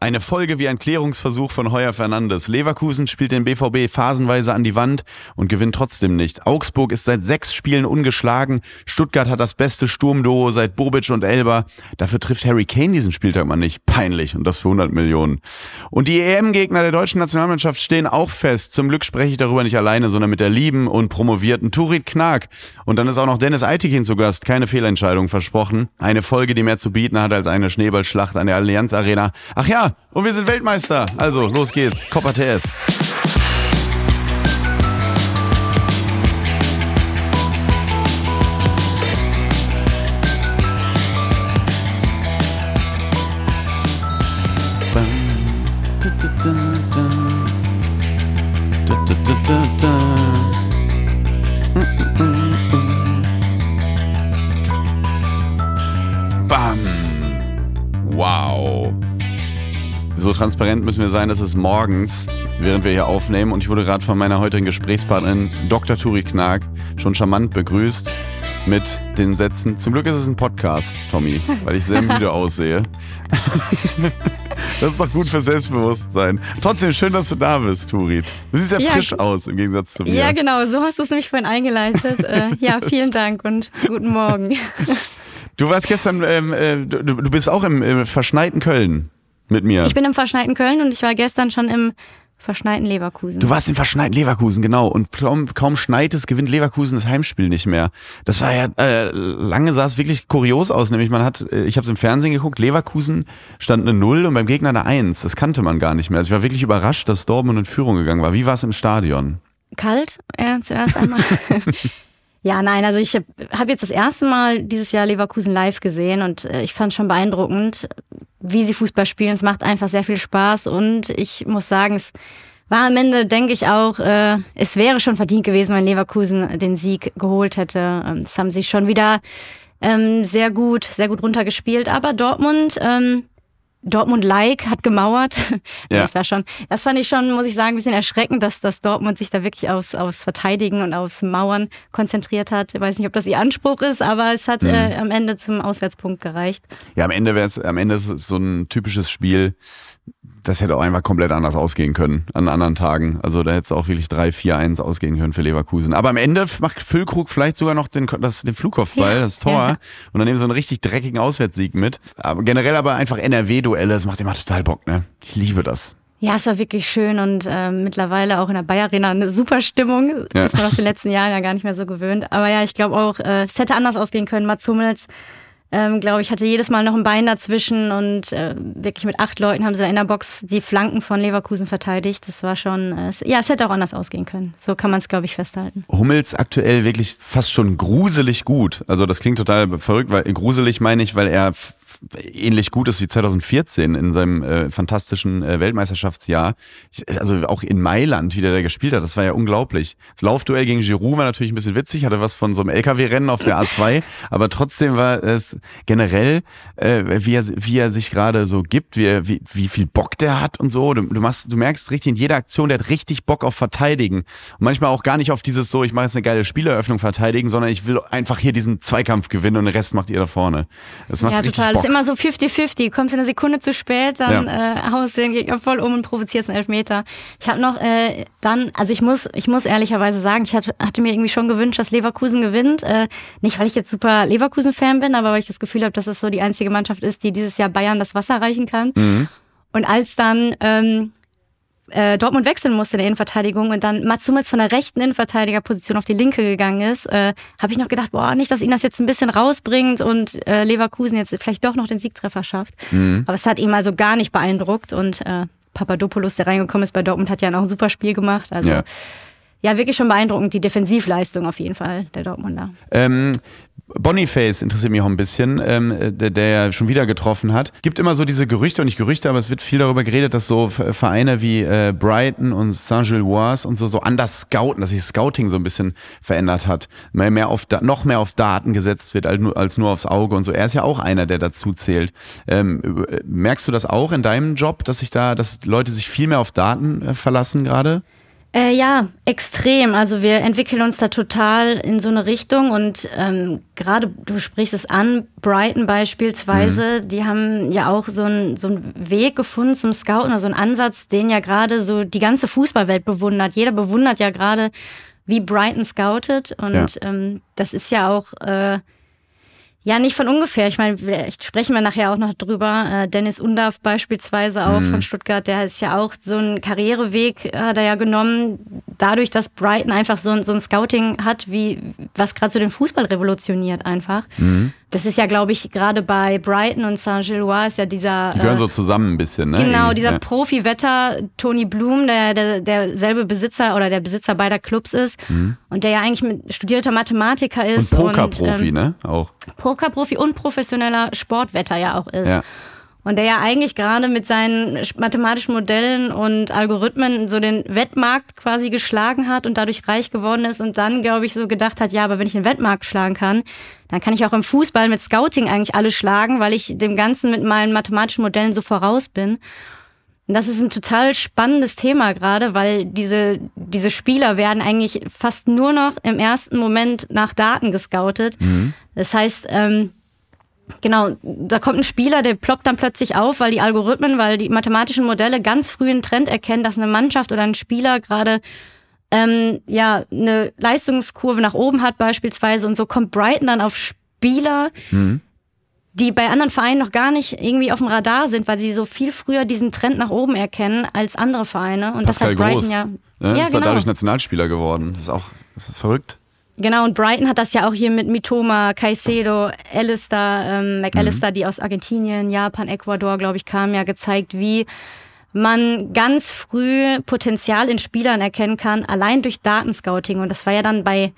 Eine Folge wie ein Klärungsversuch von Heuer Fernandes. Leverkusen spielt den BVB phasenweise an die Wand und gewinnt trotzdem nicht. Augsburg ist seit sechs Spielen ungeschlagen. Stuttgart hat das beste Sturmduo seit Bobic und Elber. Dafür trifft Harry Kane diesen Spieltag mal nicht. Peinlich. Und das für 100 Millionen. Und die EM-Gegner der deutschen Nationalmannschaft stehen auch fest. Zum Glück spreche ich darüber nicht alleine, sondern mit der lieben und promovierten Turit Knag. Und dann ist auch noch Dennis Eitikin zu Gast. Keine Fehlentscheidung versprochen. Eine Folge, die mehr zu bieten hat als eine Schneeballschlacht an der Allianz Arena. Ach ja, und wir sind Weltmeister. Also, los geht's. Copper TS. Bam. Wow. So transparent müssen wir sein, dass es morgens, während wir hier aufnehmen, und ich wurde gerade von meiner heutigen Gesprächspartnerin Dr. Turi Knag schon charmant begrüßt mit den Sätzen. Zum Glück ist es ein Podcast, Tommy, weil ich sehr müde aussehe. Das ist doch gut für Selbstbewusstsein. Trotzdem schön, dass du da bist, Turit. Du siehst ja, Ja. frisch aus im Gegensatz zu mir. Ja, genau, so hast du es nämlich vorhin eingeleitet. äh, ja, vielen Dank und guten Morgen. Du warst gestern, ähm, äh, du, du bist auch im, im verschneiten Köln mit mir. Ich bin im verschneiten Köln und ich war gestern schon im verschneiten Leverkusen. Du warst im verschneiten Leverkusen, genau. Und kaum, kaum schneit es, gewinnt Leverkusen das Heimspiel nicht mehr. Das war ja, äh, lange sah es wirklich kurios aus. Nämlich man hat, äh, ich habe es im Fernsehen geguckt, Leverkusen stand eine Null und beim Gegner eine Eins. Das kannte man gar nicht mehr. Also ich war wirklich überrascht, dass Dortmund in Führung gegangen war. Wie war es im Stadion? Kalt, äh, zuerst einmal. ja, nein, also ich habe hab jetzt das erste Mal dieses Jahr Leverkusen live gesehen und äh, ich fand schon beeindruckend, wie sie Fußball spielen. Es macht einfach sehr viel Spaß und ich muss sagen, es war am Ende, denke ich auch, äh, es wäre schon verdient gewesen, wenn Leverkusen den Sieg geholt hätte. Ähm, Das haben sie schon wieder ähm, sehr gut, sehr gut runtergespielt. Aber Dortmund, ähm, Dortmund-like hat gemauert. Ja. Das war schon, das fand ich schon, muss ich sagen, ein bisschen erschreckend, dass, dass Dortmund sich da wirklich aufs, aufs Verteidigen und aufs Mauern konzentriert hat. Ich weiß nicht, ob das ihr Anspruch ist, aber es hat äh, am Ende zum Auswärtspunkt gereicht. Ja, am Ende wäre es, am Ende ist es so ein typisches Spiel. Das hätte auch einfach komplett anders ausgehen können an anderen Tagen. Also da hätte es auch wirklich 3-4-1 ausgehen können für Leverkusen. Aber am Ende macht Füllkrug vielleicht sogar noch den, das, den Flugkopfball, Ja, das Tor. ja. Und dann nehmen sie einen richtig dreckigen Auswärtssieg mit. Aber generell aber einfach NRW-Duelle, das macht immer total Bock, ne? Ich liebe das. Ja, es war wirklich schön und äh, mittlerweile auch in der Bayer Arena eine super Stimmung. Ja. Ist man aus den letzten Jahren ja gar nicht mehr so gewöhnt. Aber ja, ich glaube auch, äh, es hätte anders ausgehen können. Mats Hummels, ähm, glaube ich, hatte jedes Mal noch ein Bein dazwischen und äh, wirklich mit acht Leuten haben sie da in der Box die Flanken von Leverkusen verteidigt. Das war schon, äh, ja, es hätte auch anders ausgehen können. So kann man es, glaube ich, festhalten. Hummels aktuell wirklich fast schon gruselig gut. Also das klingt total verrückt, weil gruselig meine ich, weil er ähnlich gut ist wie 2014 in seinem äh, fantastischen äh, Weltmeisterschaftsjahr. Ich, also auch in Mailand, wie der da gespielt hat, das war ja unglaublich. Das Laufduell gegen Giroud war natürlich ein bisschen witzig, hatte was von so einem LKW-Rennen auf der A2, aber trotzdem war es generell, äh, wie, er, wie er sich gerade so gibt, wie, er, wie, wie viel Bock der hat und so. Du, du, machst, du merkst richtig in jeder Aktion, der hat richtig Bock auf Verteidigen. Und manchmal auch gar nicht auf dieses so, ich mache jetzt eine geile Spieleröffnung verteidigen, sondern ich will einfach hier diesen Zweikampf gewinnen und den Rest macht ihr da vorne. Das macht ja, richtig total. Bock. Immer so 50-50. Kommst du eine Sekunde zu spät, dann äh, haust du den Gegner voll um und provozierst einen Elfmeter. Ich habe noch äh, dann, also ich muss, ich muss ehrlicherweise sagen, ich hatte, hatte mir irgendwie schon gewünscht, dass Leverkusen gewinnt. Äh, nicht, weil ich jetzt super Leverkusen-Fan bin, aber weil ich das Gefühl habe, dass es so die einzige Mannschaft ist, die dieses Jahr Bayern das Wasser reichen kann. Und als dann ähm, äh, Dortmund wechseln musste in der Innenverteidigung und dann Mats Hummels von der rechten Innenverteidigerposition auf die linke gegangen ist, äh, habe ich noch gedacht, boah, nicht, dass ihn das jetzt ein bisschen rausbringt und äh, Leverkusen jetzt vielleicht doch noch den Siegtreffer schafft. Aber es hat ihn also gar nicht beeindruckt und äh, Papadopoulos, der reingekommen ist bei Dortmund, hat ja auch ein super Spiel gemacht. Also Ja. Ja, wirklich schon beeindruckend, die Defensivleistung auf jeden Fall der Dortmunder. Ähm, Boniface interessiert mich auch ein bisschen, ähm, der, der ja schon wieder getroffen hat. Gibt immer so diese Gerüchte und nicht Gerüchte, aber es wird viel darüber geredet, dass so Vereine wie äh, Brighton und Saint-Gilloise und so so anders scouten, dass sich Scouting so ein bisschen verändert hat, mehr, mehr auf noch mehr auf Daten gesetzt wird als nur, als nur aufs Auge und so. Er ist ja auch einer, der dazu zählt. Ähm, äh, merkst du das auch in deinem Job, dass sich da, dass Leute sich viel mehr auf Daten äh, verlassen gerade? Äh, ja, extrem. Also wir entwickeln uns da total in so eine Richtung und ähm, gerade du sprichst es an, Brighton beispielsweise, mhm. die haben ja auch so einen so einen Weg gefunden zum Scouten, also einen Ansatz, den ja gerade so die ganze Fußballwelt bewundert. Jeder bewundert ja gerade, wie Brighton scoutet und ja. ähm, das ist ja auch äh, ja, nicht von ungefähr. Ich meine, vielleicht sprechen wir nachher auch noch drüber. Äh, Dennis Undaff beispielsweise auch mhm. von Stuttgart, der ist ja auch so einen Karriereweg äh, hat er ja genommen, dadurch, dass Brighton einfach so, so ein Scouting hat, wie was gerade so den Fußball revolutioniert einfach. Mhm. Das ist ja, glaube ich, gerade bei Brighton und Saint-Gilloise ist ja dieser. Die gehören äh, so zusammen ein bisschen, ne? Genau, dieser ja. Profi-Wetter, Tony Bloom, der, der derselbe Besitzer oder der Besitzer beider Clubs ist mhm. und der ja eigentlich mit studierter Mathematiker ist. Und Pokerprofi, ähm, ne? Auch. Pokerprofi und professioneller Sportwetter ja auch ist. Ja. Und der ja eigentlich gerade mit seinen mathematischen Modellen und Algorithmen so den Wettmarkt quasi geschlagen hat und dadurch reich geworden ist und dann, glaube ich, so gedacht hat, ja, aber wenn ich den Wettmarkt schlagen kann, dann kann ich auch im Fußball mit Scouting eigentlich alle schlagen, weil ich dem Ganzen mit meinen mathematischen Modellen so voraus bin. Und das ist ein total spannendes Thema gerade, weil diese, diese Spieler werden eigentlich fast nur noch im ersten Moment nach Daten gescoutet. Mhm. Das heißt, ähm, Genau, da kommt ein Spieler, der ploppt dann plötzlich auf, weil die Algorithmen, weil die mathematischen Modelle ganz früh einen Trend erkennen, dass eine Mannschaft oder ein Spieler gerade ähm, ja eine Leistungskurve nach oben hat beispielsweise und so kommt Brighton dann auf Spieler, mhm. die bei anderen Vereinen noch gar nicht irgendwie auf dem Radar sind, weil sie so viel früher diesen Trend nach oben erkennen als andere Vereine und Pascal das hat Brighton Groß. ja, ja, ja, ist genau. dadurch Nationalspieler geworden. Das ist auch das ist verrückt. Genau, und Brighton hat das ja auch hier mit Mitoma, Caicedo, Alistair, ähm, McAllister, mhm. die aus Argentinien, Japan, Ecuador, glaube ich, kamen, ja gezeigt, wie man ganz früh Potenzial in Spielern erkennen kann, allein durch Datenscouting. Und das war ja dann bei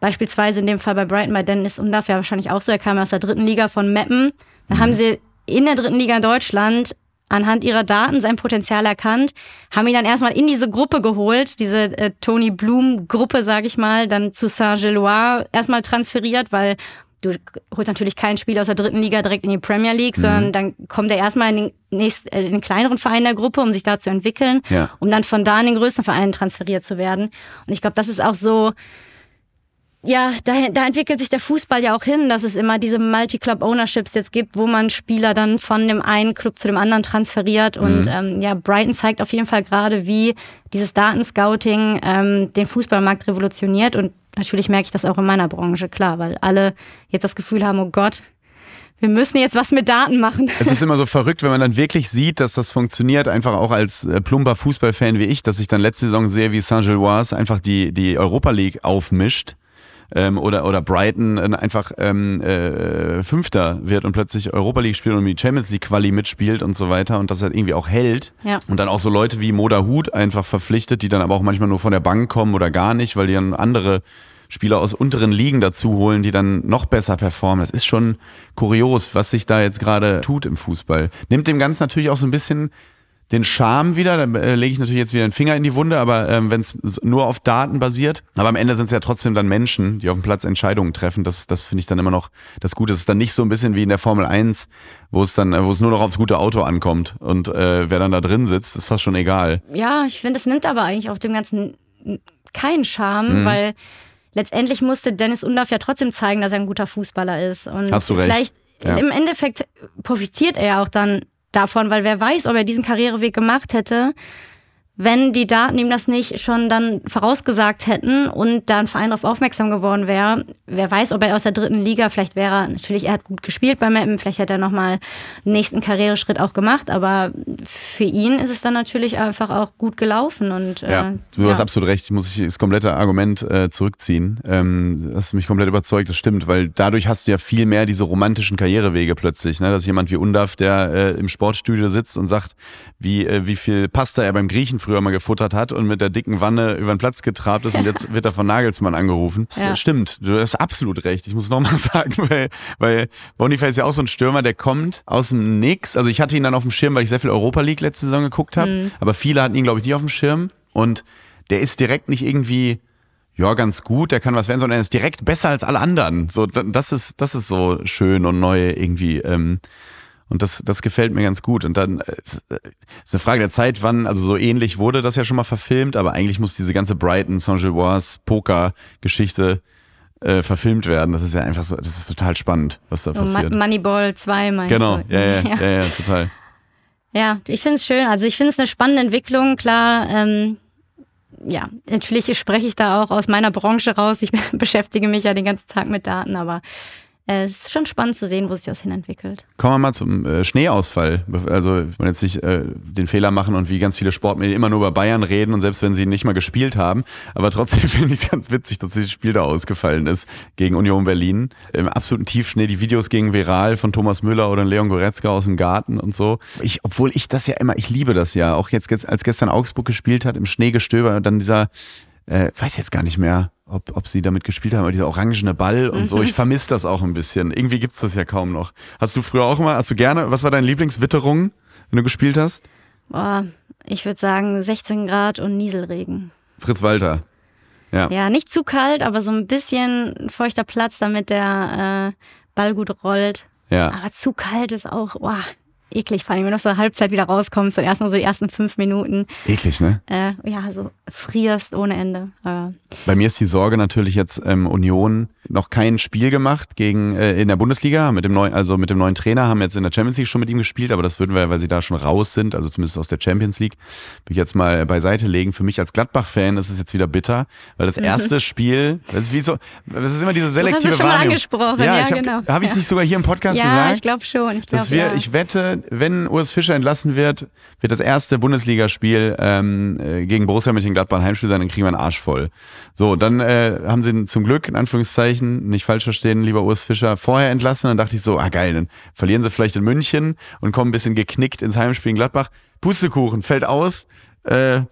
beispielsweise in dem Fall bei Brighton, bei Dennis Undaff ja wahrscheinlich auch so. Er kam ja aus der dritten Liga von Meppen. Da mhm. haben sie in der dritten Liga in Deutschland anhand ihrer Daten sein Potenzial erkannt, haben ihn dann erstmal in diese Gruppe geholt, diese äh, Tony Bloom Gruppe, sage ich mal, dann zu Saint-Gilloise erstmal transferiert, weil du holst natürlich keinen Spieler aus der dritten Liga direkt in die Premier League, mhm. sondern dann kommt er erstmal in den, nächsten, äh, in den kleineren Verein der Gruppe, um sich da zu entwickeln, ja. um dann von da in den größten Verein transferiert zu werden. Und ich glaube, das ist auch so ja, da, da entwickelt sich der Fußball ja auch hin, dass es immer diese Multi-Club-Ownerships jetzt gibt, wo man Spieler dann von dem einen Club zu dem anderen transferiert. Und mhm. ähm, ja, Brighton zeigt auf jeden Fall gerade, wie dieses Datenscouting ähm, den Fußballmarkt revolutioniert. Und natürlich merke ich das auch in meiner Branche, klar, weil alle jetzt das Gefühl haben, oh Gott, wir müssen jetzt was mit Daten machen. Es ist immer so verrückt, wenn man dann wirklich sieht, dass das funktioniert, einfach auch als äh, plumper Fußballfan wie ich, dass ich dann letzte Saison sehe, wie Saint-Gilloise einfach die, die Europa League aufmischt ähm, oder, oder Brighton äh, einfach ähm, äh, Fünfter wird und plötzlich Europa League spielt und die Champions League Quali mitspielt und so weiter und das halt irgendwie auch hält. Ja. Und dann auch so Leute wie Moda Hut einfach verpflichtet, die dann aber auch manchmal nur von der Bank kommen oder gar nicht, weil die dann andere Spieler aus unteren Ligen dazu holen, die dann noch besser performen. Das ist schon kurios, was sich da jetzt gerade tut im Fußball. Nimmt dem Ganzen natürlich auch so ein bisschen den Charme wieder. Da äh, lege ich natürlich jetzt wieder den Finger in die Wunde, aber ähm, wenn es nur auf Daten basiert, aber am Ende sind es ja trotzdem dann Menschen, die auf dem Platz Entscheidungen treffen. Das, das finde ich dann immer noch das Gute. Es ist dann nicht so ein bisschen wie in der Formel 1, wo es dann, äh, wo es nur noch aufs gute Auto ankommt und äh, wer dann da drin sitzt, ist fast schon egal. Ja, ich finde, es nimmt aber eigentlich auch dem Ganzen keinen Charme, mhm. weil letztendlich musste Dennis Undaff ja trotzdem zeigen, dass er ein guter Fußballer ist. Und Hast du recht. Vielleicht ja. im Endeffekt profitiert er ja auch dann davon, weil wer weiß, ob er diesen Karriereweg gemacht hätte, wenn die Daten ihm das nicht schon dann vorausgesagt hätten und da ein Verein darauf aufmerksam geworden wäre, wer weiß, ob er aus der dritten Liga, vielleicht wäre er, natürlich, er hat gut gespielt bei Mappen, vielleicht hätte er nochmal einen nächsten Karriereschritt auch gemacht, aber für ihn ist es dann natürlich einfach auch gut gelaufen. Und, äh, ja, du ja. hast absolut recht, ich muss ich das komplette Argument äh, zurückziehen. Ähm, hast mich komplett überzeugt, das stimmt, weil dadurch hast du ja viel mehr diese romantischen Karrierewege plötzlich, ne? dass jemand wie Undaf, der äh, im Sportstudio sitzt und sagt, wie, äh, wie viel Pasta er beim Griechen früher mal gefuttert hat und mit der dicken Wanne über den Platz getrabt ist und jetzt wird er von Nagelsmann angerufen. Ja. Stimmt, du hast absolut recht. Ich muss nochmal sagen, weil, weil Boniface ist ja auch so ein Stürmer, der kommt aus dem Nix. Also ich hatte ihn dann auf dem Schirm, weil ich sehr viel Europa League letzte Saison geguckt habe, mhm. aber viele hatten ihn, glaube ich, nie auf dem Schirm und der ist direkt nicht irgendwie ja, ganz gut, der kann was werden, sondern er ist direkt besser als alle anderen. So, das ist, das ist so schön und neu irgendwie. Ähm, Und das, das gefällt mir ganz gut. Und dann äh, ist eine Frage der Zeit, wann, also so ähnlich wurde das ja schon mal verfilmt, aber eigentlich muss diese ganze Brighton, Saint-Gilloise, Poker-Geschichte äh, verfilmt werden. Das ist ja einfach so, das ist total spannend, was da passiert. Mo- Moneyball 2 meinst genau, du? ja, ja, ja, ja, total. Ja, ich finde es schön. Also ich finde es eine spannende Entwicklung. Klar, ähm, ja, natürlich spreche ich da auch aus meiner Branche raus. Ich beschäftige mich ja den ganzen Tag mit Daten, aber es ist schon spannend zu sehen, wo sich das hin entwickelt. Kommen wir mal zum äh, Schneeausfall. Also, ich will jetzt nicht äh, den Fehler machen und wie ganz viele Sportmedien immer nur über Bayern reden und selbst wenn sie nicht mal gespielt haben. Aber trotzdem finde ich es ganz witzig, dass dieses Spiel da ausgefallen ist gegen Union Berlin. Im absoluten Tiefschnee. Die Videos gingen viral von Thomas Müller oder Leon Goretzka aus dem Garten und so. Ich, obwohl ich das ja immer, ich liebe das ja. Auch jetzt, als gestern Augsburg gespielt hat, im Schneegestöber, dann dieser, äh, weiß jetzt gar nicht mehr, ob, ob sie damit gespielt haben, aber dieser orangene Ball und so. Ich vermisse das auch ein bisschen. Irgendwie gibt's das ja kaum noch. Hast du früher auch immer, hast du gerne, was war deine Lieblingswitterung, wenn du gespielt hast? Boah, ich würde sagen 16 Grad und Nieselregen. Fritz Walter. Ja. Ja, nicht zu kalt, aber so ein bisschen feuchter Platz, damit der äh, Ball gut rollt. Ja. Aber zu kalt ist auch, boah, eklig, vor allem wenn du aus der Halbzeit wieder rauskommst und erstmal so die ersten fünf Minuten, Eklig, ne? äh, ja, so frierst ohne Ende. Aber Bei mir ist die Sorge natürlich jetzt ähm, Union noch kein Spiel gemacht gegen äh, in der Bundesliga mit dem neuen, also mit dem neuen Trainer haben jetzt in der Champions League schon mit ihm gespielt, aber das würden wir, weil sie da schon raus sind, also zumindest aus der Champions League, will ich jetzt mal beiseite legen. Für mich als Gladbach-Fan ist es jetzt wieder bitter, weil das erste Spiel, das ist wie so, das ist immer diese selektive es schon mal Wahrnehmung. angesprochen, ja, ja, ich hab, genau. Habe ich es Ja. nicht sogar hier im Podcast ja, gesagt? ich glaube schon. Ich, glaub, dass wir, ja. ich wette, wenn Urs Fischer entlassen wird, wird das erste Bundesligaspiel ähm, äh, gegen Borussia Mönchengladbach ein Heimspiel sein, dann kriegen wir einen Arsch voll. So, dann äh, haben sie zum Glück, in Anführungszeichen, nicht falsch verstehen, lieber Urs Fischer, vorher entlassen. Dann dachte ich so, ah geil, dann verlieren sie vielleicht in München und kommen ein bisschen geknickt ins Heimspiel in Gladbach. Pustekuchen, fällt aus. Äh,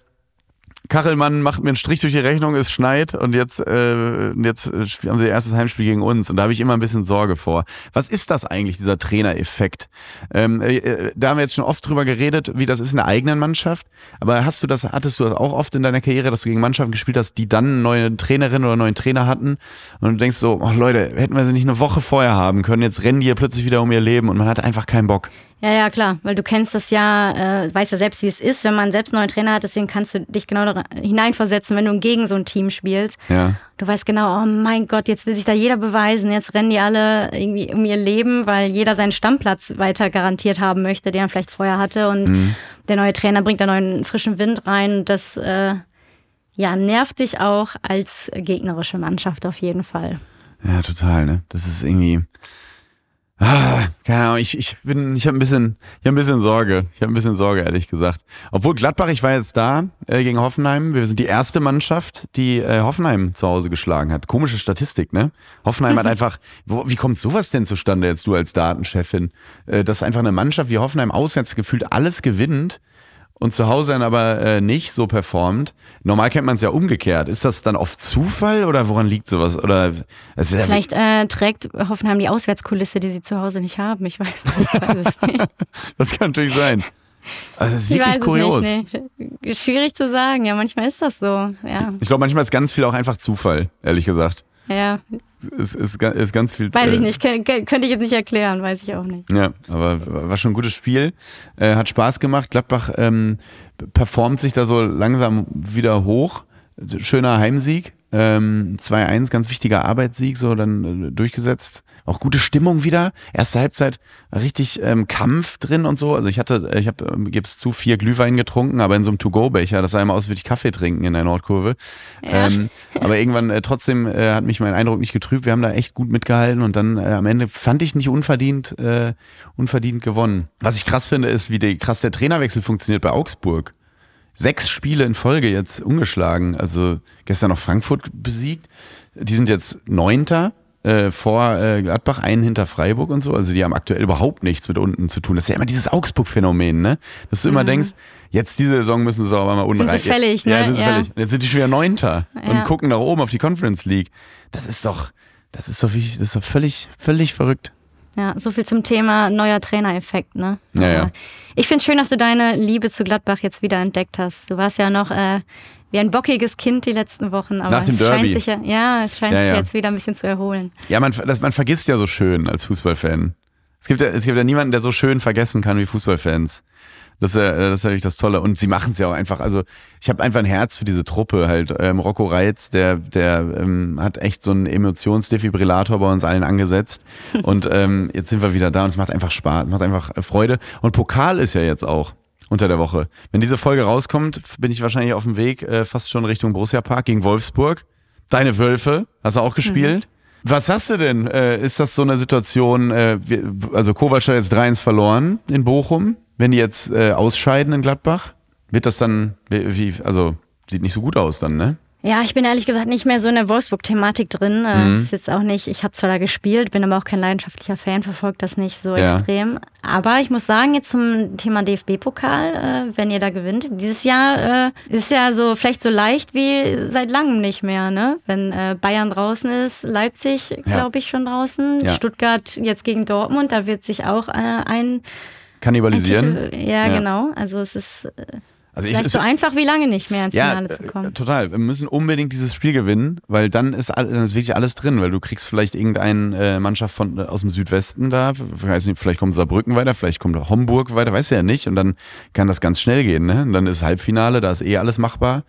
Kachelmann macht mir einen Strich durch die Rechnung, es schneit und jetzt, äh, jetzt haben sie ihr erstes Heimspiel gegen uns und da habe ich immer ein bisschen Sorge vor. Was ist das eigentlich, dieser Trainereffekt? Ähm, äh, äh, da haben wir jetzt schon oft drüber geredet, wie das ist in der eigenen Mannschaft, aber hast du das, hattest du das auch oft in deiner Karriere, dass du gegen Mannschaften gespielt hast, die dann neue Trainerin oder neuen Trainer hatten und du denkst so, oh Leute, hätten wir sie nicht eine Woche vorher haben können, jetzt rennen die hier plötzlich wieder um ihr Leben und man hat einfach keinen Bock. Ja, ja, klar, weil du kennst das ja, äh, weißt ja selbst, wie es ist, wenn man selbst einen neuen Trainer hat, deswegen kannst du dich genau da hineinversetzen, wenn du gegen so ein Team spielst. Ja. Du weißt genau, oh mein Gott, jetzt will sich da jeder beweisen, jetzt rennen die alle irgendwie um ihr Leben, weil jeder seinen Stammplatz weiter garantiert haben möchte, den er vielleicht vorher hatte und der neue Trainer bringt da neuen frischen Wind rein und das äh, ja, nervt dich auch als gegnerische Mannschaft auf jeden Fall. Ja, total, ne? Das ist irgendwie. Ah, keine Ahnung, ich, ich bin, ich habe ein bisschen, ich habe ein bisschen Sorge. Ich habe ein bisschen Sorge, ehrlich gesagt. Obwohl Gladbach, ich war jetzt da äh, gegen Hoffenheim. Wir sind die erste Mannschaft, die äh, Hoffenheim zu Hause geschlagen hat. Komische Statistik, ne? Hoffenheim hat einfach, wo, wie kommt sowas denn zustande jetzt du als Datenchefin? Äh, dass einfach eine Mannschaft wie Hoffenheim auswärts gefühlt alles gewinnt und zu Hause dann aber äh, nicht so performt. Normal kennt man es ja umgekehrt. Ist das dann oft Zufall oder woran liegt sowas? Oder es ja Vielleicht äh, trägt Hoffenheim die Auswärtskulisse, die sie zu Hause nicht haben. Ich weiß, ich weiß es nicht. Das kann natürlich sein. Also das ist Ich wirklich kurios. es nicht. Nee. Schwierig zu sagen. Ja, manchmal ist das so. Ja, Ich glaube, manchmal ist ganz viel auch einfach Zufall, ehrlich gesagt. ja. Ist, ga- ist ganz viel Weiß ich nicht. Kön- kön- Könnte ich jetzt nicht erklären. Weiß ich auch nicht. Ja, aber war schon ein gutes Spiel. Äh, hat Spaß gemacht. Gladbach ähm, performt sich da so langsam wieder hoch. Schöner Heimsieg. Ähm, 2-1, ganz wichtiger Arbeitssieg, so dann äh, durchgesetzt. Auch gute Stimmung wieder. Erste Halbzeit richtig ähm, Kampf drin und so. Also ich hatte, äh, ich habe, ähm, gib's zu, vier Glühwein getrunken, aber in so einem To-Go-Becher. Das sah immer aus, wie ich Kaffee trinken in der Nordkurve. Ja. Ähm, aber irgendwann äh, trotzdem äh, hat mich mein Eindruck nicht getrübt. Wir haben da echt gut mitgehalten und dann äh, am Ende fand ich nicht unverdient, äh, unverdient gewonnen. Was ich krass finde, ist, wie der, krass der Trainerwechsel funktioniert bei Augsburg. Sechs Spiele in Folge jetzt ungeschlagen. Also gestern noch Frankfurt besiegt. Die sind jetzt Neunter äh, vor äh, Gladbach, einen hinter Freiburg und so. Also die haben aktuell überhaupt nichts mit unten zu tun. Das ist ja immer dieses Augsburg-Phänomen, ne? Dass du immer denkst, jetzt diese Saison müssen sie aber mal unten Mhm. Sind sie fällig, ja, ne? sind sie Ja. fällig. Und jetzt sind die schon wieder Neunter und Ja. gucken nach oben auf die Conference League. Das ist doch, das ist doch, wirklich, das ist doch völlig, völlig verrückt. Ja, so viel zum Thema neuer Trainereffekt, ne? Ja, ja. Ich finde schön, dass du deine Liebe zu Gladbach jetzt wieder entdeckt hast. Du warst ja noch äh, wie ein bockiges Kind die letzten Wochen, aber Nach dem es scheint Derby. sich ja, ja, es scheint Ja, sich ja. jetzt wieder ein bisschen zu erholen. Ja, man, das, man vergisst ja so schön als Fußballfan. Es gibt, ja, es gibt ja niemanden, der so schön vergessen kann wie Fußballfans. Das ist, ja, das ist natürlich das Tolle. Und sie machen es ja auch einfach. Also ich habe einfach ein Herz für diese Truppe halt. Ähm, Rocco Reitz, der, der ähm, hat echt so einen Emotionsdefibrillator bei uns allen angesetzt. Und ähm, jetzt sind wir wieder da und es macht einfach Spaß, macht einfach Freude. Und Pokal ist ja jetzt auch unter der Woche. Wenn diese Folge rauskommt, bin ich wahrscheinlich auf dem Weg äh, fast schon Richtung Borussia Park gegen Wolfsburg. Deine Wölfe, hast du auch gespielt? Mhm. Was sagst du denn? Äh, ist das so eine Situation, äh, also Kovac hat jetzt 3-1 verloren in Bochum. Wenn die jetzt äh, ausscheiden in Gladbach, wird das dann, wie, also sieht nicht so gut aus dann, ne? Ja, ich bin ehrlich gesagt nicht mehr so in der Wolfsburg-Thematik drin. Äh, mhm. Ist jetzt auch nicht, ich habe zwar da gespielt, bin aber auch kein leidenschaftlicher Fan, verfolgt das nicht so ja. extrem. Aber ich muss sagen, jetzt zum Thema DFB-Pokal, äh, wenn ihr da gewinnt, dieses Jahr äh, ist ja so vielleicht so leicht wie seit langem nicht mehr, ne? Wenn Bayern draußen ist, Leipzig, glaube ich, schon draußen, ja. Stuttgart jetzt gegen Dortmund, da wird sich auch ein Kannibalisieren. Ein Titel, ja, genau. Also es ist also Vielleicht ich, so einfach wie lange nicht mehr ins ja, Finale zu kommen. Äh, total. Wir müssen unbedingt dieses Spiel gewinnen, weil dann ist, dann ist wirklich alles drin, weil du kriegst vielleicht irgendeine äh, Mannschaft von, äh, aus dem Südwesten da, weiß nicht, vielleicht kommt Saarbrücken weiter, vielleicht kommt auch Homburg weiter, weißt du ja nicht. Und dann kann das ganz schnell gehen. Ne? Und dann ist Halbfinale, da ist eh alles machbar.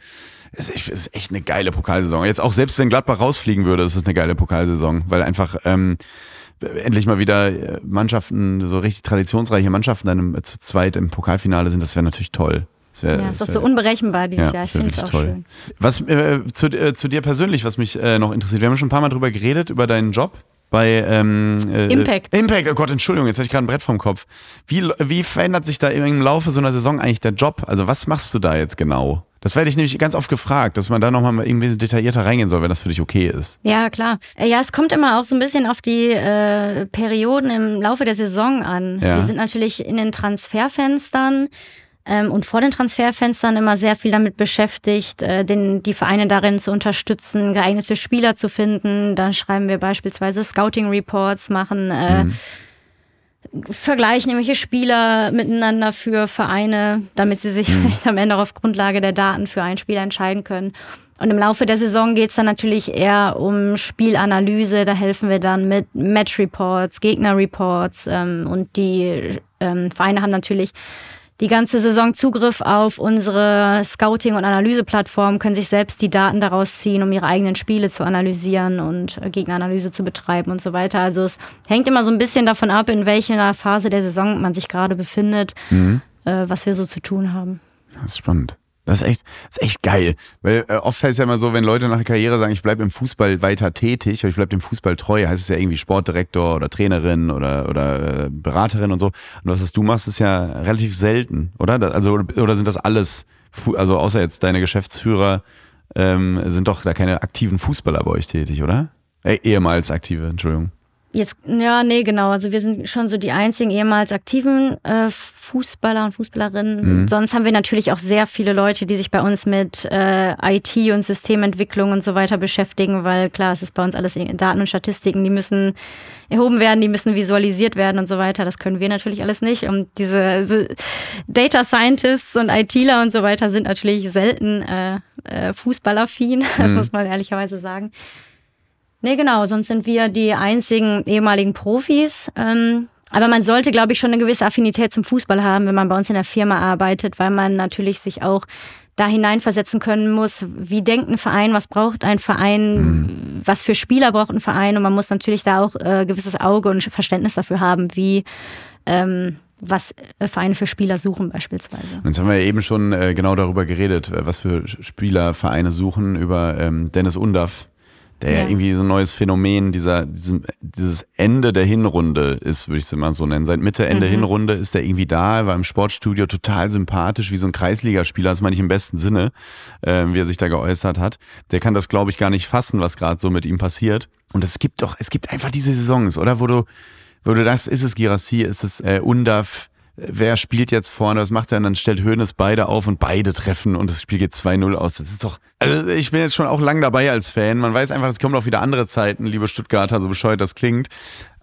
Es ist echt eine geile Pokalsaison. Jetzt auch selbst wenn Gladbach rausfliegen würde, ist es eine geile Pokalsaison, weil einfach ähm, endlich mal wieder Mannschaften, so richtig traditionsreiche Mannschaften dann zu zweit im Pokalfinale sind, das wäre natürlich toll. Wär, ja, ist doch so unberechenbar dieses ja, Jahr. Ich finde es auch toll. schön. Was äh, zu, äh, zu dir persönlich, was mich äh, noch interessiert, wir haben schon ein paar Mal drüber geredet, über deinen Job bei ähm, äh, Impact. Impact, oh Gott, Entschuldigung, jetzt hatte ich gerade ein Brett vom Kopf. Wie, wie verändert sich da im Laufe so einer Saison eigentlich der Job? Also was machst du da jetzt genau? Das werde ich nämlich ganz oft gefragt, dass man da nochmal irgendwie detaillierter reingehen soll, wenn das für dich okay ist. Ja, klar. Äh, ja, es kommt immer auch so ein bisschen auf die äh, Perioden im Laufe der Saison an. Ja. Wir sind natürlich in den Transferfenstern ähm, und vor den Transferfenstern immer sehr viel damit beschäftigt, äh, den, die Vereine darin zu unterstützen, geeignete Spieler zu finden. Dann schreiben wir beispielsweise Scouting Reports, machen äh, mhm. vergleichen irgendwelche Spieler miteinander für Vereine, damit sie sich mhm. am Ende auch auf Grundlage der Daten für einen Spieler entscheiden können. Und im Laufe der Saison geht es dann natürlich eher um Spielanalyse. Da helfen wir dann mit Match-Reports, Gegner-Reports ähm, und die ähm, Vereine haben natürlich die ganze Saison Zugriff auf unsere Scouting- und Analyseplattform, können sich selbst die Daten daraus ziehen, um ihre eigenen Spiele zu analysieren und äh, Gegneranalyse zu betreiben und so weiter. Also es hängt immer so ein bisschen davon ab, in welcher Phase der Saison man sich gerade befindet, mhm. äh, was wir so zu tun haben. Das ist spannend. Das ist echt, das ist echt geil. Weil äh, oft heißt es ja immer so, wenn Leute nach der Karriere sagen, ich bleibe im Fußball weiter tätig oder ich bleibe dem Fußball treu, heißt es ja irgendwie Sportdirektor oder Trainerin oder, oder äh, Beraterin und so. Und was das du machst, ist ja relativ selten, oder? Also, oder sind das alles, also außer jetzt deine Geschäftsführer, ähm, sind doch da keine aktiven Fußballer bei euch tätig, oder? Äh, ehemals aktive, Entschuldigung. Jetzt, ja, nee, genau. Also wir sind schon so die einzigen ehemals aktiven äh, Fußballer und Fußballerinnen. Mhm. Sonst haben wir natürlich auch sehr viele Leute, die sich bei uns mit äh, IT und Systementwicklung und so weiter beschäftigen, weil klar, es ist bei uns alles Daten und Statistiken, die müssen erhoben werden, die müssen visualisiert werden und so weiter. Das können wir natürlich alles nicht. Und diese Data Scientists und ITler und so weiter sind natürlich selten äh, äh, fußballaffin, das mhm. muss man ehrlicherweise sagen. Nee, genau, sonst sind wir die einzigen ehemaligen Profis. Ähm, aber man sollte, glaube ich, schon eine gewisse Affinität zum Fußball haben, wenn man bei uns in der Firma arbeitet, weil man natürlich sich auch da hineinversetzen können muss, wie denkt ein Verein, was braucht ein Verein, mhm. was für Spieler braucht ein Verein und man muss natürlich da auch äh, gewisses Auge und Verständnis dafür haben, wie ähm, was Vereine für Spieler suchen beispielsweise. Jetzt haben wir ja eben schon äh, genau darüber geredet, was für Spieler Vereine suchen, über ähm, Dennis Undaff, der ja. ja, irgendwie so ein neues Phänomen dieser, diesem, dieses Ende der Hinrunde ist, würde ich es mal so nennen. Seit Mitte, Ende mhm. Hinrunde ist er irgendwie da, war im Sportstudio total sympathisch, wie so ein Kreisligaspieler, das meine ich im besten Sinne, äh, wie er sich da geäußert hat. Der kann das, glaube ich, gar nicht fassen, was gerade so mit ihm passiert. Und es gibt doch, es gibt einfach diese Saisons, oder? Wo du, wo du das, ist es Girassi, ist es äh, Undaf, wer spielt jetzt vorne, was macht er? Und dann stellt Hönes beide auf und beide treffen und das Spiel geht 2-0 aus. Das ist doch, also ich bin jetzt schon auch lang dabei als Fan. Man weiß einfach, es kommen auch wieder andere Zeiten, liebe Stuttgarter, so bescheuert das klingt.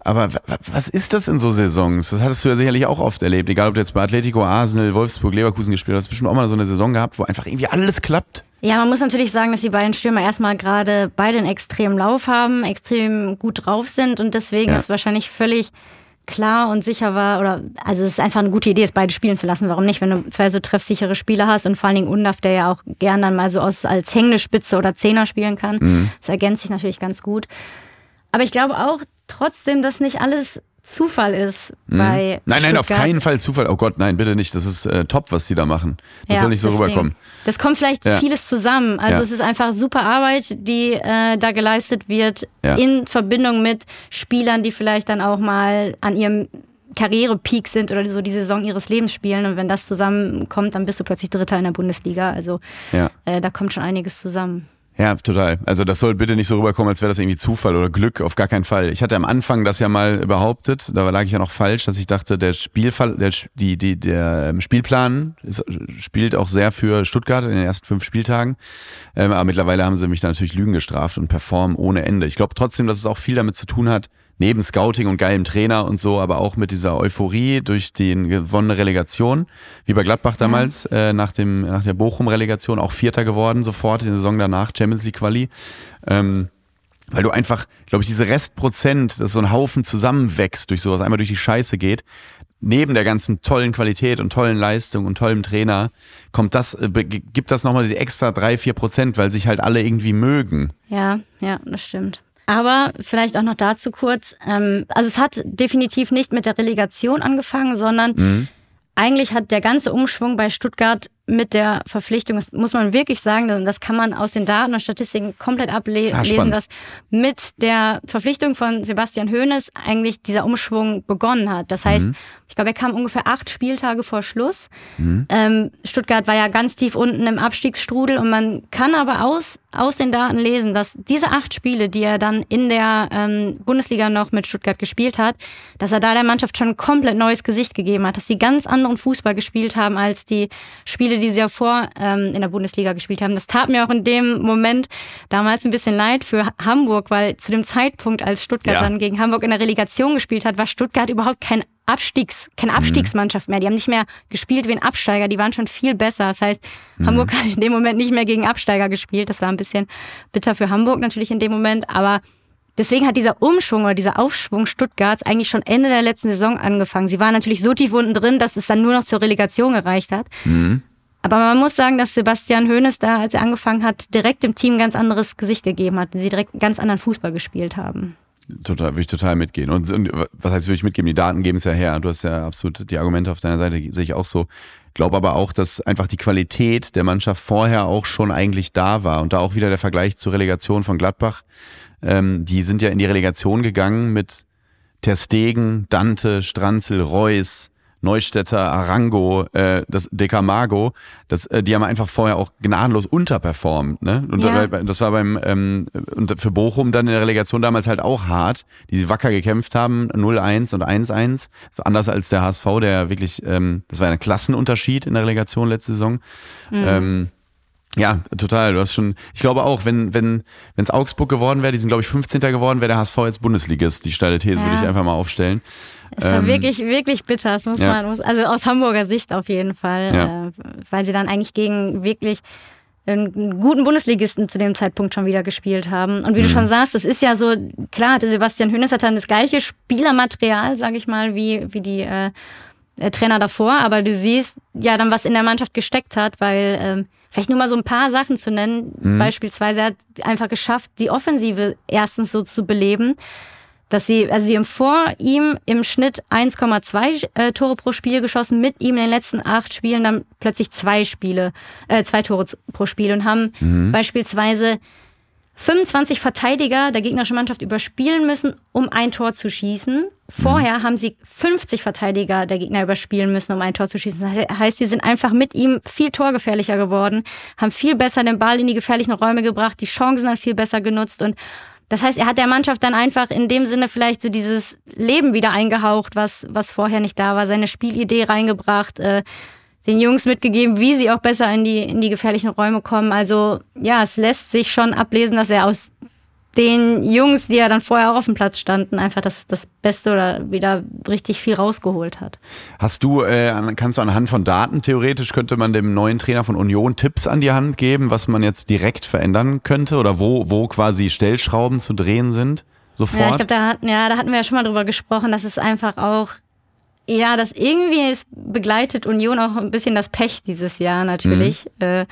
Aber was ist das in so Saisons? Das hattest du ja sicherlich auch oft erlebt. Egal, ob du jetzt bei Atletico, Arsenal, Wolfsburg, Leverkusen gespielt hast, bestimmt auch mal so eine Saison gehabt, wo einfach irgendwie alles klappt. Ja, man muss natürlich sagen, dass die beiden Stürmer erstmal gerade beide einen extremen Lauf haben, extrem gut drauf sind und deswegen ja. ist wahrscheinlich völlig klar und sicher war, oder also es ist einfach eine gute Idee, es beide spielen zu lassen. Warum nicht, wenn du zwei so treffsichere Spieler hast und vor allen Dingen Undaf, der ja auch gern dann mal so aus, als hängende Spitze oder Zehner spielen kann. Mhm. Das ergänzt sich natürlich ganz gut. Aber ich glaube auch trotzdem, dass nicht alles Zufall ist mhm. bei. Nein, nein, auf keinen Fall Zufall. Oh Gott, nein, bitte nicht. Das ist äh, top, was die da machen. Das ja, soll nicht so deswegen. rüberkommen. Das kommt vielleicht ja. vieles zusammen. Also ja. es ist einfach super Arbeit, die äh, da geleistet wird, in Verbindung mit Spielern, die vielleicht dann auch mal an ihrem Karrierepeak sind oder so die Saison ihres Lebens spielen. Und wenn das zusammenkommt, dann bist du plötzlich Dritter in der Bundesliga. Also äh, da kommt schon einiges zusammen. Ja, total. Also das soll bitte nicht so rüberkommen, als wäre das irgendwie Zufall oder Glück, auf gar keinen Fall. Ich hatte am Anfang das ja mal behauptet, da lag ich ja noch falsch, dass ich dachte, der Spielfall, der, die, die, der ähm, Spielplan ist, spielt auch sehr für Stuttgart in den ersten fünf Spieltagen. Ähm, aber mittlerweile haben sie mich da natürlich Lügen gestraft und performen ohne Ende. Ich glaube trotzdem, dass es auch viel damit zu tun hat, neben Scouting und geilem Trainer und so, aber auch mit dieser Euphorie durch die gewonnene Relegation, wie bei Gladbach damals ja. äh, nach, dem, nach der Bochum-Relegation, auch Vierter geworden sofort in der Saison danach, Champions League Quali. Ähm, weil du einfach, glaube ich, diese Restprozent, dass so ein Haufen zusammenwächst durch sowas, einmal durch die Scheiße geht, neben der ganzen tollen Qualität und tollen Leistung und tollem Trainer, kommt das, äh, gibt das nochmal die extra drei, vier Prozent, weil sich halt alle irgendwie mögen. Ja, ja, das stimmt. Aber vielleicht auch noch dazu kurz. Ähm, also es hat definitiv nicht mit der Relegation angefangen, sondern mhm. eigentlich hat der ganze Umschwung bei Stuttgart mit der Verpflichtung, das muss man wirklich sagen, das kann man aus den Daten und Statistiken komplett ablesen, ah, dass mit der Verpflichtung von Sebastian Hoeneß eigentlich dieser Umschwung begonnen hat. Das heißt, mhm. ich glaube, er kam ungefähr acht Spieltage vor Schluss. Mhm. Ähm, Stuttgart war ja ganz tief unten im Abstiegsstrudel und man kann aber aus, aus den Daten lesen, dass diese acht Spiele, die er dann in der ähm, Bundesliga noch mit Stuttgart gespielt hat, dass er da der Mannschaft schon ein komplett neues Gesicht gegeben hat, dass sie ganz anderen Fußball gespielt haben als die Spiele, die sie ja vor ähm, in der Bundesliga gespielt haben. Das tat mir auch in dem Moment damals ein bisschen leid für Hamburg, weil zu dem Zeitpunkt, als Stuttgart ja. dann gegen Hamburg in der Relegation gespielt hat, war Stuttgart überhaupt kein Abstiegs, keine mhm. Abstiegsmannschaft mehr. Die haben nicht mehr gespielt wie ein Absteiger, die waren schon viel besser. Das heißt, mhm. Hamburg hat in dem Moment nicht mehr gegen Absteiger gespielt. Das war ein bisschen bitter für Hamburg natürlich in dem Moment, aber Deswegen hat dieser Umschwung oder dieser Aufschwung Stuttgarts eigentlich schon Ende der letzten Saison angefangen. Sie waren natürlich so tief unten drin, dass es dann nur noch zur Relegation gereicht hat. Mhm. Aber man muss sagen, dass Sebastian Hoeneß da, als er angefangen hat, direkt dem Team ein ganz anderes Gesicht gegeben hat. Sie direkt ganz anderen Fußball gespielt haben. Total, würde ich total mitgehen. Und, und was heißt, würde ich mitgeben? Die Daten geben es ja her. Du hast ja absolut die Argumente auf deiner Seite, sehe ich auch so. Glaube aber auch, dass einfach die Qualität der Mannschaft vorher auch schon eigentlich da war. Und da auch wieder der Vergleich zur Relegation von Gladbach. Ähm, die sind ja in die Relegation gegangen mit Ter Stegen, Dante, Stranzel, Reus, Neustädter, Arango, äh, das Decamago, das, äh, die haben einfach vorher auch gnadenlos unterperformt. Ne? Und ja. das war beim ähm, und für Bochum dann in der Relegation damals halt auch hart, die wacker gekämpft haben, 0-1 und 1-1. Anders als der HSV, der wirklich, ähm, das war ein Klassenunterschied in der Relegation letzte Saison. Mhm. Ähm, ja, total. Du hast schon, ich glaube auch, wenn wenn wenn es Augsburg geworden wäre, die sind glaube ich 15. geworden, wäre der HSV jetzt Bundesligist. Die steile These ja. würde ich einfach mal aufstellen. Es war ähm, wirklich, wirklich bitter, das muss ja. man, also aus Hamburger Sicht auf jeden Fall, ja. äh, weil sie dann eigentlich gegen wirklich einen guten Bundesligisten zu dem Zeitpunkt schon wieder gespielt haben. Und wie mhm. du schon sagst, das ist ja so, klar, der Sebastian Hönes hat dann das gleiche Spielermaterial, sag ich mal, wie, wie die äh, äh, Trainer davor, aber du siehst ja dann, was in der Mannschaft gesteckt hat, weil ähm, vielleicht nur mal so ein paar Sachen zu nennen, mhm. beispielsweise er hat einfach geschafft, die Offensive erstens so zu beleben, dass sie, also sie haben vor ihm im Schnitt 1,2 äh, Tore pro Spiel geschossen, mit ihm in den letzten acht Spielen dann plötzlich zwei Spiele, äh, zwei Tore pro Spiel und haben mhm. beispielsweise 25 Verteidiger der gegnerischen Mannschaft überspielen müssen, um ein Tor zu schießen. Vorher haben sie 50 Verteidiger der Gegner überspielen müssen, um ein Tor zu schießen. Das heißt, sie sind einfach mit ihm viel torgefährlicher geworden, haben viel besser den Ball in die gefährlichen Räume gebracht, die Chancen dann viel besser genutzt und das heißt, er hat der Mannschaft dann einfach in dem Sinne vielleicht so dieses Leben wieder eingehaucht, was, was vorher nicht da war, seine Spielidee reingebracht, äh, den Jungs mitgegeben, wie sie auch besser in die, in die gefährlichen Räume kommen. Also ja, es lässt sich schon ablesen, dass er aus den Jungs, die ja dann vorher auch auf dem Platz standen, einfach das, das Beste oder wieder richtig viel rausgeholt hat. Hast du, äh, kannst du anhand von Daten theoretisch, könnte man dem neuen Trainer von Union Tipps an die Hand geben, was man jetzt direkt verändern könnte oder wo, wo quasi Stellschrauben zu drehen sind? sofort? Ja, ich glaube, da, hatten, ja, da hatten wir ja schon mal drüber gesprochen, dass es einfach auch, ja, dass irgendwie es begleitet Union auch ein bisschen das Pech dieses Jahr natürlich. Mhm. Äh,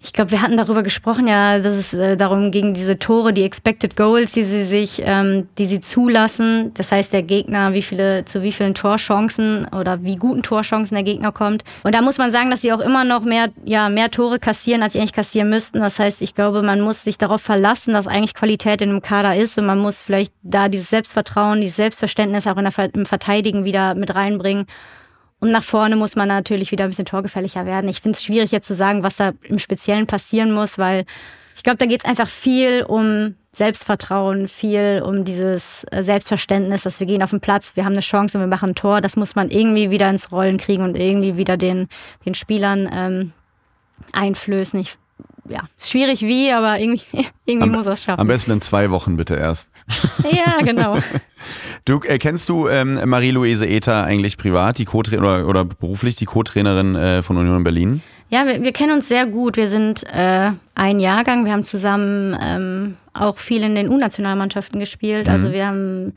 ich glaube, wir hatten darüber gesprochen, ja, dass es äh, darum ging, diese Tore, die Expected Goals, die sie sich, ähm, die sie zulassen. Das heißt, der Gegner, wie viele, zu wie vielen Torchancen oder wie guten Torchancen der Gegner kommt. Und da muss man sagen, dass sie auch immer noch mehr, ja, mehr Tore kassieren, als sie eigentlich kassieren müssten. Das heißt, ich glaube, man muss sich darauf verlassen, dass eigentlich Qualität in einem Kader ist und man muss vielleicht da dieses Selbstvertrauen, dieses Selbstverständnis auch in der, im Verteidigen wieder mit reinbringen. Und nach vorne muss man natürlich wieder ein bisschen torgefälliger werden. Ich finde es schwierig jetzt zu sagen, was da im Speziellen passieren muss, weil ich glaube, da geht es einfach viel um Selbstvertrauen, viel um dieses äh, Selbstverständnis, dass wir gehen auf den Platz, wir haben eine Chance und wir machen ein Tor. Das muss man irgendwie wieder ins Rollen kriegen und irgendwie wieder den, den Spielern ähm, einflößen. Ich ja, schwierig wie, aber irgendwie, irgendwie am, muss er es schaffen. Am besten in zwei Wochen bitte erst. Ja, genau. du, äh, kennst du ähm, Marie-Louise Ether eigentlich privat, die Co oder, oder beruflich die Co-Trainerin äh, von Union Berlin? Ja, wir, wir, kennen uns sehr gut. Wir sind äh, ein Jahrgang. Wir haben zusammen ähm, auch viel in den U-Nationalmannschaften gespielt. Also mhm. Also wir haben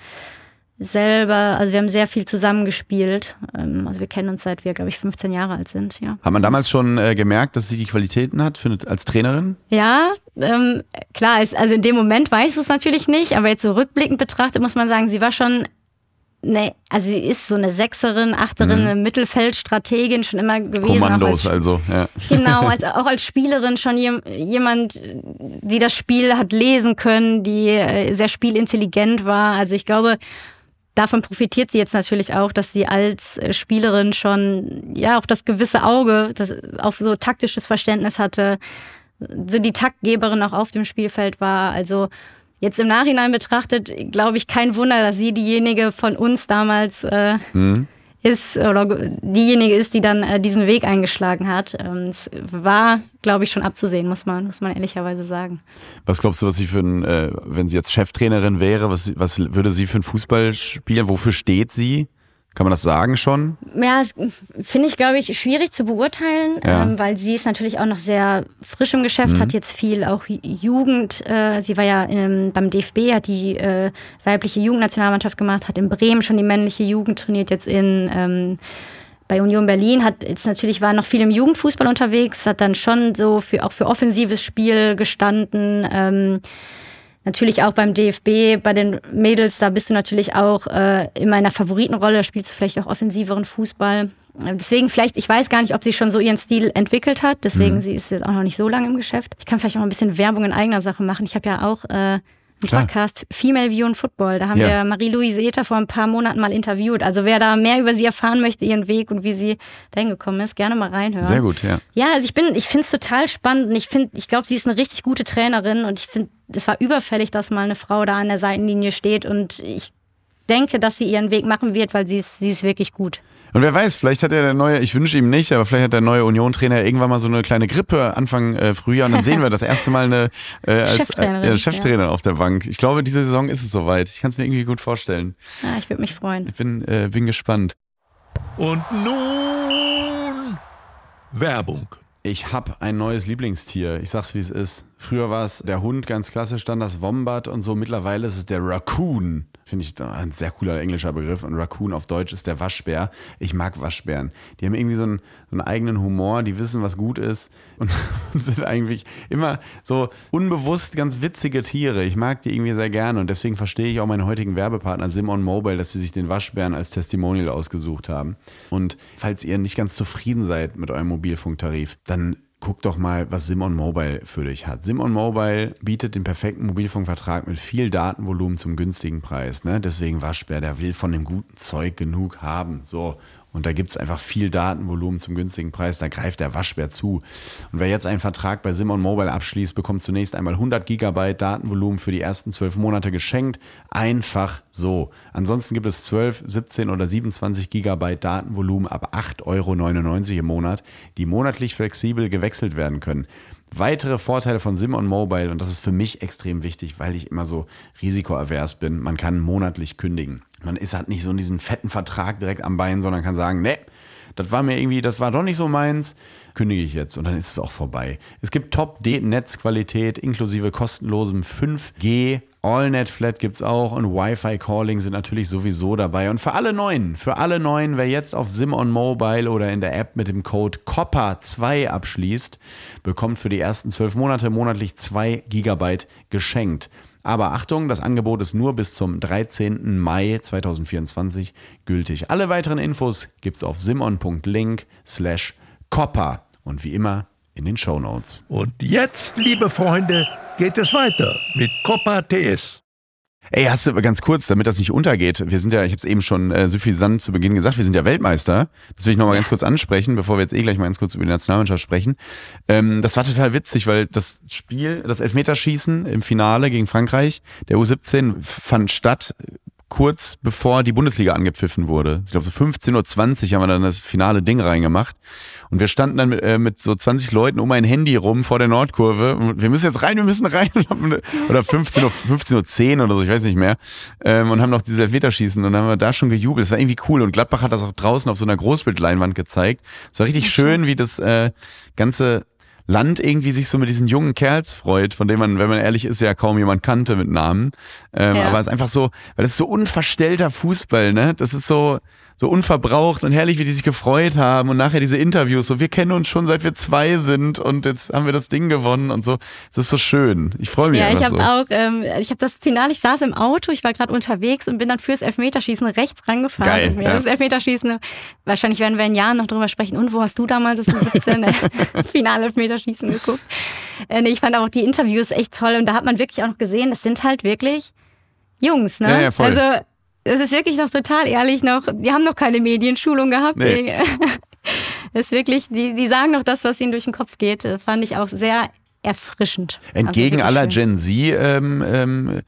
selber, also wir haben sehr viel zusammengespielt. Ähm, also wir kennen uns seit wir, glaube ich, 15 Jahre alt sind, ja. Hat man damals schon äh, gemerkt, dass sie die Qualitäten hat für, als Trainerin? Ja, ähm, klar, ist, also in dem Moment weiß es natürlich nicht, aber jetzt so rückblickend betrachtet muss man sagen, sie war schon Nee, also sie ist so eine Sechserin, Achterin, mhm. eine Mittelfeldstrategin schon immer gewesen. Kommandos als, also, ja. Genau, als, auch als Spielerin schon jemand, die das Spiel hat lesen können, die äh, sehr spielintelligent war. Also ich glaube, davon profitiert sie jetzt natürlich auch, dass sie als äh, Spielerin schon ja auch das gewisse Auge, das auf so taktisches Verständnis hatte, so die Taktgeberin auch auf dem Spielfeld war. Also jetzt im Nachhinein betrachtet, glaube ich, kein Wunder, dass sie diejenige von uns damals äh, mhm ist oder diejenige ist, die dann äh, diesen Weg eingeschlagen hat. Ähm, es war, glaube ich, schon abzusehen, muss man, muss man ehrlicherweise sagen. Was glaubst du, was sie für ein, äh, wenn sie jetzt Cheftrainerin wäre, was, was würde sie für ein Fußball spielen? Wofür steht sie? Kann man das sagen schon? Ja, finde ich, glaube ich, schwierig zu beurteilen, ja. ähm, weil sie ist natürlich auch noch sehr frisch im Geschäft, mhm. hat jetzt viel auch Jugend. Äh, sie war ja in, beim DFB, hat die äh, weibliche Jugendnationalmannschaft gemacht, hat in Bremen schon die männliche Jugend trainiert, jetzt in ähm, bei Union Berlin hat jetzt natürlich war noch viel im Jugendfußball unterwegs, hat dann schon so für auch für offensives Spiel gestanden. Ähm, Natürlich auch beim DFB, bei den Mädels, da bist du natürlich auch äh, in meiner Favoritenrolle, spielst du vielleicht auch offensiveren Fußball. Deswegen vielleicht, ich weiß gar nicht, ob sie schon so ihren Stil entwickelt hat, deswegen mhm. sie ist jetzt auch noch nicht so lange im Geschäft. Ich kann vielleicht auch ein bisschen Werbung in eigener Sache machen. Ich habe ja auch äh, Klar. Podcast Female View und Football. Da haben ja. wir Marie-Louise Ether vor ein paar Monaten mal interviewt. Also wer da mehr über sie erfahren möchte, ihren Weg und wie sie dahin gekommen ist, gerne mal reinhören. Sehr gut, ja. Ja, also ich bin, ich finde es total spannend und ich finde, ich glaube, sie ist eine richtig gute Trainerin und ich finde, es war überfällig, dass mal eine Frau da an der Seitenlinie steht und ich denke, dass sie ihren Weg machen wird, weil sie ist, sie ist wirklich gut. Und wer weiß, vielleicht hat er der neue, ich wünsche ihm nicht, aber vielleicht hat der neue Union-Trainer irgendwann mal so eine kleine Grippe Anfang äh, Frühjahr und dann sehen wir das erste Mal eine äh, als Cheftrainerin, äh, Cheftrainer ja. auf der Bank. Ich glaube, diese Saison ist es soweit. Ich kann es mir irgendwie gut vorstellen. Ja, ich würde mich freuen. Ich bin, äh, bin gespannt. Und nun Werbung. Ich habe ein neues Lieblingstier. Ich sag's wie es ist. Früher war es der Hund, ganz klassisch, dann das Wombat und so. Mittlerweile ist es der Raccoon. Finde ich ein sehr cooler englischer Begriff. Und Raccoon auf Deutsch ist der Waschbär. Ich mag Waschbären. Die haben irgendwie so einen, so einen eigenen Humor, die wissen, was gut ist und, und, sind eigentlich immer so unbewusst ganz witzige Tiere. Ich mag die irgendwie sehr gerne und deswegen verstehe ich auch meinen heutigen Werbepartner Simon Mobile, dass sie sich den Waschbären als Testimonial ausgesucht haben. Und falls ihr nicht ganz zufrieden seid mit eurem Mobilfunktarif, dann guck doch mal, was Simon Mobile für dich hat. Simon Mobile bietet den perfekten Mobilfunkvertrag mit viel Datenvolumen zum günstigen Preis. Ne? Deswegen Waschbär, der will von dem guten Zeug genug haben. So. Und da gibt es einfach viel Datenvolumen zum günstigen Preis. Da greift der Waschbär zu. Und wer jetzt einen Vertrag bei Simon Mobile abschließt, bekommt zunächst einmal 100 Gigabyte Datenvolumen für die ersten 12 Monate geschenkt. Einfach so. Ansonsten gibt es 12, 17 oder 27 Gigabyte Datenvolumen ab 8,99 Euro im Monat, die monatlich flexibel gewechselt werden können. Weitere Vorteile von Simon Mobile, und das ist für mich extrem wichtig, weil ich immer so risikoavers bin, man kann monatlich kündigen. Man ist halt nicht so in diesem fetten Vertrag direkt am Bein, sondern kann sagen, nee, das war mir irgendwie, das war doch nicht so meins, kündige ich jetzt und dann ist es auch vorbei. Es gibt Top-Netzqualität inklusive kostenlosem 5G AllNet Flat gibt's auch und Wi-Fi Calling sind natürlich sowieso dabei. Und für alle Neuen, für alle Neuen, wer jetzt auf Sim on Mobile oder in der App mit dem Code COPPA2 abschließt, bekommt für die ersten zwölf Monate monatlich zwei Gigabyte geschenkt. Aber Achtung, das Angebot ist nur bis zum 13. Mai 2024 gültig. Alle weiteren Infos gibt's auf simon.link slash copper und wie immer in den Show Notes. Und jetzt, liebe Freunde, geht es weiter mit Copa TS. Ey, hast du ganz kurz, damit das nicht untergeht, wir sind ja, ich habe es eben schon äh, suffisant zu Beginn gesagt, wir sind ja Weltmeister. Das will ich nochmal ganz kurz ansprechen, bevor wir jetzt eh gleich mal ganz kurz über die Nationalmannschaft sprechen. Ähm, das war total witzig, weil das Spiel, das Elfmeterschießen im Finale gegen Frankreich, der U17, fand statt kurz bevor die Bundesliga angepfiffen wurde. Ich glaube, so 15.20 Uhr haben wir dann das finale Ding reingemacht. Und wir standen dann mit, äh, mit so 20 Leuten um ein Handy rum vor der Nordkurve. Und wir müssen jetzt rein, wir müssen rein. oder 15 Uhr, 15 Uhr 10 oder so, ich weiß nicht mehr. Ähm, und haben noch diese Elfmeterschießen und dann haben wir da schon gejubelt. Das war irgendwie cool. Und Gladbach hat das auch draußen auf so einer Großbildleinwand gezeigt. Es war richtig schön, wie das äh, ganze Land irgendwie sich so mit diesen jungen Kerls freut, von denen man, wenn man ehrlich ist, ja kaum jemand kannte mit Namen. Ähm, ja. Aber es ist einfach so, weil das ist so unverstellter Fußball, ne? Das ist so, so unverbraucht und herrlich, wie die sich gefreut haben und nachher diese Interviews, so wir kennen uns schon seit wir zwei sind und jetzt haben wir das Ding gewonnen und so. Das ist so schön. Ich freue mich Ja, ich habe so. auch, ähm, ich habe das Finale, ich saß im Auto, ich war gerade unterwegs und bin dann fürs Elfmeterschießen rechts rangefahren. Geil, ja. Das Elfmeterschießen, wahrscheinlich werden wir in Jahren noch drüber sprechen. Und wo hast du damals das 17 Finale Elfmeterschießen geguckt? Äh, nee, ich fand auch die Interviews echt toll und da hat man wirklich auch noch gesehen, das sind halt wirklich Jungs, ne? Ja, ja, voll. Also es ist wirklich noch total ehrlich noch, die haben noch keine Medienschulung gehabt. Nee. Das ist wirklich, die, die sagen noch das, was ihnen durch den Kopf geht. Fand ich auch sehr erfrischend. Entgegen also aller. Gen Z ähm, ähm,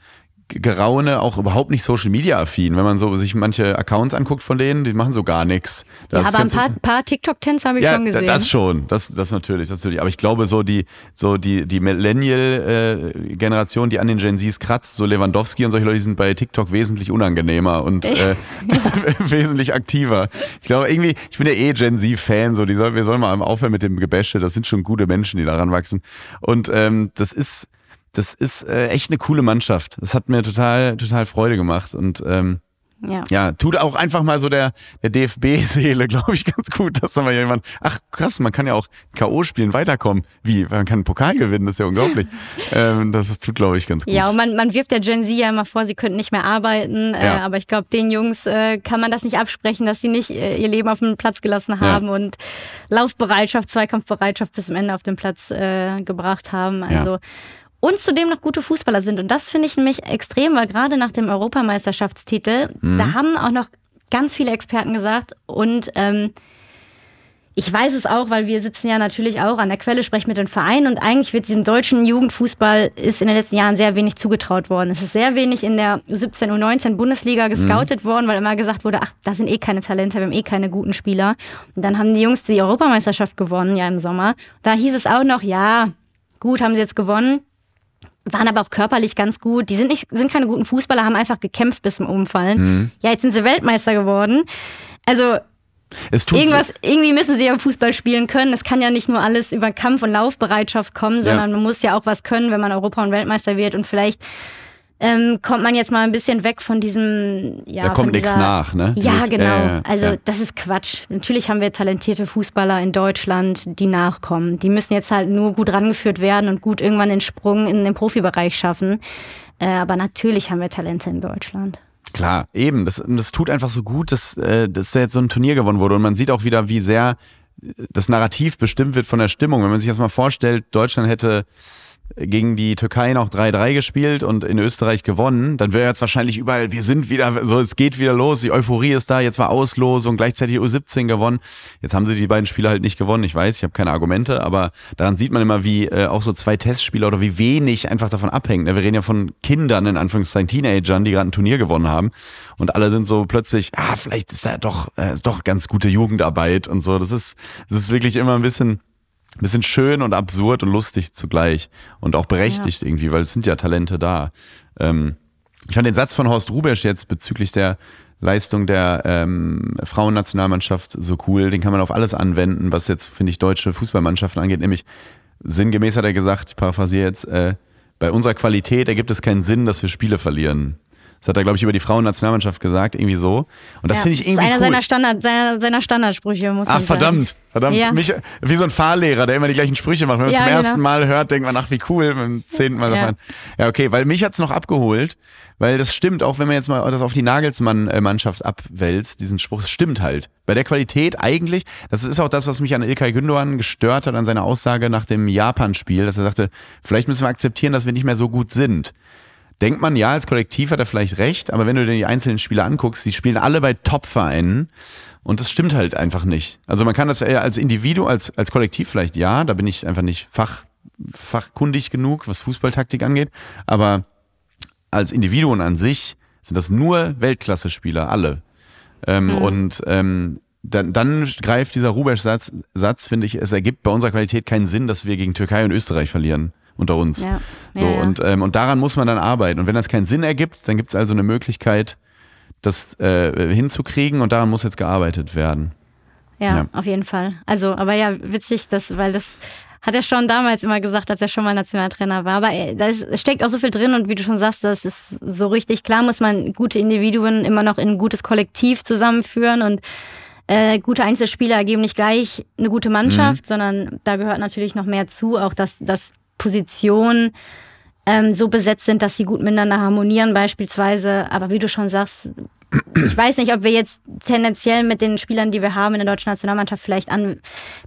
Geraune auch überhaupt nicht Social Media affin. Wenn man so sich manche Accounts anguckt von denen, die machen so gar nichts. Ja, aber ein paar, paar TikTok-Tänze habe ich ja, schon gesehen. das schon, das, das natürlich, das natürlich. Aber ich glaube so die, so die, die Millennial-Generation, die an den Gen Zs kratzt, so Lewandowski und solche Leute, die sind bei TikTok wesentlich unangenehmer und äh, wesentlich aktiver. Ich glaube irgendwie, ich bin ja eh Gen Z-Fan, so die soll, wir sollen mal aufhören mit dem Gebäsche. Das sind schon gute Menschen, die daran wachsen. Und ähm, das ist das ist äh, echt eine coole Mannschaft. Das hat mir total, total Freude gemacht. Und ähm, ja. ja, tut auch einfach mal so der, der DFB-Seele, glaube ich, ganz gut, dass da mal jemand, ach krass, man kann ja auch K.O. spielen, weiterkommen. Wie? Man kann einen Pokal gewinnen, das ist ja unglaublich. ähm, das, das tut, glaube ich, ganz gut. Ja, und man, man wirft der Gen Z ja immer vor, sie könnten nicht mehr arbeiten. Äh, Ja. aber ich glaube, den Jungs äh, kann man das nicht absprechen, dass sie nicht äh, ihr Leben auf dem Platz gelassen haben und Laufbereitschaft, Zweikampfbereitschaft bis zum Ende auf den Platz äh, gebracht haben. Also und zudem noch gute Fußballer sind. Und das finde ich nämlich extrem, weil gerade nach dem Europameisterschaftstitel, da haben auch noch ganz viele Experten gesagt und ähm, ich weiß es auch, weil wir sitzen ja natürlich auch an der Quelle, sprechen mit den Vereinen und eigentlich wird diesem deutschen Jugendfußball ist in den letzten Jahren sehr wenig zugetraut worden. Es ist sehr wenig in der U17, U19 Bundesliga gescoutet worden, weil immer gesagt wurde, ach, da sind eh keine Talente, wir haben eh keine guten Spieler. Und dann haben die Jungs die Europameisterschaft gewonnen, ja im Sommer. Da hieß es auch noch, ja, gut, haben sie jetzt gewonnen, waren aber auch körperlich ganz gut. Die sind nicht, sind keine guten Fußballer, haben einfach gekämpft bis zum Umfallen. Ja, jetzt sind sie Weltmeister geworden. Also es tut Irgendwas, irgendwie müssen sie ja Fußball spielen können. Es kann ja nicht nur alles über Kampf- und Laufbereitschaft kommen, sondern man muss ja auch was können, wenn man Europa- und Weltmeister wird. Und vielleicht ähm, kommt man jetzt mal ein bisschen weg von diesem. Ja, Da kommt nichts nach, ne? Ja, Dieses- genau. ja, also ja. das ist Quatsch. Natürlich haben wir talentierte Fußballer in Deutschland, die nachkommen. Die müssen jetzt halt nur gut rangeführt werden und gut irgendwann den Sprung in den Profibereich schaffen. Äh, aber natürlich haben wir Talente in Deutschland. Klar, eben. Das, das tut einfach so gut, dass, äh, dass da jetzt so ein Turnier gewonnen wurde. Und man sieht auch wieder, wie sehr äh, das Narrativ bestimmt wird von der Stimmung. Wenn man sich das mal vorstellt, Deutschland hätte gegen die Türkei noch 3-3 gespielt und in Österreich gewonnen, dann wäre jetzt wahrscheinlich überall, wir sind wieder, so es geht wieder los, die Euphorie ist da, jetzt war Auslosung, gleichzeitig U17 gewonnen. Jetzt haben sie die beiden Spiele halt nicht gewonnen, ich weiß, ich habe keine Argumente, aber daran sieht man immer, wie äh, auch so zwei Testspieler oder wie wenig einfach davon abhängt. ne? Wir reden ja von Kindern, in Anführungszeichen Teenagern, die gerade ein Turnier gewonnen haben und alle sind so plötzlich, ah, vielleicht ist da doch, äh, ist doch ganz gute Jugendarbeit und so. Das ist, das ist wirklich immer ein bisschen, bisschen schön und absurd und lustig zugleich und auch berechtigt irgendwie, weil es sind ja Talente da. Ähm, ich fand den Satz von Horst Rubesch jetzt bezüglich der Leistung der ähm, Frauennationalmannschaft so cool. Den kann man auf alles anwenden, was jetzt, finde ich, deutsche Fußballmannschaften angeht. Nämlich sinngemäß hat er gesagt, ich paraphrasiere jetzt, äh, bei unserer Qualität ergibt es keinen Sinn, dass wir Spiele verlieren. Das hat er, glaube ich, über die Frauennationalmannschaft gesagt, irgendwie so. Und das Ja, finde ich ist irgendwie einer cool. seiner, Standard, seiner, seiner Standardsprüche, muss Ach, man sagen. verdammt. Verdammt. Ja. Mich, wie so ein Fahrlehrer, der immer die gleichen Sprüche macht. Wenn man Ja, zum genau. ersten Mal hört, denkt man, ach, wie cool, beim zehnten Mal. Ja. Ja. okay, weil mich hat's noch abgeholt, weil das stimmt, auch wenn man jetzt mal das auf die Nagelsmann-Mannschaft abwälzt, diesen Spruch, es stimmt halt. Bei der Qualität eigentlich, das ist auch das, was mich an Ilkay Gündoğan gestört hat, an seiner Aussage nach dem Japan-Spiel, dass er sagte, vielleicht müssen wir akzeptieren, dass wir nicht mehr so gut sind denkt man, ja, als Kollektiv hat er vielleicht recht, aber wenn du dir die einzelnen Spieler anguckst, die spielen alle bei Top-Vereinen und das stimmt halt einfach nicht. Also man kann das eher als Individuum, als, als Kollektiv vielleicht ja, da bin ich einfach nicht fach, fachkundig genug, was Fußballtaktik angeht, aber als Individuen an sich sind das nur Weltklasse-Spieler, alle. Ähm, Und ähm, dann, dann greift dieser Rubesch-Satz, Satz, finde ich, es ergibt bei unserer Qualität keinen Sinn, dass wir gegen Türkei und Österreich verlieren unter uns. Ja. So, Ja, ja. Und, ähm, und daran muss man dann arbeiten. Und wenn das keinen Sinn ergibt, dann gibt es also eine Möglichkeit, das äh, hinzukriegen und daran muss jetzt gearbeitet werden. Ja, auf jeden Fall. Also, aber ja, witzig, dass, weil das hat er schon damals immer gesagt, als er schon mal Nationaltrainer war. Aber äh, da steckt auch so viel drin und wie du schon sagst, das ist so richtig. Klar muss man gute Individuen immer noch in ein gutes Kollektiv zusammenführen und äh, gute Einzelspieler ergeben nicht gleich eine gute Mannschaft, sondern da gehört natürlich noch mehr zu, auch dass, dass Positionen ähm, so besetzt sind, dass sie gut miteinander harmonieren beispielsweise. Aber wie du schon sagst, ich weiß nicht, ob wir jetzt tendenziell mit den Spielern, die wir haben in der deutschen Nationalmannschaft, vielleicht an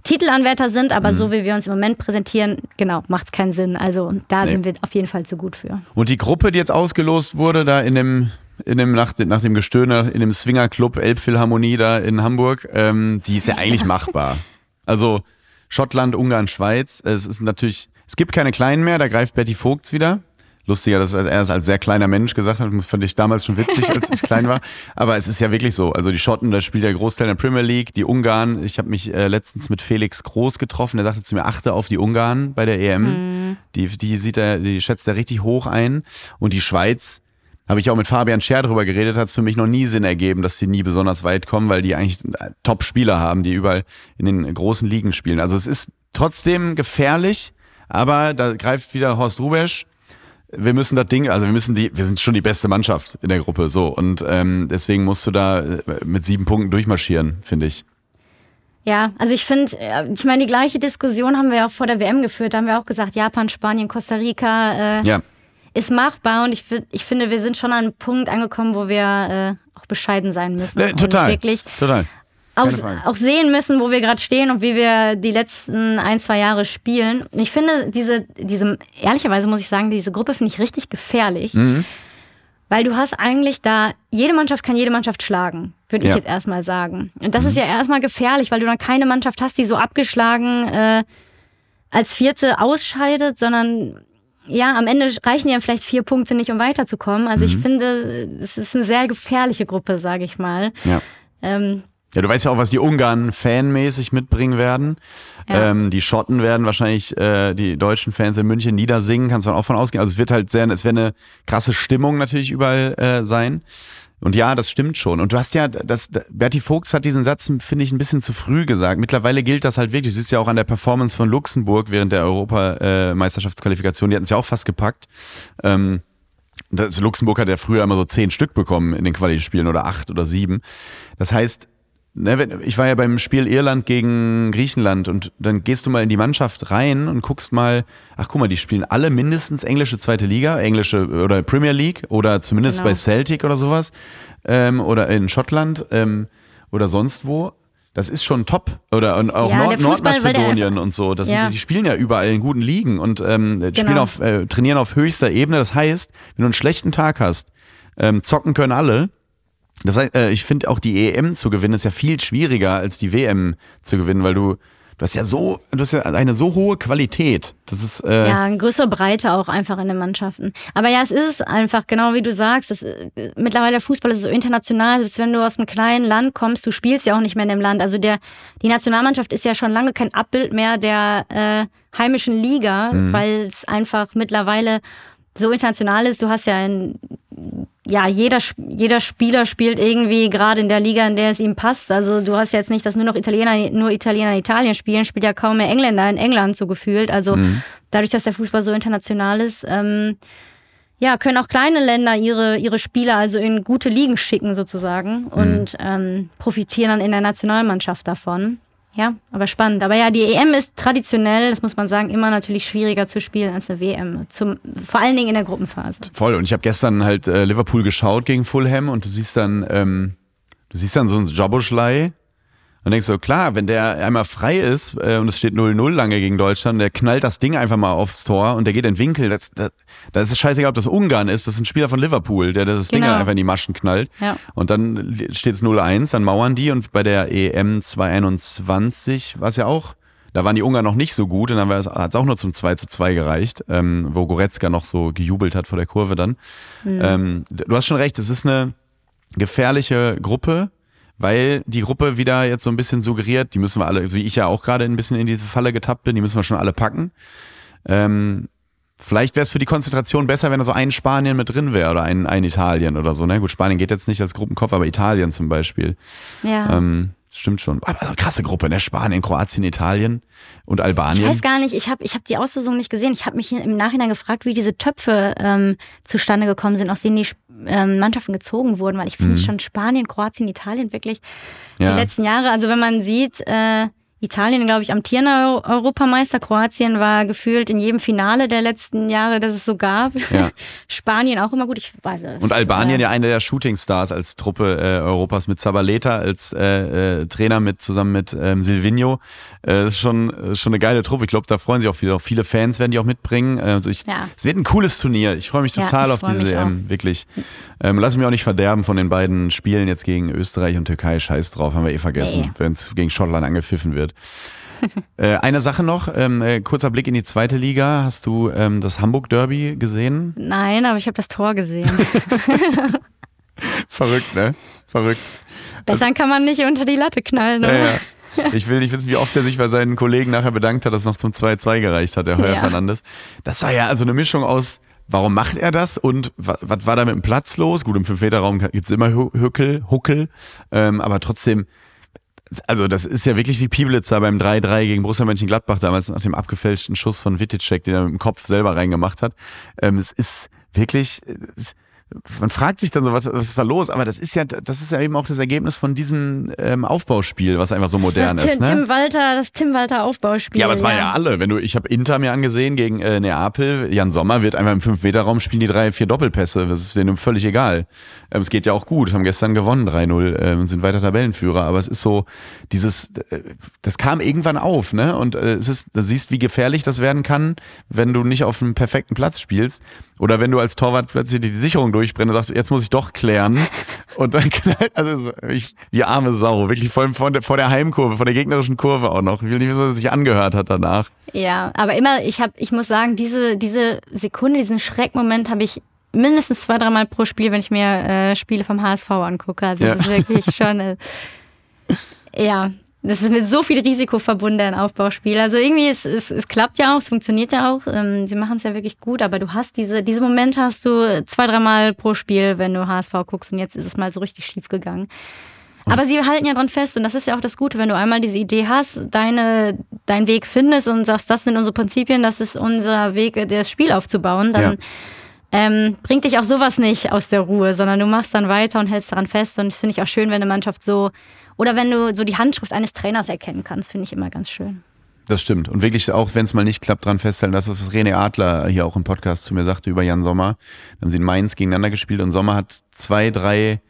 Titelanwärter sind, aber so wie wir uns im Moment präsentieren, genau, macht es keinen Sinn. Also da Nee. sind wir auf jeden Fall zu gut für. Und die Gruppe, die jetzt ausgelost wurde, da in dem, in dem nach, dem- nach dem Gestöhner, in dem Swingerclub Elbphilharmonie da in Hamburg, ähm, die ist ja eigentlich machbar. Also Schottland, Ungarn, Schweiz. Es ist natürlich, es gibt keine Kleinen mehr, da greift Betty Vogts wieder. Lustiger, dass er es als sehr kleiner Mensch gesagt hat. Das fand ich damals schon witzig, als ich klein war. Aber es ist ja wirklich so. Also die Schotten, da spielt der Großteil in der Premier League. Die Ungarn, ich habe mich äh, letztens mit Felix Groß getroffen. Der sagte zu mir, achte auf die Ungarn bei der EM. Die, die sieht er, die schätzt er richtig hoch ein. Und die Schweiz, habe ich auch mit Fabian Scher drüber geredet, hat es für mich noch nie Sinn ergeben, dass sie nie besonders weit kommen, weil die eigentlich Top-Spieler haben, die überall in den großen Ligen spielen. Also es ist trotzdem gefährlich, aber da greift wieder Horst Rubesch. Wir müssen das Ding, also wir müssen die, wir sind schon die beste Mannschaft in der Gruppe, so und ähm, deswegen musst du da äh, mit sieben Punkten durchmarschieren, finde ich. Ja, also ich finde, äh, ich meine, die gleiche Diskussion haben wir auch vor der WM geführt. Da haben wir auch gesagt, Japan, Spanien, Costa Rica äh, Ja, ist machbar und ich, ich finde, wir sind schon an einem Punkt angekommen, wo wir äh, auch bescheiden sein müssen. äh, total, wirklich total. Auch, auch sehen müssen, wo wir gerade stehen und wie wir die letzten ein, zwei Jahre spielen. Und ich finde, diese, diese, ehrlicherweise muss ich sagen, diese Gruppe finde ich richtig gefährlich. Mhm. Weil du hast eigentlich da, jede Mannschaft kann jede Mannschaft schlagen, würde ich Ja. jetzt erstmal sagen. Und das ist ja erstmal gefährlich, weil du dann keine Mannschaft hast, die so abgeschlagen äh, als Vierte ausscheidet, sondern ja, am Ende reichen ja vielleicht vier Punkte nicht, um weiterzukommen. Also ich finde, es ist eine sehr gefährliche Gruppe, sage ich mal. Ja. Ähm, Ja, du weißt ja auch, was die Ungarn fanmäßig mitbringen werden. Ja. Ähm, die Schotten werden wahrscheinlich äh, die deutschen Fans in München niedersingen, kannst du auch von ausgehen. Also es wird halt sehr, es wird eine krasse Stimmung natürlich überall äh, sein. Und ja, das stimmt schon. Und du hast ja, das, Berti Vogts hat diesen Satz, finde ich, ein bisschen zu früh gesagt. Mittlerweile gilt das halt wirklich. Du siehst ja auch an der Performance von Luxemburg während der Europameisterschaftsqualifikation. Die hatten es ja auch fast gepackt. Ähm, das, Luxemburg hat ja früher immer so zehn Stück bekommen in den Quali-Spielen oder acht oder sieben. Das heißt, ne, ich war ja beim Spiel Irland gegen Griechenland und dann gehst du mal in die Mannschaft rein und guckst mal, ach guck mal, die spielen alle mindestens englische zweite Liga, englische oder Premier League oder zumindest Genau. bei Celtic oder sowas ähm, oder in Schottland ähm, oder sonst wo. Das ist schon top. Oder und auch Ja, Nord Fußball, Nordmazedonien und so. Das Ja. sind, die spielen ja überall in guten Ligen und ähm, spielen Genau. auf, äh, trainieren auf höchster Ebene. Das heißt, wenn du einen schlechten Tag hast, ähm, zocken können alle. Das heißt, äh, ich finde auch die EM zu gewinnen ist ja viel schwieriger als die WM zu gewinnen, weil du du hast ja so du hast ja eine so hohe Qualität. Das ist äh, Ja, eine größere Breite auch einfach in den Mannschaften. Aber ja, es ist es einfach, genau wie du sagst. Das, äh, mittlerweile Fußball ist so international, selbst wenn du aus einem kleinen Land kommst, du spielst ja auch nicht mehr in dem Land. Also der, die Nationalmannschaft ist ja schon lange kein Abbild mehr der äh, heimischen Liga, weil es einfach mittlerweile so international ist. Du hast ja in ja, jeder, jeder Spieler spielt irgendwie gerade in der Liga, in der es ihm passt. Also du hast jetzt nicht, dass nur noch Italiener, nur Italiener in Italien spielen, spielt ja kaum mehr Engländer in England so gefühlt. Also dadurch, dass der Fußball so international ist, ähm, ja, können auch kleine Länder ihre, ihre Spieler also in gute Ligen schicken sozusagen mhm. und ähm, profitieren dann in der Nationalmannschaft davon. Ja, aber spannend. Aber ja, die EM ist traditionell, das muss man sagen, immer natürlich schwieriger zu spielen als eine WM. Zum, vor allen Dingen in der Gruppenphase. Voll. Und ich habe gestern halt äh, Liverpool geschaut gegen Fulham und du siehst dann, ähm, du siehst dann so ein Jaboschlei, und denkst du, klar, wenn der einmal frei ist äh, und es steht 0-0 lange gegen Deutschland, der knallt das Ding einfach mal aufs Tor und der geht in den Winkel. Das, das, das ist es scheißegal, ob das Ungarn ist. Das ist ein Spieler von Liverpool, der das genau. Ding einfach in die Maschen knallt. Ja. Und dann steht es 0-1, dann mauern die und bei der EM 221 war es ja auch da waren die Ungarn noch nicht so gut und dann hat es auch nur zum 2 zu 2 gereicht, ähm, wo Goretzka noch so gejubelt hat vor der Kurve dann. Mhm. Ähm, du hast schon recht, es ist eine gefährliche Gruppe weil die Gruppe wieder jetzt so ein bisschen suggeriert, die müssen wir alle, wie ich ja auch gerade ein bisschen in diese Falle getappt bin, die müssen wir schon alle packen. Ähm, vielleicht wäre es für die Konzentration besser, wenn da so ein Spanien mit drin wäre oder ein, ein Italien oder so. Ne? Gut, Spanien geht jetzt nicht als Gruppenkopf, aber Italien zum Beispiel. Ja. Ähm, Stimmt schon. Aber so eine krasse Gruppe, ne? Spanien, Kroatien, Italien und Albanien. Ich weiß gar nicht, ich habe ich hab die Auslosung nicht gesehen. Ich habe mich im Nachhinein gefragt, wie diese Töpfe ähm, zustande gekommen sind, aus denen die ähm, Mannschaften gezogen wurden, weil ich finde mhm. schon Spanien, Kroatien, Italien wirklich ja. die letzten Jahre. Also wenn man sieht, äh, Italien, glaube ich, amtierender Europameister. Kroatien war gefühlt in jedem Finale der letzten Jahre, das es so gab. Ja. Spanien auch immer gut. Ich weiß es. Und Albanien äh, ja einer der Shootingstars als Truppe äh, Europas mit Zabaleta als äh, äh, Trainer mit zusammen mit ähm, Silvino. Äh, das ist schon, ist schon eine geile Truppe. Ich glaube, da freuen sich auch viele. Auch viele Fans werden die auch mitbringen. Also ich, ja. Es wird ein cooles Turnier. Ich freue mich total ja, auf diese EM, wirklich. Ähm, lass mich auch nicht verderben von den beiden Spielen jetzt gegen Österreich und Türkei. Scheiß drauf, haben wir eh vergessen, wenn es gegen Schottland angepfiffen wird wird. äh, eine Sache noch, ähm, äh, kurzer Blick in die zweite Liga. Hast du ähm, das Hamburg-Derby gesehen? Nein, aber ich habe das Tor gesehen. Verrückt, ne? Verrückt. Besser kann man nicht unter die Latte knallen, oder? Ja, ja. Ich will nicht wissen, wie oft er sich bei seinen Kollegen nachher bedankt hat, dass es noch zum 2-2 gereicht hat, der Heuer ja. Fernandes. Das war ja also eine Mischung aus, warum macht er das und was, war da mit dem Platz los? Gut, im 5-Meter-Raum gibt es immer Huckel, Huckel, ähm, aber trotzdem, also das ist ja wirklich wie Pieblitzer beim 3-3 gegen Borussia Mönchengladbach damals nach dem abgefälschten Schuss von Wittitschek, den er mit dem Kopf selber reingemacht hat. Ähm, es ist wirklich, man fragt sich dann so, was, was ist da los? Aber das ist ja, das ist ja eben auch das Ergebnis von diesem ähm, Aufbauspiel, was einfach so modern das ist. Ne? Tim Walter, das Tim Walter Aufbauspiel. Ja, aber es ja. war ja alle. Wenn du, ich habe Inter mir angesehen gegen äh, Neapel. Jan Sommer wird einfach im 5-Meter-Raum spielen die drei, vier Doppelpässe. Das ist denen völlig egal. Ähm, es geht ja auch gut. Haben gestern gewonnen 3-0 äh, und sind weiter Tabellenführer. Aber es ist so dieses, äh, das kam irgendwann auf, ne? Und äh, es ist, du siehst, wie gefährlich das werden kann, wenn du nicht auf einem perfekten Platz spielst. Oder wenn du als Torwart plötzlich die Sicherung durchbrennst und sagst, jetzt muss ich doch klären. Und dann knallt, also ich, die arme Sau, wirklich vor, vor, der, vor der Heimkurve, vor der gegnerischen Kurve auch noch. Ich will nicht wissen, was er sich angehört hat danach. Ja, aber immer, ich habe, ich muss sagen, diese, diese Sekunde, diesen Schreckmoment habe ich mindestens zwei, dreimal pro Spiel, wenn ich mir äh, Spiele vom HSV angucke. Also es ja. ist wirklich schon, äh, ja, das ist mit so viel Risiko verbunden, ein Aufbauspiel. Also irgendwie, es, es, es klappt ja auch, es funktioniert ja auch. Ähm, sie machen es ja wirklich gut, aber du hast diese, diese Momente hast du zwei, dreimal pro Spiel, wenn du HSV guckst und jetzt ist es mal so richtig schief gegangen. Aber sie halten ja dran fest und das ist ja auch das Gute, wenn du einmal diese Idee hast, deine, deinen Weg findest und sagst, das sind unsere Prinzipien, das ist unser Weg, das Spiel aufzubauen, dann ja. ähm, bringt dich auch sowas nicht aus der Ruhe, sondern du machst dann weiter und hältst daran fest und das finde ich auch schön, wenn eine Mannschaft so oder wenn du so die Handschrift eines Trainers erkennen kannst, finde ich immer ganz schön. Das stimmt. Und wirklich auch, wenn es mal nicht klappt, dran festhalten, das, was René Adler hier auch im Podcast zu mir sagte über Jan Sommer. Dann haben sie in Mainz gegeneinander gespielt und Sommer hat zwei, drei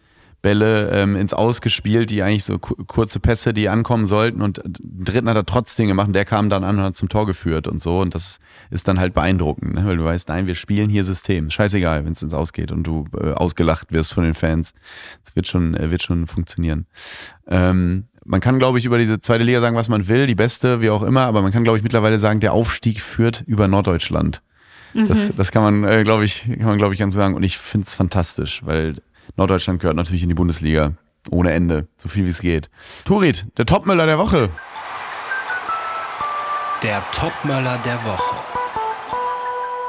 Bälle ähm, ins Aus gespielt, die eigentlich so kurze Pässe, die ankommen sollten. Und dritten hat er trotzdem gemacht und der kam dann an und hat zum Tor geführt und so. Und das ist dann halt beeindruckend, ne? weil du weißt, nein, wir spielen hier System. Scheißegal, wenn es ins Ausgeht und du äh, ausgelacht wirst von den Fans. Das wird schon, äh, wird schon funktionieren. Ähm, man kann, glaube ich, über diese zweite Liga sagen, was man will, die beste, wie auch immer, aber man kann, glaube ich, mittlerweile sagen, der Aufstieg führt über Norddeutschland. Mhm. Das, das kann man, äh, glaube ich, kann man, glaube ich, ganz sagen. Und ich finde es fantastisch, weil Norddeutschland gehört natürlich in die Bundesliga. Ohne Ende. So viel wie es geht. Turit, der Topmöller der Woche. Der Topmöller der Woche.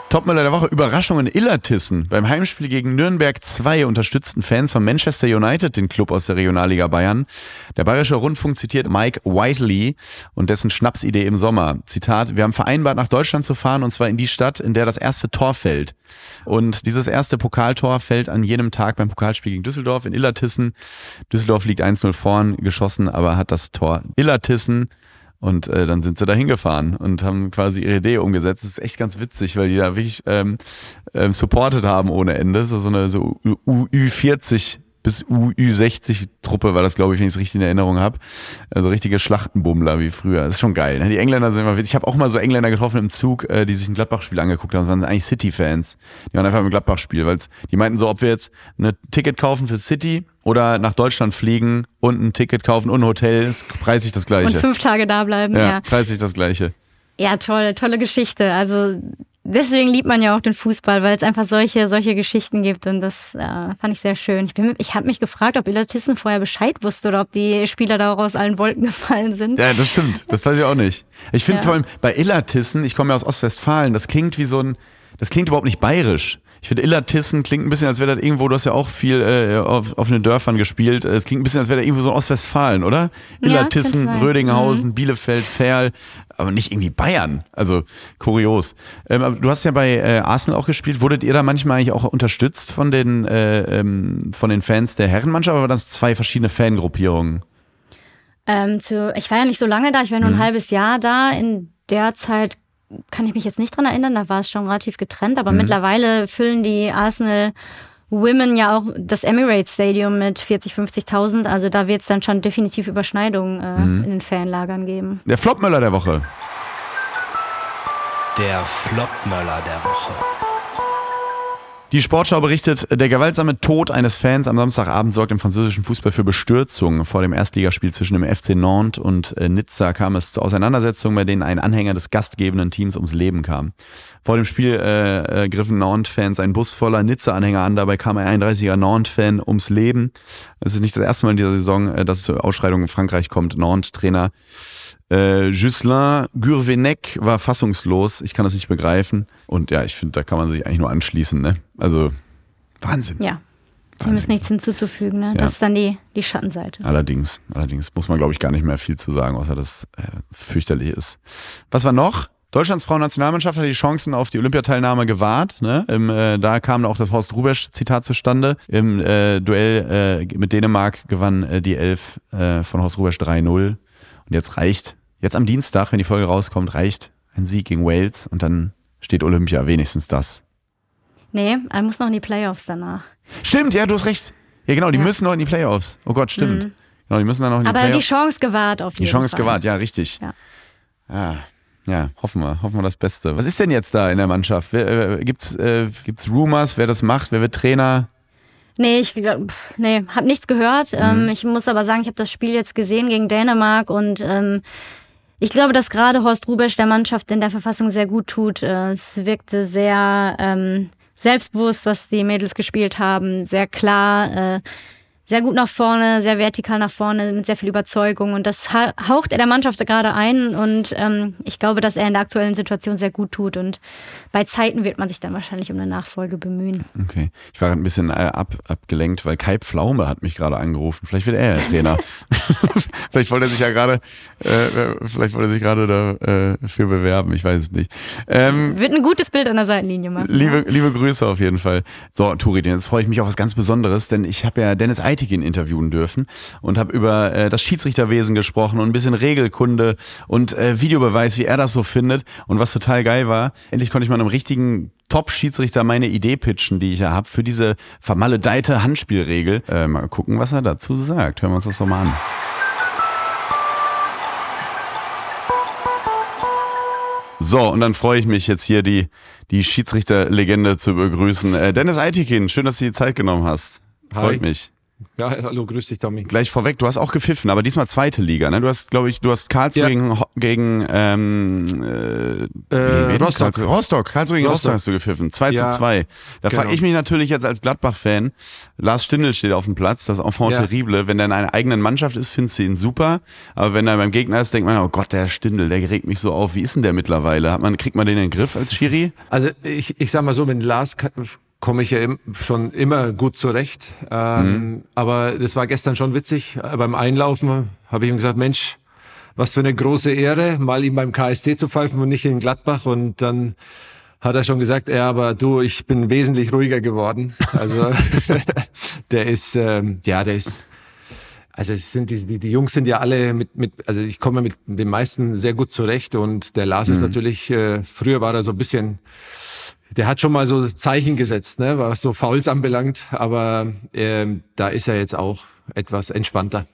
Topmüller der Woche, Überraschung in Illertissen. Beim Heimspiel gegen Nürnberg 2 unterstützten Fans von Manchester United den Club aus der Regionalliga Bayern. Der Bayerische Rundfunk zitiert Mike Whiteley und dessen Schnapsidee im Sommer. Zitat, wir haben vereinbart, nach Deutschland zu fahren und zwar in die Stadt, in der das erste Tor fällt. Und dieses erste Pokaltor fällt an jenem Tag beim Pokalspiel gegen Düsseldorf in Illertissen. Düsseldorf liegt 1-0 vorn, geschossen, aber hat das Tor Illertissen und äh, dann sind sie da hingefahren und haben quasi ihre Idee umgesetzt. Das ist echt ganz witzig, weil die da wirklich ähm, ähm, supported haben ohne Ende. Das ist so eine so U40 bis U60-Truppe war das, glaube ich, wenn ich es richtig in Erinnerung habe. Also richtige Schlachtenbummler wie früher. Das ist schon geil. Ne? Die Engländer sind immer witzig. Ich habe auch mal so Engländer getroffen im Zug, äh, die sich ein Gladbach-Spiel angeguckt haben. Das waren eigentlich City-Fans. Die waren einfach im Gladbach-Spiel, weil die meinten so, ob wir jetzt ein Ticket kaufen für City oder nach Deutschland fliegen und ein Ticket kaufen und ein Hotel, ist preislich das Gleiche. Und fünf Tage da bleiben, ja. ja. Preislich das Gleiche. Ja, toll, tolle Geschichte. Also deswegen liebt man ja auch den Fußball, weil es einfach solche, solche Geschichten gibt und das äh, fand ich sehr schön. Ich, ich habe mich gefragt, ob Illertissen vorher Bescheid wusste oder ob die Spieler da auch aus allen Wolken gefallen sind. Ja, das stimmt. Das weiß ich auch nicht. Ich finde ja. vor allem bei Illertissen, ich komme ja aus Ostwestfalen, das klingt wie so ein, das klingt überhaupt nicht bayerisch. Ich finde, Illertissen klingt ein bisschen, als wäre das irgendwo, du hast ja auch viel äh, auf, auf den Dörfern gespielt. Es klingt ein bisschen, als wäre das irgendwo so ein Ostwestfalen, oder? Illertissen, ja, Rödinghausen, mhm. Bielefeld, Ferl, aber nicht irgendwie Bayern. Also kurios. Ähm, du hast ja bei äh, Arsenal auch gespielt. Wurdet ihr da manchmal eigentlich auch unterstützt von den, äh, ähm, von den Fans der Herrenmannschaft, oder waren das zwei verschiedene Fangruppierungen? Ähm, zu, ich war ja nicht so lange da, ich war nur ein mhm. halbes Jahr da. In der Zeit kann ich mich jetzt nicht dran erinnern, da war es schon relativ getrennt, aber mhm. mittlerweile füllen die Arsenal Women ja auch das Emirates Stadium mit 40, 50.000. Also da wird es dann schon definitiv Überschneidungen äh, mhm. in den Fanlagern geben. Der Flopmöller der Woche. Der Flopmöller der Woche. Die Sportschau berichtet, der gewaltsame Tod eines Fans am Samstagabend sorgt im französischen Fußball für Bestürzung. Vor dem Erstligaspiel zwischen dem FC Nantes und äh, Nizza kam es zu Auseinandersetzungen, bei denen ein Anhänger des gastgebenden Teams ums Leben kam. Vor dem Spiel äh, äh, griffen Nantes-Fans einen Bus voller Nizza-Anhänger an. Dabei kam ein 31er Nantes-Fan ums Leben. Es ist nicht das erste Mal in dieser Saison, äh, dass es zu Ausschreitungen in Frankreich kommt. Nantes-Trainer äh, Ghislain Gurvenec war fassungslos. Ich kann das nicht begreifen. Und ja, ich finde, da kann man sich eigentlich nur anschließen. Ne? Also Wahnsinn. Ja. Dem ist nichts hinzuzufügen, ne? Ja. Das ist dann die, die Schattenseite. Allerdings, allerdings muss man, glaube ich, gar nicht mehr viel zu sagen, außer dass äh, fürchterlich ist. Was war noch? Deutschlands Frauennationalmannschaft hat die Chancen auf die Olympiateilnahme gewahrt. Ne? Im, äh, da kam auch das Horst Rubesch-Zitat zustande. Im äh, Duell äh, mit Dänemark gewann äh, die Elf äh, von Horst Rubesch 3-0. Und jetzt reicht Jetzt am Dienstag, wenn die Folge rauskommt, reicht ein Sieg gegen Wales und dann steht Olympia, wenigstens das. Nee, er muss noch in die Playoffs danach. Stimmt, ja, du hast recht. Ja, genau, die ja. müssen noch in die Playoffs. Oh Gott, stimmt. Mhm. Genau, die müssen dann noch in die Aber Playoffs. die Chance gewahrt auf jeden Fall. Die Chance Fall. gewahrt, ja, richtig. Ja. Ah, ja, hoffen wir, hoffen wir das Beste. Was ist denn jetzt da in der Mannschaft? Wer, äh, gibt's, äh, gibt's Rumors, wer das macht? Wer wird Trainer? Nee, ich nee, hab nichts gehört. Mhm. Ähm, ich muss aber sagen, ich habe das Spiel jetzt gesehen gegen Dänemark und ähm, ich glaube, dass gerade Horst Rubesch der Mannschaft in der Verfassung sehr gut tut. Äh, es wirkte sehr ähm, selbstbewusst, was die Mädels gespielt haben, sehr klar. Äh, sehr gut nach vorne, sehr vertikal nach vorne, mit sehr viel Überzeugung. Und das haucht er der Mannschaft gerade ein. Und ähm, ich glaube, dass er in der aktuellen Situation sehr gut tut. Und bei Zeiten wird man sich dann wahrscheinlich um eine Nachfolge bemühen. Okay. Ich war ein bisschen äh, ab, abgelenkt, weil Kai Pflaume hat mich gerade angerufen. Vielleicht wird er ja Trainer. vielleicht wollte er sich ja gerade, äh, vielleicht wollte er sich gerade dafür äh, bewerben. Ich weiß es nicht. Ähm, wird ein gutes Bild an der Seitenlinie machen. Liebe, liebe Grüße auf jeden Fall. So, Turi, jetzt freue ich mich auf was ganz Besonderes, denn ich habe ja Dennis Eit Heitigen interviewen dürfen und habe über äh, das Schiedsrichterwesen gesprochen und ein bisschen Regelkunde und äh, Videobeweis, wie er das so findet. Und was total geil war, endlich konnte ich mal einem richtigen Top-Schiedsrichter meine Idee pitchen, die ich ja habe, für diese vermaledeite Handspielregel. Äh, mal gucken, was er dazu sagt. Hören wir uns das doch mal an. So, und dann freue ich mich jetzt hier, die, die Schiedsrichterlegende zu begrüßen. Äh, Dennis Eitikin, schön, dass du die Zeit genommen hast. Freut Hi. mich. Ja, hallo, grüß dich, Tommy. Gleich vorweg, du hast auch gepfiffen, aber diesmal zweite Liga, ne? Du hast, glaube ich, du hast Karlsruhe Ja. gegen, gegen ähm, äh, Äh? Rostock. Karlsruhe, Rostock, Karlsruhe gegen Rostock Rostock. hast du gepfiffen. 2 Ja, zu 2. Da frage genau. ich mich natürlich jetzt als Gladbach-Fan, Lars Stindl steht auf dem Platz, das Enfant Ja. terrible. Wenn der in einer eigenen Mannschaft ist, findest du ihn super. Aber wenn er beim Gegner ist, denkt man, oh Gott, der Stindl, der regt mich so auf. Wie ist denn der mittlerweile? Hat man, kriegt man den in den Griff als Schiri? Also ich, ich sag mal so, mit Lars komme ich ja im, schon immer gut zurecht. Ähm, Aber das war gestern schon witzig. Äh, Beim Einlaufen habe ich ihm gesagt, Mensch, was für eine große Ehre, mal ihm beim KSC zu pfeifen und nicht in Gladbach. Und dann hat er schon gesagt, ja, aber du, ich bin wesentlich ruhiger geworden. Also der ist, ähm, ja, der ist also es sind die, die, die Jungs sind ja alle mit, mit, also ich komme mit den meisten sehr gut zurecht und der Lars ist natürlich, äh, früher war er so ein bisschen, der hat schon mal so Zeichen gesetzt, ne, was so Fouls anbelangt, aber ähm, da ist er jetzt auch etwas entspannter.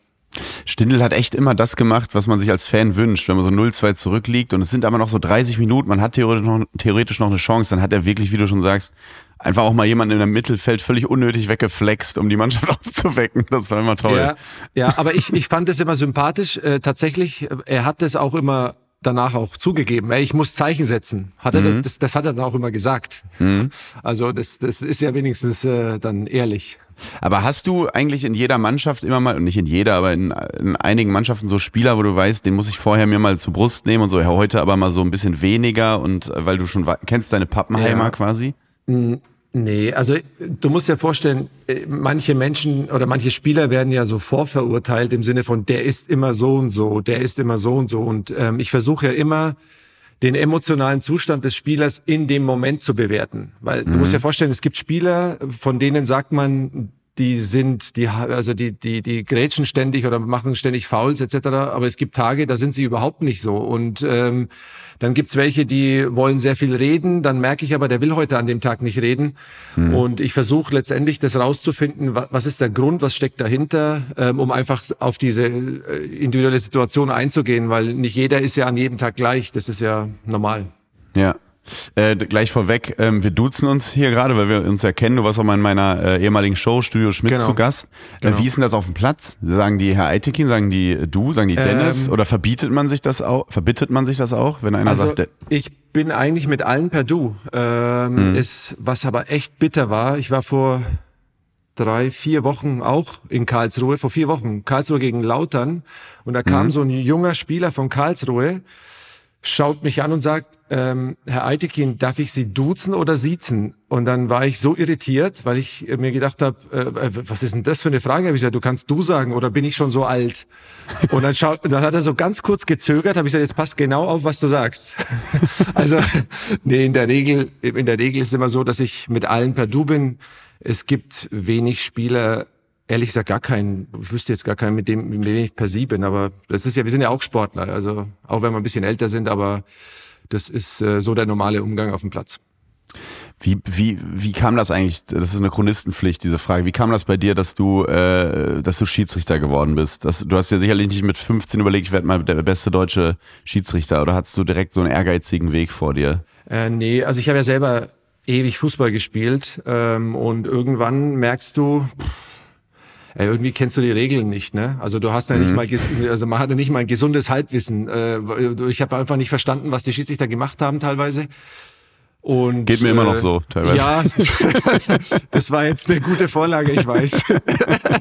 Stindl hat echt immer das gemacht, was man sich als Fan wünscht, wenn man so 0-2 zurückliegt und es sind aber noch so 30 Minuten, man hat theoretisch noch, theoretisch noch eine Chance, dann hat er wirklich, wie du schon sagst, einfach auch mal jemanden in der Mittelfeld völlig unnötig weggeflext, um die Mannschaft aufzuwecken. Das war immer toll. Ja, ja, aber ich, ich fand es immer sympathisch. Äh, tatsächlich, äh, er hat es auch immer danach auch zugegeben. Ey, ich muss Zeichen setzen. Hat er das, das hat er dann auch immer gesagt. Also das, das ist ja wenigstens äh, dann ehrlich. Aber hast du eigentlich in jeder Mannschaft immer mal, nicht in jeder, aber in, in einigen Mannschaften so Spieler, wo du weißt, den muss ich vorher mir mal zur Brust nehmen und so, ja, heute aber mal so ein bisschen weniger und äh, weil du schon kennst deine Pappenheimer Ja. quasi? Nee, also du musst dir vorstellen, äh, manche Menschen oder manche Spieler werden ja so vorverurteilt im Sinne von, der ist immer so und so, der ist immer so und so. Und ähm, ich versuche ja immer, den emotionalen Zustand des Spielers in dem Moment zu bewerten. Weil du musst dir vorstellen, es gibt Spieler, von denen sagt man, die sind, die, also die, die, die grätschen ständig oder machen ständig Fouls etc. Aber es gibt Tage, da sind sie überhaupt nicht so. Und ähm, dann gibt's welche, die wollen sehr viel reden. Dann merke ich aber, der will heute an dem Tag nicht reden. Und ich versuche letztendlich das rauszufinden, wa- was ist der Grund, was steckt dahinter, ähm, um einfach auf diese äh, individuelle Situation einzugehen, weil nicht jeder ist ja an jedem Tag gleich. Das ist ja normal. Ja. Äh, gleich vorweg, ähm, wir duzen uns hier gerade, weil wir uns ja kennen. Du warst auch mal in meiner äh, ehemaligen Show, Studio Schmidt, Genau. zu Gast. Äh, Genau. wie ist denn das auf dem Platz? Sagen die Herr Eitekin, sagen die äh, du, sagen die Dennis? Ähm, oder verbietet man sich das auch? Verbittet man sich das auch, wenn einer Also sagt, der, ich bin eigentlich mit allen per Du. Ähm, ist, was aber echt bitter war, ich war vor drei, vier Wochen auch in Karlsruhe, vor vier Wochen, Karlsruhe gegen Lautern. Und da kam so ein junger Spieler von Karlsruhe, schaut mich an und sagt, ähm, Herr Eitekin, darf ich Sie duzen oder siezen? Und dann war ich so irritiert, weil ich mir gedacht habe, äh, äh, was ist denn das für eine Frage? Habe ich gesagt, du kannst du sagen oder bin ich schon so alt? Und dann, schaut, dann hat er so ganz kurz gezögert, habe ich gesagt, jetzt passt genau auf, was du sagst. also, nee, in der Regel, in der Regel ist es immer so, dass ich mit allen per Du bin. Es gibt wenig Spieler, ehrlich gesagt gar keinen, ich wüsste jetzt gar keinen, mit dem, mit dem ich per Sie bin, aber das ist ja, wir sind ja auch Sportler, also auch wenn wir ein bisschen älter sind, aber das ist äh, so der normale Umgang auf dem Platz. Wie, wie, wie kam das eigentlich? Das ist eine Chronistenpflicht, diese Frage. Wie kam das bei dir, dass du, äh, dass du Schiedsrichter geworden bist? Das, du hast ja sicherlich nicht mit 15 überlegt, ich werde mal der beste deutsche Schiedsrichter oder hattest du direkt so einen ehrgeizigen Weg vor dir? Äh, nee, also ich habe ja selber ewig Fußball gespielt ähm, und irgendwann merkst du, pff, ey, irgendwie kennst du die Regeln nicht, ne? Also du hast ja nicht mal, also man hatte nicht mal ein gesundes Halbwissen. Äh, ich habe einfach nicht verstanden, was die Schiedsrichter gemacht haben teilweise. Und, Geht mir immer noch so, teilweise. Ja, das war jetzt eine gute Vorlage, ich weiß.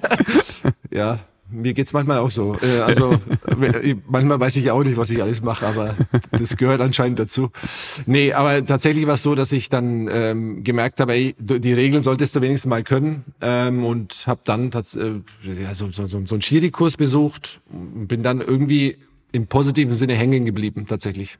ja, mir geht's manchmal auch so. Äh, Also manchmal weiß ich auch nicht, was ich alles mache, aber das gehört anscheinend dazu. Nee, aber tatsächlich war es so, dass ich dann ähm, gemerkt habe, ey, die Regeln solltest du wenigstens mal können ähm, und habe dann äh, ja, so, so, so, so einen Schiri-Kurs besucht und bin dann irgendwie im positiven Sinne hängen geblieben, tatsächlich.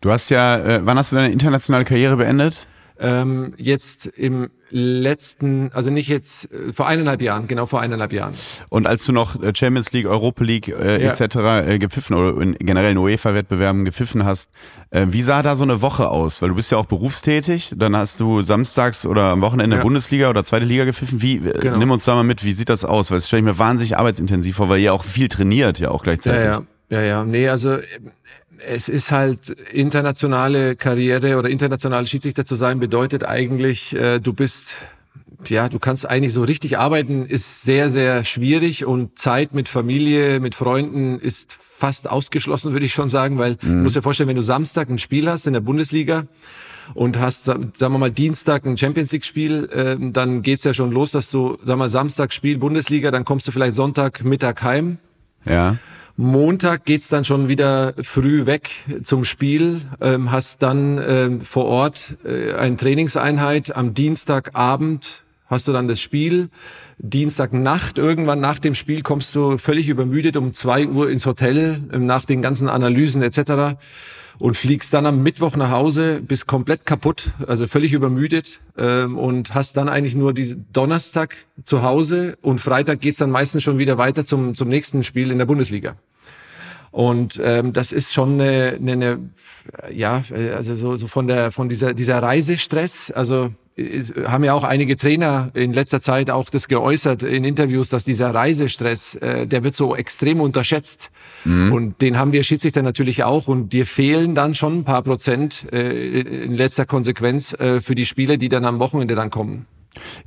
Du hast ja, äh, wann hast du deine internationale Karriere beendet? Ähm, jetzt im letzten, also nicht jetzt, äh, vor eineinhalb Jahren, genau vor eineinhalb Jahren. Und als du noch äh, Champions League, Europa League äh, Ja. etc. Äh, gepfiffen oder in generell in UEFA-Wettbewerben gepfiffen hast, äh, wie sah da so eine Woche aus? Weil du bist ja auch berufstätig, dann hast du samstags oder am Wochenende Ja. Bundesliga oder zweite Liga gepfiffen. Wie, äh, Genau. nimm uns da mal mit, wie sieht das aus? Weil das stelle ich mir wahnsinnig arbeitsintensiv vor, weil ihr auch viel trainiert ja auch gleichzeitig. Ja, ja, ja, ja. Nee, also es ist halt internationale Karriere oder internationale Schiedsrichter zu sein, bedeutet eigentlich, äh, du bist ja, du kannst eigentlich so richtig arbeiten, ist sehr, sehr schwierig und Zeit mit Familie, mit Freunden ist fast ausgeschlossen, würde ich schon sagen, weil mhm. du musst dir vorstellen, wenn du Samstag ein Spiel hast in der Bundesliga, und hast, sagen wir mal, Dienstag ein Champions League-Spiel, äh, dann geht's ja schon los, dass du, sagen wir mal, Samstag Spiel Bundesliga, dann kommst du vielleicht Sonntag Mittag heim. Ja. Montag geht's dann schon wieder früh weg zum Spiel, ähm, hast dann ähm, vor Ort äh, eine Trainingseinheit. Am Dienstagabend hast du dann das Spiel. Dienstagnacht, irgendwann nach dem Spiel, kommst du völlig übermüdet um zwei Uhr ins Hotel, ähm, nach den ganzen Analysen etc und fliegst dann am Mittwoch nach Hause, bist komplett kaputt, also völlig übermüdet ähm, und hast dann eigentlich nur diesen Donnerstag zu Hause und Freitag geht's dann meistens schon wieder weiter zum, zum nächsten Spiel in der Bundesliga. Und ähm, das ist schon eine, eine, eine ja, also so, so von der von dieser dieser Reisestress. Also haben ja auch einige Trainer in letzter Zeit auch das geäußert in Interviews, dass dieser Reisestress, äh, der wird so extrem unterschätzt. Mhm. Und den haben wir Schiedsrichter natürlich auch. Und dir fehlen dann schon ein paar Prozent äh, in letzter Konsequenz äh, für die Spiele, die dann am Wochenende dann kommen.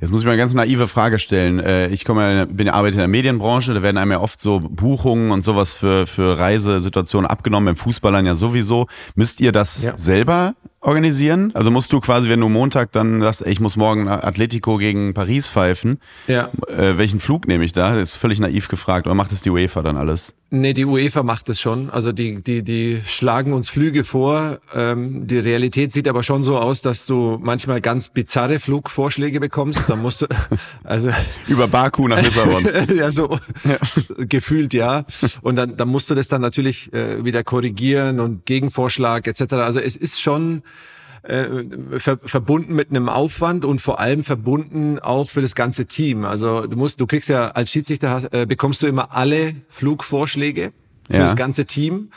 Jetzt muss ich mal eine ganz naive Frage stellen. Äh, ich komme, bin arbeite in der Medienbranche, da werden einem ja oft so Buchungen und sowas für, für Reisesituationen abgenommen, im Fußballern ja sowieso. Müsst ihr das ja. selber organisieren? Also musst du quasi, wenn du Montag dann sagst, ich muss morgen Atletico gegen Paris pfeifen, ja. äh, welchen Flug nehme ich da? Das ist völlig naiv gefragt. Oder macht das die UEFA dann alles? Nee, die UEFA macht das schon. Also die, die, die schlagen uns Flüge vor. Ähm, die Realität sieht aber schon so aus, dass du manchmal ganz bizarre Flugvorschläge bekommst. Da musst du, also. Über Baku nach Lissabon. ja, so ja. gefühlt ja. Und dann, dann musst du das dann natürlich äh, wieder korrigieren und Gegenvorschlag etc. Also es ist schon, äh, ver verbunden mit einem Aufwand und vor allem verbunden auch für das ganze Team. Also du musst, du kriegst ja als Schiedsrichter äh, bekommst du immer alle Flugvorschläge für ja. das ganze Team.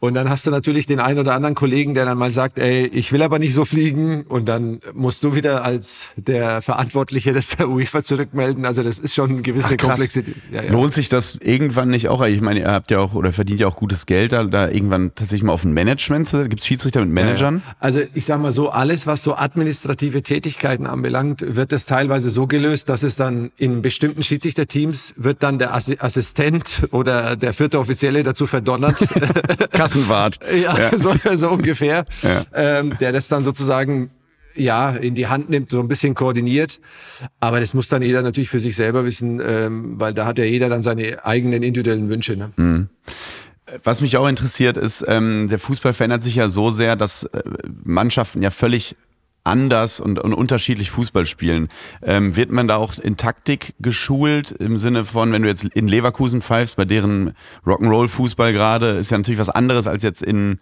Und dann hast du natürlich den einen oder anderen Kollegen, der dann mal sagt, ey, ich will aber nicht so fliegen. Und dann musst du wieder als der Verantwortliche des der UEFA zurückmelden. Also das ist schon eine gewisse Ach, Komplexität. Ja, ja. Lohnt sich das irgendwann nicht auch? Ich meine, ihr habt ja auch oder verdient ja auch gutes Geld da, da irgendwann tatsächlich mal auf ein Management. Gibt es Schiedsrichter mit Managern? Also ich sag mal so, alles, was so administrative Tätigkeiten anbelangt, wird das teilweise so gelöst, dass es dann in bestimmten Schiedsrichterteams wird dann der Assistent oder der vierte Offizielle dazu verdonnert. Kassenwart. ja, ja. So, so, ungefähr. Ja. Ähm, der das dann sozusagen ja, in die Hand nimmt, so ein bisschen koordiniert. Aber das muss dann jeder natürlich für sich selber wissen, ähm, weil da hat ja jeder dann seine eigenen individuellen Wünsche. Ne? Mhm. Was mich auch interessiert ist, ähm, der Fußball verändert sich ja so sehr, dass äh, Mannschaften ja völlig anders und, und unterschiedlich Fußball spielen. Ähm, wird man da auch in Taktik geschult im Sinne von, wenn du jetzt in Leverkusen pfeifst, bei deren Rock'n'Roll-Fußball gerade, ist ja natürlich was anderes als jetzt in,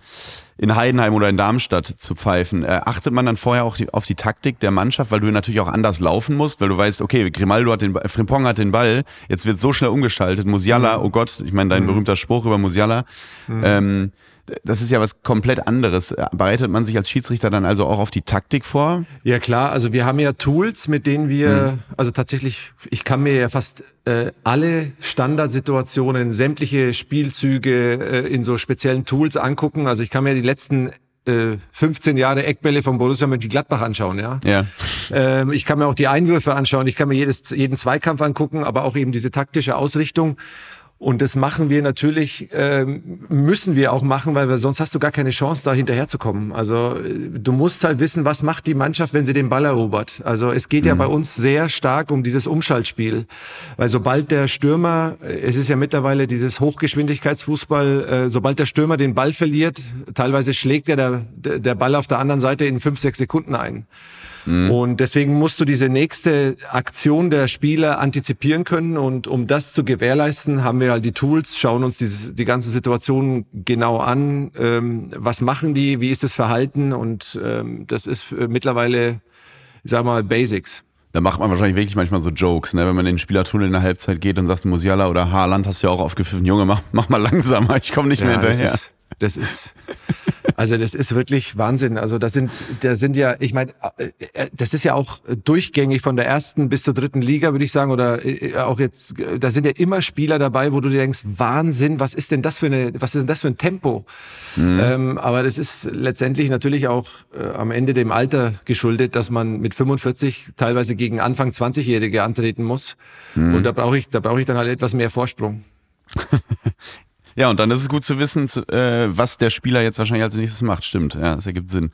in Heidenheim oder in Darmstadt zu pfeifen. Äh, achtet man dann vorher auch die, auf die Taktik der Mannschaft, weil du natürlich auch anders laufen musst, weil du weißt, okay, Grimaldo hat den, Frimpong hat den Ball, jetzt wird so schnell umgeschaltet, Musiala, mhm. oh Gott, ich meine dein mhm. berühmter Spruch über Musiala. Mhm. Ähm, das ist ja was komplett anderes. Bereitet man sich als Schiedsrichter dann also auch auf die Taktik vor? Ja klar, also wir haben ja Tools, mit denen wir, mhm. also tatsächlich, ich kann mir ja fast äh, alle Standardsituationen, sämtliche Spielzüge äh, in so speziellen Tools angucken. Also ich kann mir die letzten äh, 15 Jahre Eckbälle von Borussia Mönchengladbach anschauen, ja. ja. Ähm, ich kann mir auch die Einwürfe anschauen, ich kann mir jedes, jeden Zweikampf angucken, aber auch eben diese taktische Ausrichtung. Und das machen wir natürlich, ähm, müssen wir auch machen, weil wir, sonst hast du gar keine Chance, da hinterherzukommen. Also äh, du musst halt wissen, was macht die Mannschaft, wenn sie den Ball erobert. Also es geht mhm. ja bei uns sehr stark um dieses Umschaltspiel. Weil sobald der Stürmer, äh, es ist ja mittlerweile dieses Hochgeschwindigkeitsfußball, äh, sobald der Stürmer den Ball verliert, teilweise schlägt er der, der Ball auf der anderen Seite in fünf, sechs Sekunden ein. Mhm. Und deswegen musst du diese nächste Aktion der Spieler antizipieren können. Und um das zu gewährleisten, haben wir halt die Tools, schauen uns diese, die ganze Situation genau an. Ähm, was machen die? Wie ist das Verhalten? Und ähm, das ist äh, mittlerweile, ich sag mal, Basics. Da macht man wahrscheinlich wirklich manchmal so Jokes, ne? wenn man in den Spielertunnel in der Halbzeit geht und sagt, Musiala oder Haaland hast du ja auch aufgepfiffen, Junge, mach, mach mal langsamer, ich komme nicht ja, mehr hinterher. Das ist, das ist Also das ist wirklich Wahnsinn. Also da sind, da sind ja, ich meine, äh, das ist ja auch durchgängig von der ersten bis zur dritten Liga, würde ich sagen, oder äh, auch jetzt, da sind ja immer Spieler dabei, wo du dir denkst, Wahnsinn, was ist denn das für eine, was ist denn das für ein Tempo? Mhm. Ähm, aber das ist letztendlich natürlich auch äh, am Ende dem Alter geschuldet, dass man mit 45 teilweise gegen Anfang 20-Jährige antreten muss. Mhm. Und da brauche ich, da brauche ich dann halt etwas mehr Vorsprung. Ja, und dann ist es gut zu wissen, äh, was der Spieler jetzt wahrscheinlich als nächstes macht. Stimmt, ja, das ergibt Sinn.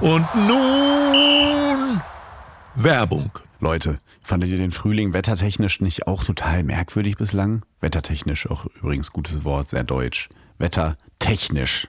Und nun Werbung. Leute, fandet ihr den Frühling wettertechnisch nicht auch total merkwürdig bislang? Wettertechnisch auch übrigens gutes Wort, sehr deutsch. Wettertechnisch.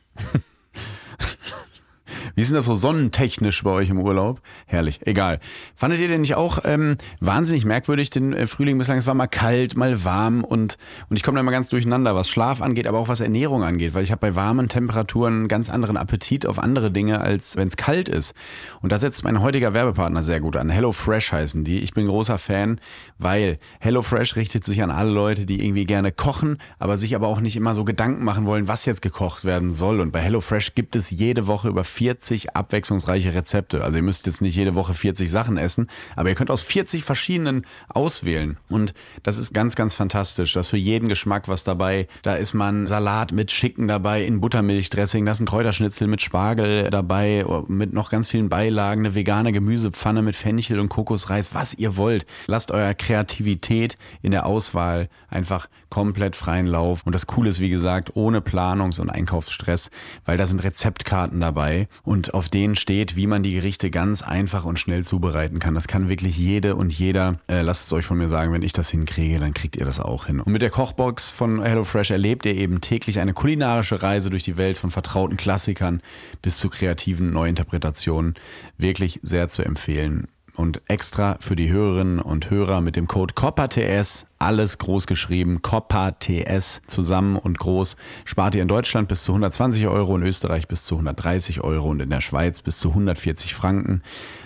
Wie ist denn das so sonnentechnisch bei euch im Urlaub? Herrlich, egal. Fandet ihr denn nicht auch ähm, wahnsinnig merkwürdig den äh, Frühling bislang? Es war mal kalt, mal warm und, und ich komme da immer ganz durcheinander, was Schlaf angeht, aber auch was Ernährung angeht, weil ich habe bei warmen Temperaturen einen ganz anderen Appetit auf andere Dinge, als wenn es kalt ist. Und da setzt mein heutiger Werbepartner sehr gut an. Hello Fresh heißen die. Ich bin großer Fan, weil Hello Fresh richtet sich an alle Leute, die irgendwie gerne kochen, aber sich aber auch nicht immer so Gedanken machen wollen, was jetzt gekocht werden soll. Und bei Hello Fresh gibt es jede Woche über 40 abwechslungsreiche Rezepte. Also ihr müsst jetzt nicht jede Woche 40 Sachen essen, aber ihr könnt aus 40 verschiedenen auswählen. Und das ist ganz, ganz fantastisch. Da ist für jeden Geschmack was dabei. Da ist man Salat mit Schicken dabei, in Buttermilchdressing, da ist ein Kräuterschnitzel mit Spargel dabei, mit noch ganz vielen Beilagen, eine vegane Gemüsepfanne mit Fenchel und Kokosreis, was ihr wollt. Lasst eurer Kreativität in der Auswahl einfach komplett freien Lauf. Und das Coole ist, wie gesagt, ohne Planungs- und Einkaufsstress, weil da sind Rezeptkarten dabei und auf denen steht, wie man die Gerichte ganz einfach und schnell zubereiten kann. Das kann wirklich jede und jeder. Äh, lasst es euch von mir sagen, wenn ich das hinkriege, dann kriegt ihr das auch hin. Und mit der Kochbox von HelloFresh erlebt ihr eben täglich eine kulinarische Reise durch die Welt von vertrauten Klassikern bis zu kreativen Neuinterpretationen. Wirklich sehr zu empfehlen. Und extra für die Hörerinnen und Hörer mit dem Code COPPATS alles groß geschrieben, COPPA TS zusammen und groß, spart ihr in Deutschland bis zu 120 Euro, in Österreich bis zu 130 Euro und in der Schweiz bis zu 140 Franken.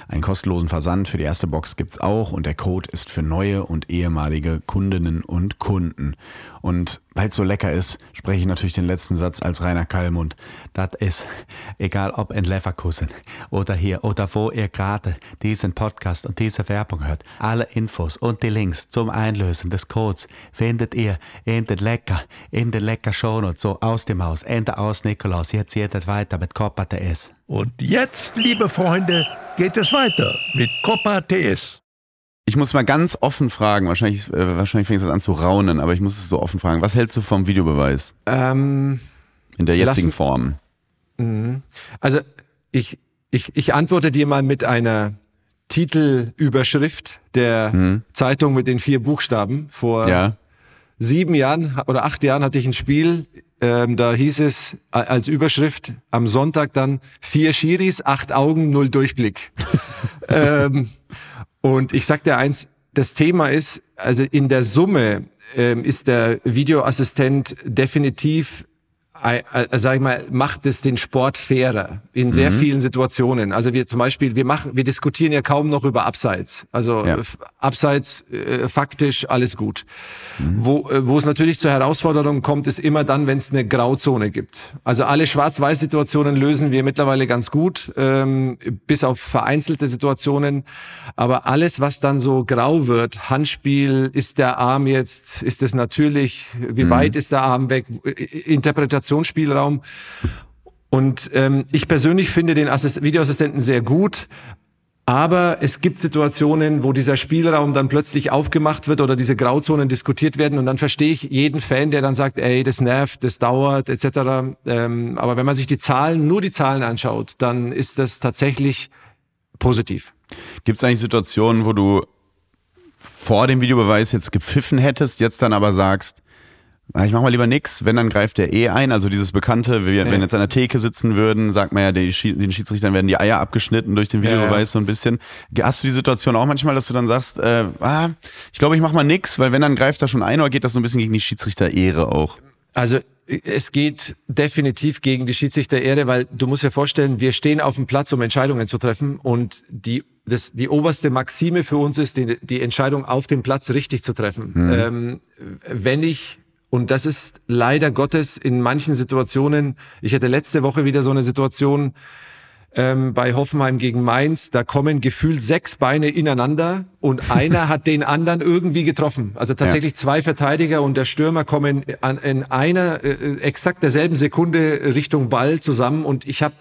Einen kostenlosen Versand für die erste Box gibt es auch und der Code ist für neue und ehemalige Kundinnen und Kunden. Und weil es so lecker ist, spreche ich natürlich den letzten Satz als Rainer Kallmund. Das ist, egal ob in Leverkusen oder hier oder wo ihr gerade diesen Podcast und diese Werbung hört, alle Infos und die Links zum Einlösen des Codes findet ihr in den Lecker, in den Lecker Shownotes, so aus dem Haus, Ende aus Nikolaus. Jetzt geht es weiter mit Copa TS. Und jetzt, liebe Freunde, geht es weiter mit Copa TS. Ich muss mal ganz offen fragen, wahrscheinlich, äh, wahrscheinlich fängt es an zu raunen, aber ich muss es so offen fragen. Was hältst du vom Videobeweis? Ähm, in der jetzigen lassen, Form. Mhm. Also ich, ich, ich antworte dir mal mit einer Titelüberschrift der mhm. Zeitung mit den vier Buchstaben. Vor ja. sieben Jahren oder acht Jahren hatte ich ein Spiel, ähm, da hieß es als Überschrift am Sonntag dann vier Schiris, acht Augen, null Durchblick. ähm, und ich sag dir eins, das Thema ist, also in der Summe ähm, ist der Videoassistent definitiv sag ich mal, macht es den Sport fairer in sehr mhm. vielen Situationen. Also wir zum Beispiel, wir machen, wir diskutieren ja kaum noch über Abseits. Also ja. Abseits äh, faktisch alles gut. Mhm. Wo, äh, wo es natürlich zur Herausforderung kommt, ist immer dann, wenn es eine Grauzone gibt. Also alle Schwarz-Weiß-Situationen lösen wir mittlerweile ganz gut, ähm, bis auf vereinzelte Situationen. Aber alles, was dann so grau wird, Handspiel, ist der Arm jetzt, ist es natürlich, wie mhm. weit ist der Arm weg, Interpretation Interpretationsspielraum. Und ähm, ich persönlich finde den Assist Videoassistenten sehr gut, aber es gibt Situationen, wo dieser Spielraum dann plötzlich aufgemacht wird oder diese Grauzonen diskutiert werden und dann verstehe ich jeden Fan, der dann sagt, ey, das nervt, das dauert etc. Ähm, aber wenn man sich die Zahlen, nur die Zahlen anschaut, dann ist das tatsächlich positiv. Gibt es eigentlich Situationen, wo du vor dem Videobeweis jetzt gepfiffen hättest, jetzt dann aber sagst, ich mach mal lieber nix, wenn dann greift der eh ein. Also dieses bekannte, wenn ja. jetzt an der Theke sitzen würden, sagt man ja, den Schiedsrichtern werden die Eier abgeschnitten durch den Videobeweis ja. so ein bisschen. Hast du die Situation auch manchmal, dass du dann sagst, äh, ah, ich glaube, ich mach mal nix, weil wenn dann greift er schon ein oder geht das so ein bisschen gegen die Schiedsrichter-Ehre auch? Also es geht definitiv gegen die Schiedsrichter-Ehre, weil du musst dir vorstellen, wir stehen auf dem Platz, um Entscheidungen zu treffen und die das, die oberste Maxime für uns ist, die, die Entscheidung auf dem Platz richtig zu treffen. Mhm. Ähm, wenn ich Und das ist leider Gottes in manchen Situationen. Ich hatte letzte Woche wieder so eine Situation ähm, bei Hoffenheim gegen Mainz. Da kommen gefühlt sechs Beine ineinander und einer hat den anderen irgendwie getroffen. Also tatsächlich ja. zwei Verteidiger und der Stürmer kommen an, in einer äh, exakt derselben Sekunde Richtung Ball zusammen und ich habe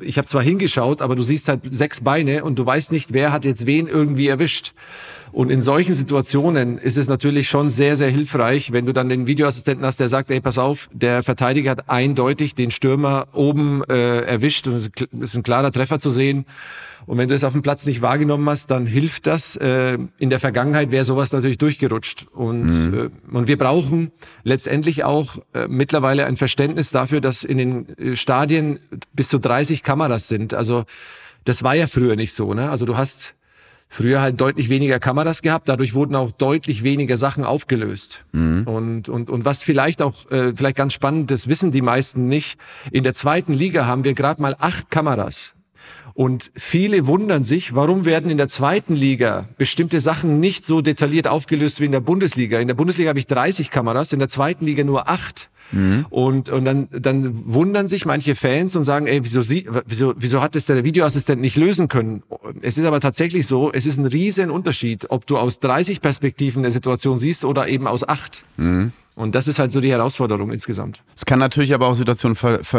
ich habe zwar hingeschaut, aber du siehst halt sechs Beine und du weißt nicht, wer hat jetzt wen irgendwie erwischt. Und in solchen Situationen ist es natürlich schon sehr, sehr hilfreich, wenn du dann den Videoassistenten hast, der sagt, ey, pass auf, der Verteidiger hat eindeutig den Stürmer oben äh, erwischt und es ist ein klarer Treffer zu sehen. Und wenn du es auf dem Platz nicht wahrgenommen hast, dann hilft das. Äh, in der Vergangenheit wäre sowas natürlich durchgerutscht. Und, mhm. äh, und wir brauchen letztendlich auch äh, mittlerweile ein Verständnis dafür, dass in den Stadien bis zu 30 Kameras sind. Also das war ja früher nicht so. Ne? Also du hast früher halt deutlich weniger Kameras gehabt, dadurch wurden auch deutlich weniger Sachen aufgelöst. Mhm. Und, und, und was vielleicht auch, äh, vielleicht ganz spannend, das wissen die meisten nicht, in der zweiten Liga haben wir gerade mal acht Kameras. Und viele wundern sich, warum werden in der zweiten Liga bestimmte Sachen nicht so detailliert aufgelöst wie in der Bundesliga. In der Bundesliga habe ich 30 Kameras, in der zweiten Liga nur acht. Mhm. Und, und dann, dann wundern sich manche Fans und sagen, ey, wieso, sie, wieso, wieso hat es der Videoassistent nicht lösen können? Es ist aber tatsächlich so, es ist ein riesen Unterschied, ob du aus 30 Perspektiven eine Situation siehst oder eben aus acht. Mhm. Und das ist halt so die Herausforderung insgesamt. Es kann natürlich aber auch Situationen,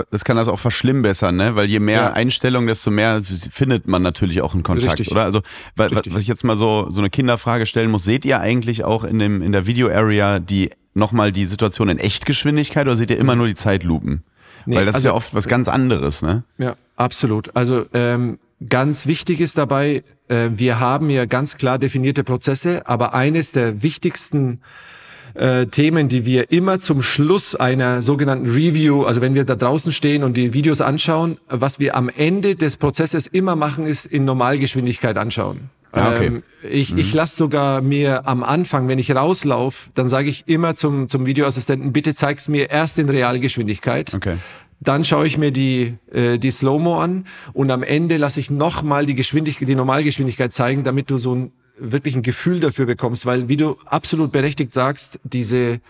es kann das auch verschlimmbessern, ne? Weil je mehr ja. Einstellungen, desto mehr findet man natürlich auch einen Kontakt, Richtig. oder? Also, Richtig. was ich jetzt mal so, so eine Kinderfrage stellen muss, seht ihr eigentlich auch in dem, in der Video-Area die nochmal die Situation in Echtgeschwindigkeit oder seht ihr immer nur die Zeitlupen? Nee, Weil das also, ist ja oft was ganz anderes, ne? Ja, absolut. Also ähm, ganz wichtig ist dabei, äh, wir haben ja ganz klar definierte Prozesse, aber eines der wichtigsten äh, Themen, die wir immer zum Schluss einer sogenannten Review, also wenn wir da draußen stehen und die Videos anschauen, was wir am Ende des Prozesses immer machen, ist in Normalgeschwindigkeit anschauen. Ah, okay. Ähm, ich mhm. ich lasse sogar mir am Anfang, wenn ich rauslaufe, dann sage ich immer zum, zum Videoassistenten, bitte zeig's mir erst in Realgeschwindigkeit. Okay. Dann schaue ich mir die, äh, die Slow-Mo an und am Ende lasse ich nochmal die Geschwindigkeit, die Normalgeschwindigkeit zeigen, damit du so ein wirklich ein Gefühl dafür bekommst, weil wie du absolut berechtigt sagst, diese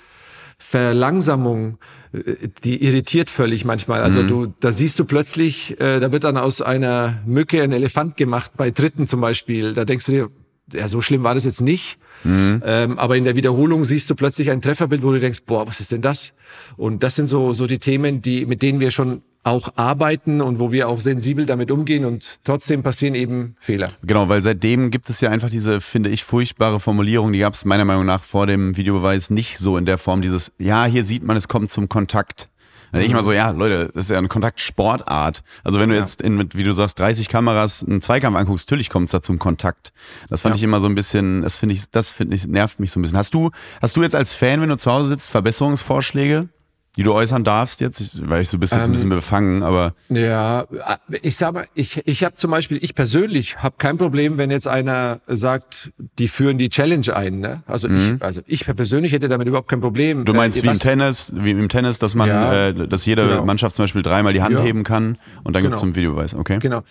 Verlangsamung, äh, die irritiert völlig manchmal. Also mhm. du, da siehst du plötzlich, äh, da wird dann aus einer Mücke ein Elefant gemacht, bei Dritten zum Beispiel. Da denkst du dir, ja, so schlimm war das jetzt nicht. Mhm. Ähm, aber in der Wiederholung siehst du plötzlich ein Trefferbild, wo du denkst, boah, was ist denn das? Und das sind so, so die Themen, die, mit denen wir schon auch arbeiten und wo wir auch sensibel damit umgehen und trotzdem passieren eben Fehler. Genau, weil seitdem gibt es ja einfach diese, finde ich, furchtbare Formulierung, die gab es meiner Meinung nach vor dem Videobeweis nicht so in der Form, dieses, ja, hier sieht man, es kommt zum Kontakt. Dann denke ich mal so, ja, Leute, das ist ja eine Kontaktsportart. Also wenn du ja. jetzt in, mit, wie du sagst, 30 Kameras einen Zweikampf anguckst, natürlich kommt es da zum Kontakt. Das fand ja. ich immer so ein bisschen, das finde ich, das finde ich, nervt mich so ein bisschen. Hast du, hast du jetzt als Fan, wenn du zu Hause sitzt, Verbesserungsvorschläge? Die du äußern darfst jetzt, weil ich so bist jetzt ähm, ein bisschen befangen, aber ja, ich sag mal, ich ich habe zum Beispiel, ich persönlich habe kein Problem, wenn jetzt einer sagt, die führen die Challenge ein, ne? Also mhm. ich, also ich persönlich hätte damit überhaupt kein Problem. Du meinst äh, wie im Tennis, wie im Tennis, dass man, ja, äh, dass jede genau. Mannschaft zum Beispiel dreimal die Hand ja. heben kann und dann genau. gibt's zum Videobeweis, okay? Genau.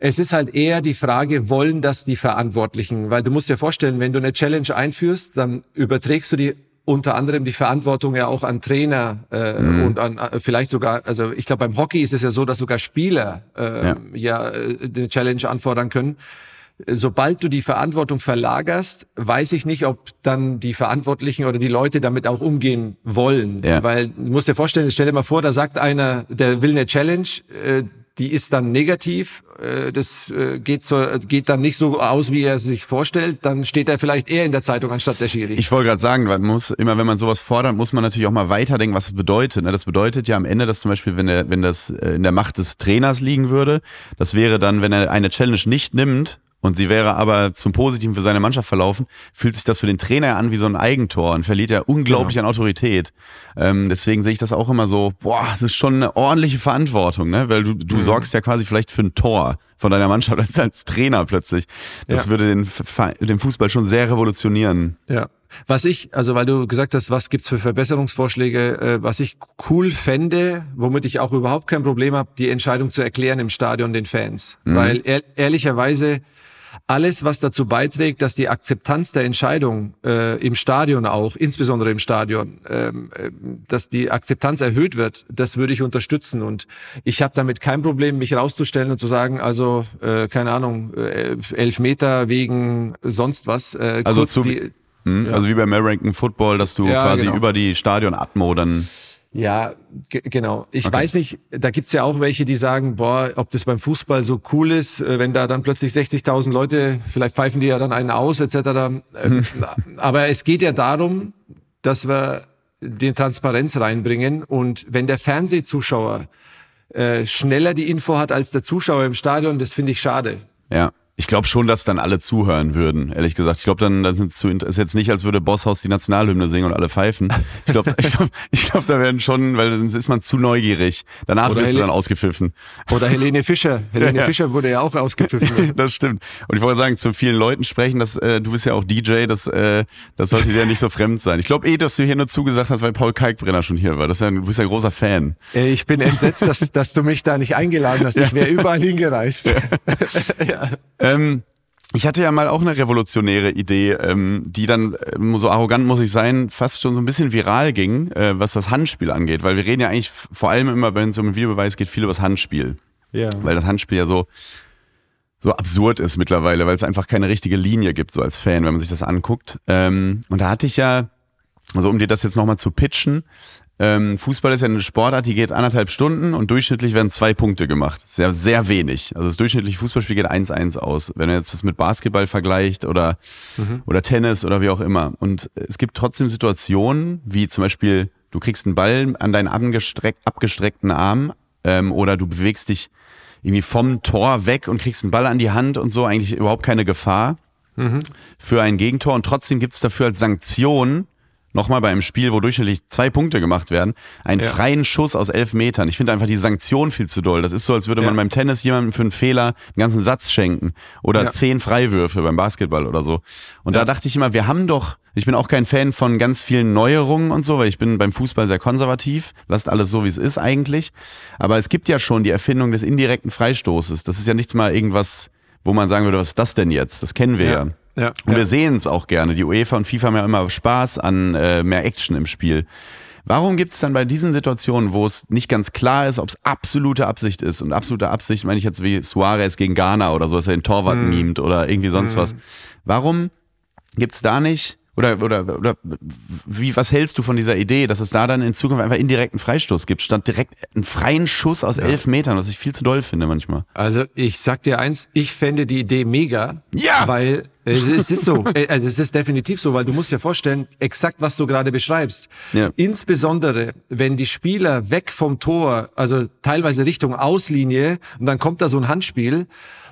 Es ist halt eher die Frage, wollen das die Verantwortlichen? Weil du musst dir vorstellen, wenn du eine Challenge einführst, dann überträgst du die unter anderem die Verantwortung ja auch an Trainer äh, mhm. und an äh, vielleicht sogar, also ich glaube beim Hockey ist es ja so, dass sogar Spieler äh, ja, ja äh, eine Challenge anfordern können. Sobald du die Verantwortung verlagerst, weiß ich nicht, ob dann die Verantwortlichen oder die Leute damit auch umgehen wollen. Ja. Weil du musst dir vorstellen, stell dir mal vor, da sagt einer, der will eine Challenge, äh, die ist dann negativ, äh, das äh, geht, so, geht dann nicht so aus, wie er sich vorstellt, dann steht er vielleicht eher in der Zeitung anstatt der Schiri. Ich wollte gerade sagen, man muss immer, wenn man sowas fordert, muss man natürlich auch mal weiterdenken, was es bedeutet. Ne? Das bedeutet ja am Ende, dass zum Beispiel, wenn, er, wenn das äh, in der Macht des Trainers liegen würde, das wäre dann, wenn er eine Challenge nicht nimmt, und sie wäre aber zum Positiven für seine Mannschaft verlaufen, fühlt sich das für den Trainer an wie so ein Eigentor und verliert er unglaublich genau. an Autorität. Ähm, deswegen sehe ich das auch immer so, boah, das ist schon eine ordentliche Verantwortung, ne? Weil du, du mhm. sorgst ja quasi vielleicht für ein Tor von deiner Mannschaft als, als Trainer plötzlich. Das ja. würde den, den Fußball schon sehr revolutionieren. Ja. Was ich, also weil du gesagt hast, was gibt's für Verbesserungsvorschläge, äh, was ich cool fände, womit ich auch überhaupt kein Problem habe, die Entscheidung zu erklären im Stadion den Fans. Mhm. Weil ehr, ehrlicherweise alles, was dazu beiträgt, dass die Akzeptanz der Entscheidung äh, im Stadion auch, insbesondere im Stadion, ähm, äh, dass die Akzeptanz erhöht wird, das würde ich unterstützen. Und ich habe damit kein Problem, mich rauszustellen und zu sagen, also äh, keine Ahnung, äh, elf Meter wegen sonst was. Äh, also, zu, die, hm, ja. also wie beim American Football, dass du ja, quasi genau. über die Stadion-Atmo dann ja, genau. Ich okay. weiß nicht, da gibt's ja auch welche, die sagen, boah, ob das beim Fußball so cool ist, äh, wenn da dann plötzlich 60.000 Leute, vielleicht pfeifen die ja dann einen aus, etc. Hm. Aber es geht ja darum, dass wir die Transparenz reinbringen und wenn der Fernsehzuschauer äh, schneller die Info hat als der Zuschauer im Stadion, das finde ich schade. Ja. Ich glaube schon, dass dann alle zuhören würden, ehrlich gesagt. Ich glaube, dann, dann sind zu, ist jetzt nicht, als würde Bosshaus die Nationalhymne singen und alle pfeifen. Ich glaube, ich glaub, ich glaub, da werden schon, weil dann ist man zu neugierig. Danach oder wirst Hel du dann ausgepfiffen. Oder Helene Fischer. Helene ja. Fischer wurde ja auch ausgepfiffen. das stimmt. Und ich wollte sagen, zu vielen Leuten sprechen, dass äh, du bist ja auch DJ, das, äh, das sollte dir nicht so fremd sein. Ich glaube eh, dass du hier nur zugesagt hast, weil Paul Kalkbrenner schon hier war. Das ist ja, du bist ja ein großer Fan. Äh, ich bin entsetzt, dass, dass du mich da nicht eingeladen hast. Ich wäre überall hingereist. Ja. Ähm, ich hatte ja mal auch eine revolutionäre Idee, ähm, die dann, ähm, so arrogant muss ich sein, fast schon so ein bisschen viral ging, äh, was das Handspiel angeht. Weil wir reden ja eigentlich vor allem immer, wenn es um einen Videobeweis geht, viel über das Handspiel. Ja. Weil das Handspiel ja so, so absurd ist mittlerweile, weil es einfach keine richtige Linie gibt, so als Fan, wenn man sich das anguckt. Ähm, und da hatte ich ja, also um dir das jetzt nochmal zu pitchen, ähm, Fußball ist ja eine Sportart, die geht anderthalb Stunden und durchschnittlich werden zwei Punkte gemacht. Sehr, sehr wenig. Also das durchschnittliche Fußballspiel geht 1-1 aus. Wenn er jetzt das mit Basketball vergleicht oder, mhm. oder Tennis oder wie auch immer. Und es gibt trotzdem Situationen, wie zum Beispiel, du kriegst einen Ball an deinen abgestreck, abgestreckten Arm ähm, oder du bewegst dich irgendwie vom Tor weg und kriegst einen Ball an die Hand und so, eigentlich überhaupt keine Gefahr mhm. für ein Gegentor. Und trotzdem gibt es dafür als Sanktion nochmal bei einem Spiel, wo durchschnittlich zwei Punkte gemacht werden, einen ja. freien Schuss aus elf Metern. Ich finde einfach die Sanktion viel zu doll. Das ist so, als würde man beim Tennis jemandem für einen Fehler einen ganzen Satz schenken. Oder ja. zehn Freiwürfe beim Basketball oder so. Und da dachte ich immer, wir haben doch, ich bin auch kein Fan von ganz vielen Neuerungen und so, weil ich bin beim Fußball sehr konservativ. Lasst alles so, wie es ist eigentlich. Aber es gibt ja schon die Erfindung des indirekten Freistoßes. Das ist ja nichts mal irgendwas, wo man sagen würde, was ist das denn jetzt? Das kennen wir ja. Ja, und wir sehen es auch gerne. Die UEFA und FIFA haben ja immer Spaß an äh, mehr Action im Spiel. Warum gibt es dann bei diesen Situationen, wo es nicht ganz klar ist, ob es absolute Absicht ist, und absolute Absicht meine ich jetzt wie Suarez gegen Ghana oder so, dass er den Torwart mm. mimt oder irgendwie sonst mm. was. Warum gibt es da nicht oder, oder, oder wie, was hältst du von dieser Idee, dass es da dann in Zukunft einfach indirekten Freistoß gibt, statt direkt einen freien Schuss aus ja. elf Metern, was ich viel zu doll finde manchmal. Also ich sag dir eins, ich fände die Idee mega. Ja! Weil es ist so, also es ist definitiv so, weil du musst dir vorstellen, exakt was du gerade beschreibst. Ja. Insbesondere, wenn die Spieler weg vom Tor, also teilweise Richtung Auslinie, und dann kommt da so ein Handspiel,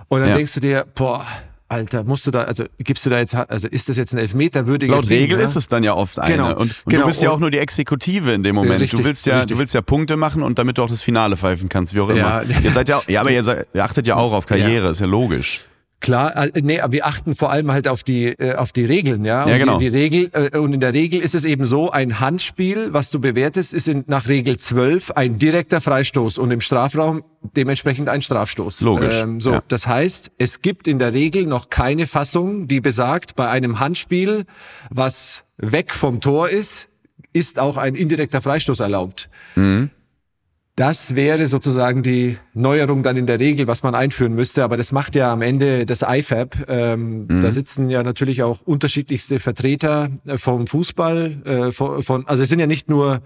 und dann ja. denkst du dir, boah, Alter, musst du da, also gibst du da jetzt, also ist das jetzt ein Elfmeterwürdiges Laut Regel Ding, ist es dann ja oft eine. Genau, und, und genau. du bist ja auch nur die Exekutive in dem Moment. Richtig, du willst ja, richtig. du willst ja Punkte machen und damit du auch das Finale pfeifen kannst, wie auch immer. Ja. ihr seid ja, ja, aber ihr, seid, ihr achtet ja auch auf Karriere, ja. ist ja logisch. Klar, äh, nee, aber wir achten vor allem halt auf die äh, auf die Regeln, ja. Und ja, genau. Die, die Regel äh, und in der Regel ist es eben so, ein Handspiel, was du bewertest, ist in, nach Regel 12 ein direkter Freistoß und im Strafraum dementsprechend ein Strafstoß. Logisch. Ähm, so, ja. das heißt, es gibt in der Regel noch keine Fassung, die besagt, bei einem Handspiel, was weg vom Tor ist, ist auch ein indirekter Freistoß erlaubt. Mhm. Das wäre sozusagen die Neuerung dann in der Regel, was man einführen müsste. Aber das macht ja am Ende das IFAB. Ähm, mhm. Da sitzen ja natürlich auch unterschiedlichste Vertreter äh, vom Fußball. Äh, von, von, also es sind ja nicht nur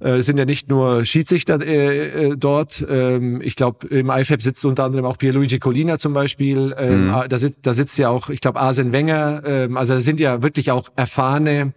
äh, sind ja nicht nur Schiedsrichter äh, äh, dort. Ähm, ich glaube, im IFAB sitzt unter anderem auch Pierluigi Colina zum Beispiel. Ähm, mhm. da, sitzt, da sitzt ja auch, ich glaube, Arsene Wenger. Ähm, also da sind ja wirklich auch erfahrene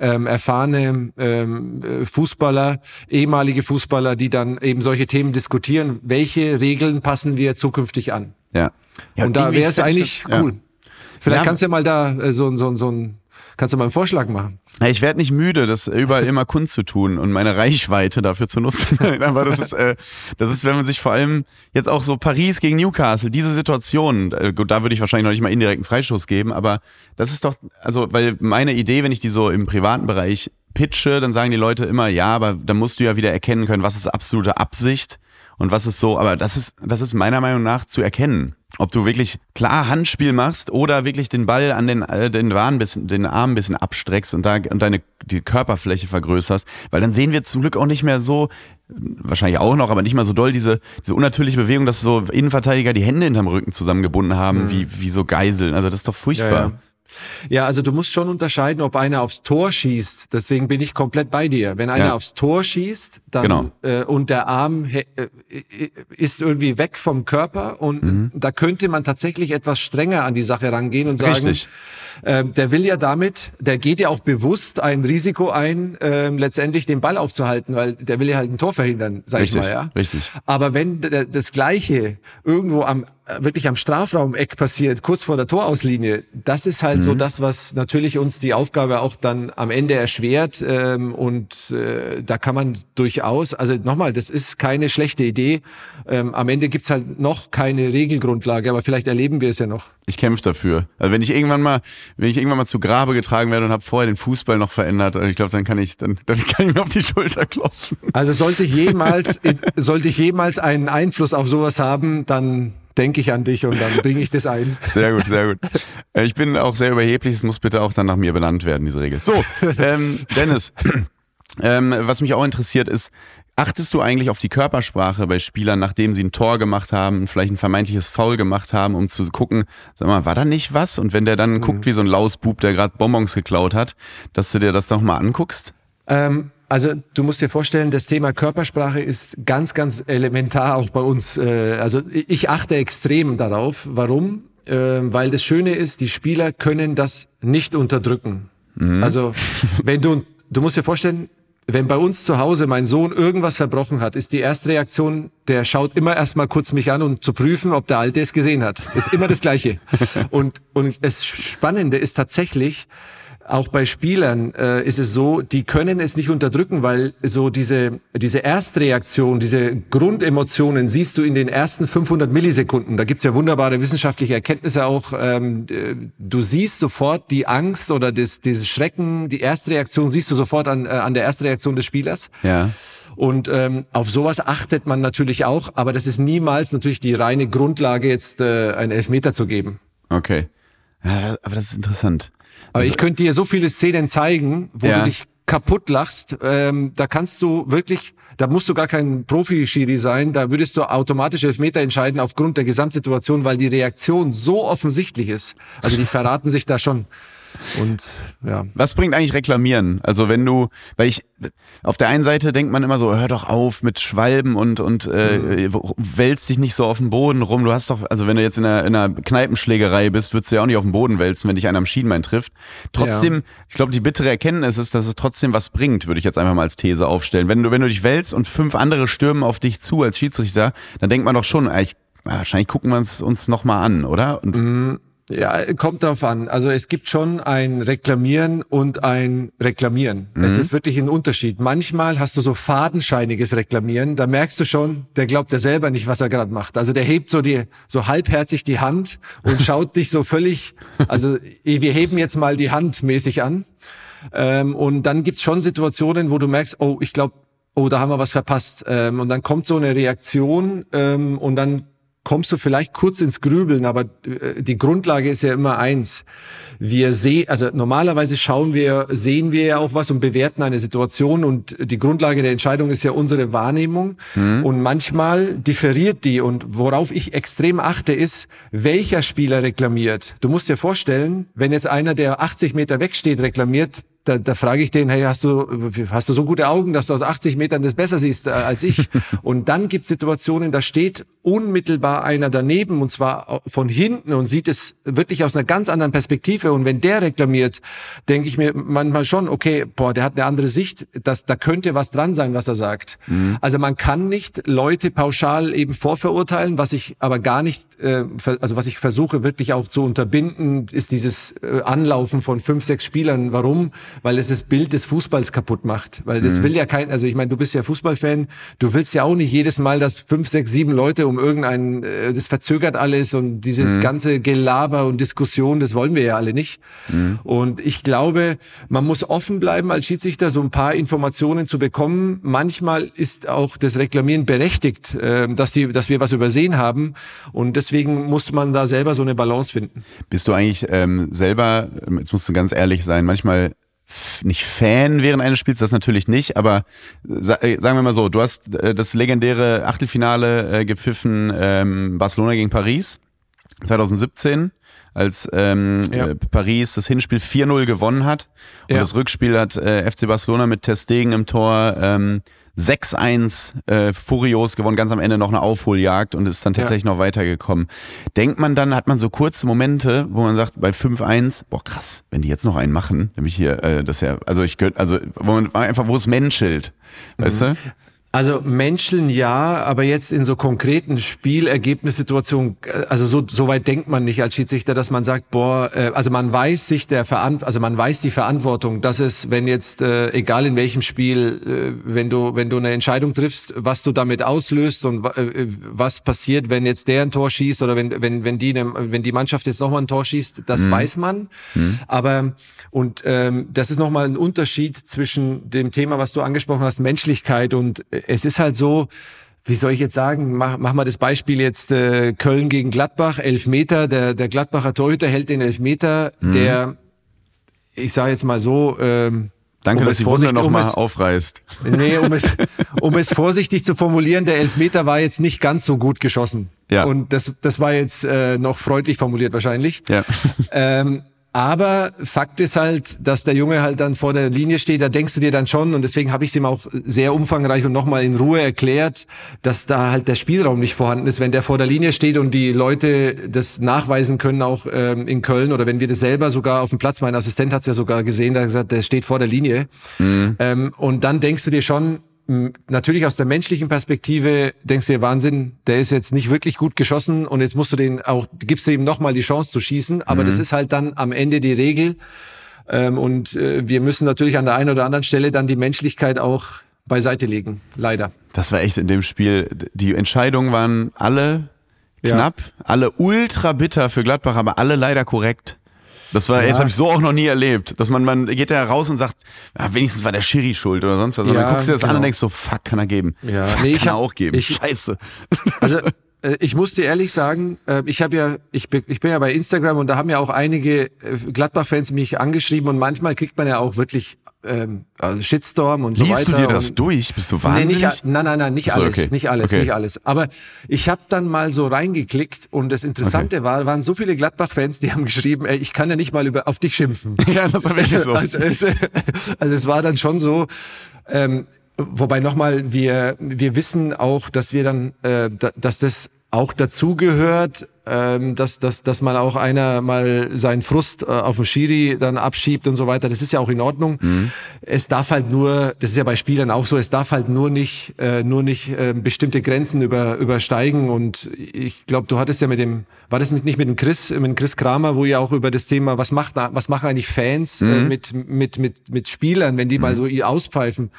ähm, erfahrene ähm, Fußballer, ehemalige Fußballer, die dann eben solche Themen diskutieren. Welche Regeln passen wir zukünftig an? Ja. ja und da wäre es eigentlich das, cool. Ja. Vielleicht ja. kannst du ja mal da äh, so, so, so ein Kannst du mal einen Vorschlag machen? Ich werde nicht müde, das überall immer kundzutun und meine Reichweite dafür zu nutzen. Aber das ist, äh, das ist, wenn man sich vor allem jetzt auch so Paris gegen Newcastle, diese Situation, äh, da würde ich wahrscheinlich noch nicht mal indirekten Freischuss geben, aber das ist doch, also, weil meine Idee, wenn ich die so im privaten Bereich pitche, dann sagen die Leute immer, ja, aber dann musst du ja wieder erkennen können, was ist absolute Absicht und was ist so, aber das ist, das ist meiner Meinung nach zu erkennen. Ob du wirklich klar Handspiel machst oder wirklich den Ball an den, äh, den, Arm bisschen, den Arm ein bisschen abstreckst und, da, und deine die Körperfläche vergrößerst. Weil dann sehen wir zum Glück auch nicht mehr so, wahrscheinlich auch noch, aber nicht mal so doll, diese, diese unnatürliche Bewegung, dass so Innenverteidiger die Hände hinterm Rücken zusammengebunden haben, mhm. wie, wie so Geiseln. Also das ist doch furchtbar. Ja, ja. Ja, also du musst schon unterscheiden, ob einer aufs Tor schießt. Deswegen bin ich komplett bei dir. Wenn einer ja. aufs Tor schießt, dann genau. äh, und der Arm äh, ist irgendwie weg vom Körper und mhm. da könnte man tatsächlich etwas strenger an die Sache rangehen und sagen. Äh, der will ja damit, der geht ja auch bewusst ein Risiko ein, äh, letztendlich den Ball aufzuhalten, weil der will ja halt ein Tor verhindern, sag richtig, ich mal. Ja? Richtig. Aber wenn das Gleiche irgendwo am wirklich am Strafraumeck passiert, kurz vor der Torauslinie, das ist halt mhm. so das, was natürlich uns die Aufgabe auch dann am Ende erschwert. Ähm, und äh, da kann man durchaus, also nochmal, das ist keine schlechte Idee. Ähm, am Ende gibt's halt noch keine Regelgrundlage, aber vielleicht erleben wir es ja noch. Ich kämpfe dafür. Also wenn ich irgendwann mal, wenn ich irgendwann mal zu Grabe getragen werde und habe vorher den Fußball noch verändert, ich glaube, dann kann ich, dann, dann kann ich mir auf die Schulter klopfen. Also sollte ich jemals, sollte ich jemals einen Einfluss auf sowas haben, dann denke ich an dich und dann bringe ich das ein. Sehr gut, sehr gut. Äh, ich bin auch sehr überheblich, es muss bitte auch dann nach mir benannt werden, diese Regel. So, ähm, Dennis, ähm, was mich auch interessiert ist, achtest du eigentlich auf die Körpersprache bei Spielern, nachdem sie ein Tor gemacht haben, vielleicht ein vermeintliches Foul gemacht haben, um zu gucken, sag mal, war da nicht was? Und wenn der dann mhm. guckt wie so ein Lausbub, der gerade Bonbons geklaut hat, dass du dir das nochmal anguckst? Ähm, also du musst dir vorstellen, das Thema Körpersprache ist ganz, ganz elementar auch bei uns. Äh, also ich achte extrem darauf. Warum? Ähm, weil das Schöne ist, die Spieler können das nicht unterdrücken. Mhm. Also wenn du, du musst dir vorstellen, wenn bei uns zu Hause mein Sohn irgendwas verbrochen hat, ist die erste Reaktion, der schaut immer erstmal kurz mich an, um zu prüfen, ob der Alte es gesehen hat. Ist immer das Gleiche. und, und das Spannende ist tatsächlich, auch bei Spielern äh, ist es so, die können es nicht unterdrücken, weil so diese, diese Erstreaktion, diese Grundemotionen siehst du in den ersten 500 Millisekunden. Da gibt's ja wunderbare wissenschaftliche Erkenntnisse auch. Ähm, du siehst sofort die Angst oder das, dieses Schrecken, die Erstreaktion siehst du sofort an, äh, an der Erstreaktion des Spielers. Ja. Und ähm, auf sowas achtet man natürlich auch, aber das ist niemals natürlich die reine Grundlage, jetzt äh, einen Elfmeter zu geben. Okay. Ja, aber das ist interessant. Aber ich könnte dir so viele Szenen zeigen, wo ja. du dich kaputt lachst. Ähm, da kannst du wirklich, da musst du gar kein Profi-Schiri sein, da würdest du automatisch Elfmeter entscheiden aufgrund der Gesamtsituation, weil die Reaktion so offensichtlich ist. Also die verraten sich da schon. Und ja. Was bringt eigentlich Reklamieren? Also wenn du, weil ich auf der einen Seite denkt man immer so, hör doch auf mit Schwalben und und äh, mhm. wälzt dich nicht so auf den Boden rum. Du hast doch, also wenn du jetzt in einer, in einer Kneipenschlägerei bist, würdest du ja auch nicht auf den Boden wälzen, wenn dich einer am Schienbein trifft. Trotzdem, ja. ich glaube, die bittere Erkenntnis ist, dass es trotzdem was bringt, würde ich jetzt einfach mal als These aufstellen. Wenn du, wenn du dich wälzt und fünf andere stürmen auf dich zu als Schiedsrichter, dann denkt man doch schon, ich, wahrscheinlich gucken wir es uns nochmal an, oder? Und mhm. Ja, kommt drauf an. Also es gibt schon ein Reklamieren und ein Reklamieren. Mhm. Es ist wirklich ein Unterschied. Manchmal hast du so fadenscheiniges Reklamieren, da merkst du schon, der glaubt ja selber nicht, was er gerade macht. Also der hebt so die so halbherzig die Hand und schaut dich so völlig, also wir heben jetzt mal die Hand mäßig an. Ähm, und dann gibt's schon Situationen, wo du merkst, oh, ich glaube, oh, da haben wir was verpasst. Ähm, und dann kommt so eine Reaktion ähm, und dann kommst du vielleicht kurz ins Grübeln, aber äh, die Grundlage ist ja immer eins. Wir sehen, also normalerweise schauen wir, sehen wir ja auch was und bewerten eine Situation und die Grundlage der Entscheidung ist ja unsere Wahrnehmung mhm. und manchmal differiert die und worauf ich extrem achte ist, welcher Spieler reklamiert. Du musst dir vorstellen, wenn jetzt einer, der 80 Meter wegsteht, reklamiert, da, da frage ich den, hey, hast du, hast du so gute Augen, dass du aus 80 Metern das besser siehst äh, als ich? und dann gibt Situationen, da steht unmittelbar einer daneben und zwar von hinten und sieht es wirklich aus einer ganz anderen Perspektive. Und wenn der reklamiert, denke ich mir manchmal schon, okay, boah, der hat eine andere Sicht, dass, da könnte was dran sein, was er sagt. Mhm. Also man kann nicht Leute pauschal eben vorverurteilen, was ich aber gar nicht, äh, also was ich versuche wirklich auch zu unterbinden, ist dieses äh, Anlaufen von fünf, sechs Spielern. Warum? weil es das Bild des Fußballs kaputt macht. Weil das mhm. will ja kein, also ich meine, du bist ja Fußballfan, du willst ja auch nicht jedes Mal, dass fünf, sechs, sieben Leute um um irgendein, äh, das verzögert alles und dieses mhm. ganze Gelaber und Diskussion, das wollen wir ja alle nicht. Mhm. Und ich glaube, man muss offen bleiben als Schiedsrichter, so ein paar Informationen zu bekommen. Manchmal ist auch das Reklamieren berechtigt, äh, dass, die, dass wir was übersehen haben. Und deswegen muss man da selber so eine Balance finden. Bist du eigentlich ähm, selber, jetzt musst du ganz ehrlich sein, manchmal nicht Fan während eines Spiels, das natürlich nicht, aber äh, sagen wir mal so, du hast äh, das legendäre Achtelfinale äh, gepfiffen ähm, Barcelona gegen Paris 2017 als ähm, ja. Paris das Hinspiel 4-0 gewonnen hat und ja. das Rückspiel hat äh, FC Barcelona mit Testegen im Tor ähm, 6-1 äh, furios gewonnen, ganz am Ende noch eine Aufholjagd und ist dann tatsächlich ja. noch weitergekommen. Denkt man dann, hat man so kurze Momente, wo man sagt, bei 5-1, boah krass, wenn die jetzt noch einen machen, nämlich hier, äh, das ja, also ich könnte, also wo man einfach, wo es menschelt, weißt mhm. du? Also Menscheln ja, aber jetzt in so konkreten Spielergebnissituationen, also so, so weit denkt man nicht als Schiedsrichter, dass man sagt, boah, äh, also man weiß sich der Verant also man weiß die Verantwortung, dass es, wenn jetzt, äh, egal in welchem Spiel, äh, wenn du, wenn du eine Entscheidung triffst, was du damit auslöst und äh, was passiert, wenn jetzt der ein Tor schießt oder wenn, wenn, wenn die, wenn die Mannschaft jetzt nochmal ein Tor schießt, das mhm. weiß man. Mhm. Aber, und ähm, das ist nochmal ein Unterschied zwischen dem Thema, was du angesprochen hast, Menschlichkeit und es ist halt so, wie soll ich jetzt sagen, mach, mach mal das Beispiel jetzt äh, Köln gegen Gladbach, Elfmeter, der, der Gladbacher Torhüter hält den Elfmeter, mhm. der, ich sage jetzt mal so, ähm, Danke, um dass die Wunder noch um mal es, aufreißt. Nee, um es, um es vorsichtig zu formulieren, der Elfmeter war jetzt nicht ganz so gut geschossen. Ja. Und das, das war jetzt äh, noch freundlich formuliert wahrscheinlich. Ja. Ähm, aber Fakt ist halt, dass der Junge halt dann vor der Linie steht, da denkst du dir dann schon, und deswegen habe ich es ihm auch sehr umfangreich und nochmal in Ruhe erklärt, dass da halt der Spielraum nicht vorhanden ist, wenn der vor der Linie steht und die Leute das nachweisen können, auch ähm, in Köln, oder wenn wir das selber sogar auf dem Platz, mein Assistent hat es ja sogar gesehen, der hat gesagt, der steht vor der Linie. Mhm. Ähm, und dann denkst du dir schon, natürlich aus der menschlichen Perspektive denkst du dir, Wahnsinn, der ist jetzt nicht wirklich gut geschossen und jetzt musst du den auch, gibst du ihm nochmal die Chance zu schießen, aber mhm. das ist halt dann am Ende die Regel. Ähm, und äh, wir müssen natürlich an der einen oder anderen Stelle dann die Menschlichkeit auch beiseite legen, leider. Das war echt in dem Spiel, die Entscheidungen waren alle knapp, ja. alle ultra bitter für Gladbach, aber alle leider korrekt. Das war, ja. das habe ich so auch noch nie erlebt, dass man, man geht da raus und sagt, ja, wenigstens war der Schiri schuld oder sonst was. Ja, dann guckst du dir das genau. an und denkst so, fuck, kann er geben. Ja. Fuck, nee, kann er auch geben. Ich, Scheiße. Also äh, ich muss dir ehrlich sagen, äh, ich habe ja, ich bin, ich bin ja bei Instagram und da haben ja auch einige äh, Gladbach-Fans mich angeschrieben und manchmal kriegt man ja auch wirklich ähm, also Shitstorm und Liest so weiter. Liest du dir das durch? Bist du wahnsinnig? Nee, nicht, nein, nein, nein, nicht so, alles, okay. nicht alles, okay. nicht alles. Aber ich habe dann mal so reingeklickt und das Interessante okay. war, waren so viele Gladbach-Fans, die haben geschrieben, ey, ich kann ja nicht mal über auf dich schimpfen. ja, das war wirklich so. Also, es, also es war dann schon so. Ähm, wobei nochmal, wir wir wissen auch, dass wir dann, äh, dass das auch dazugehört, ähm, dass, dass, dass man auch einer mal seinen Frust äh, auf den Schiri dann abschiebt und so weiter. Das ist ja auch in Ordnung. Mhm. Es darf halt nur, das ist ja bei Spielern auch so, es darf halt nur nicht, äh, nur nicht äh, bestimmte Grenzen über, übersteigen. Und ich glaube, du hattest ja mit dem, war das nicht mit dem Chris, mit dem Chris Kramer, wo ihr auch über das Thema, was macht, was machen eigentlich Fans äh, mhm. äh, mit, mit, mit, mit Spielern, wenn die mhm. mal so auspfeifen.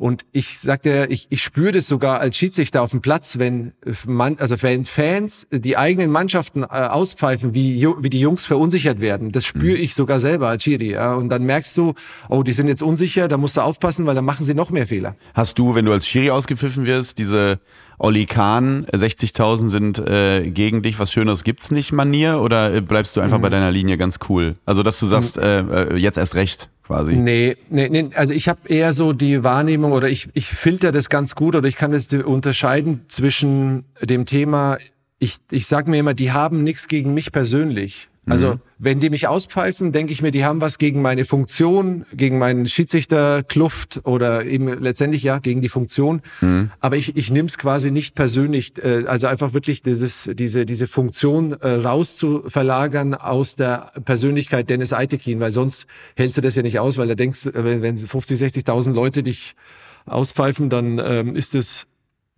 Und ich sagte, ich, ich spüre das sogar als Schiedsrichter auf dem Platz, wenn man, also wenn Fans die eigenen Mannschaften äh, auspfeifen, wie, wie die Jungs verunsichert werden. Das spüre mhm. ich sogar selber als Schiri. Ja. Und dann merkst du, oh, die sind jetzt unsicher, da musst du aufpassen, weil dann machen sie noch mehr Fehler. Hast du, wenn du als Schiri ausgepfiffen wirst, diese Olli Kahn, 60.000 sind äh, gegen dich, was Schöneres gibt's nicht Manier oder bleibst du einfach mhm. bei deiner Linie ganz cool? Also, dass du sagst, mhm. äh, äh, jetzt erst recht quasi. Nee, nee, nee also ich habe eher so die Wahrnehmung oder ich, ich filter das ganz gut oder ich kann das unterscheiden zwischen dem Thema, ich, ich sag mir immer, die haben nichts gegen mich persönlich. Also mhm. wenn die mich auspfeifen, denke ich mir, die haben was gegen meine Funktion, gegen meinen Schiedsrichterkluft oder eben letztendlich ja gegen die Funktion. Mhm. Aber ich, ich nehme es quasi nicht persönlich, äh, also einfach wirklich dieses, diese, diese Funktion äh, rauszuverlagern aus der Persönlichkeit Dennis Eitekin, weil sonst hältst du das ja nicht aus, weil da denkst, äh, wenn, wenn 50, 60.000 Leute dich auspfeifen, dann ähm, ist es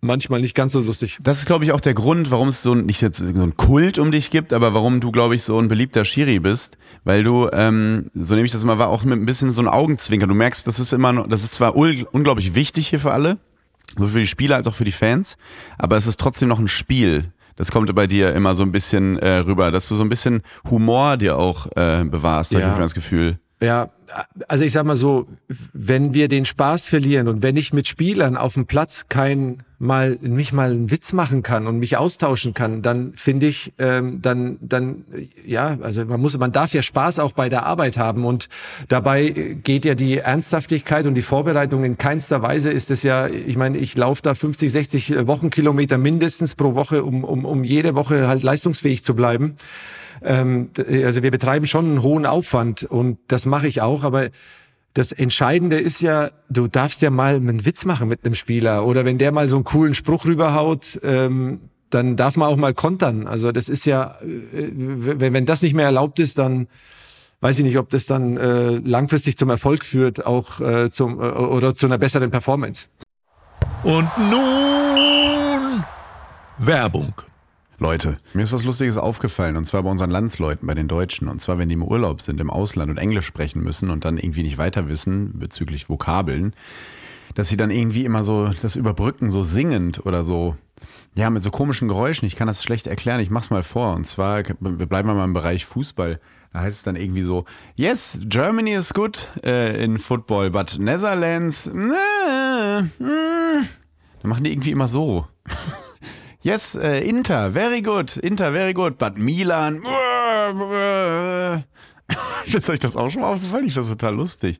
manchmal nicht ganz so lustig. Das ist, glaube ich, auch der Grund, warum es so ein, nicht jetzt so ein Kult um dich gibt, aber warum du, glaube ich, so ein beliebter Schiri bist, weil du, ähm, so nehme ich das immer, war auch mit ein bisschen so ein Augenzwinker. Du merkst, das ist immer, das ist zwar unglaublich wichtig hier für alle, Sowohl für die Spieler als auch für die Fans. Aber es ist trotzdem noch ein Spiel. Das kommt bei dir immer so ein bisschen äh, rüber, dass du so ein bisschen Humor dir auch äh, bewahrst, ja. habe ich das Gefühl. Ja, also ich sag mal so, wenn wir den Spaß verlieren und wenn ich mit Spielern auf dem Platz kein mal mich mal einen Witz machen kann und mich austauschen kann, dann finde ich, ähm, dann dann ja, also man muss, man darf ja Spaß auch bei der Arbeit haben und dabei geht ja die Ernsthaftigkeit und die Vorbereitung in keinster Weise ist es ja, ich meine, ich laufe da 50, 60 Wochenkilometer mindestens pro Woche, um um um jede Woche halt leistungsfähig zu bleiben. Ähm, also wir betreiben schon einen hohen Aufwand und das mache ich auch, aber das Entscheidende ist ja, du darfst ja mal einen Witz machen mit einem Spieler oder wenn der mal so einen coolen Spruch rüberhaut, ähm, dann darf man auch mal kontern. Also das ist ja, äh, wenn, das nicht mehr erlaubt ist, dann weiß ich nicht, ob das dann äh, langfristig zum Erfolg führt, auch äh, zum äh, oder zu einer besseren Performance. Und nun Werbung. Leute, mir ist was Lustiges aufgefallen und zwar bei unseren Landsleuten, bei den Deutschen. Und zwar, wenn die im Urlaub sind, im Ausland und Englisch sprechen müssen und dann irgendwie nicht weiter wissen bezüglich Vokabeln, dass sie dann irgendwie immer so das überbrücken, so singend oder so. Ja, mit so komischen Geräuschen. Ich kann das schlecht erklären. Ich mach's mal vor. Und zwar, wir bleiben mal im Bereich Fußball. Da heißt es dann irgendwie so, yes, Germany is good äh, in football, but Netherlands, äh, äh. Dann machen die irgendwie immer so. Yes, äh, Inter, very good. Inter, very good. But Milan. Ist euch das auch schon mal aufgefallen? Ich finde das total lustig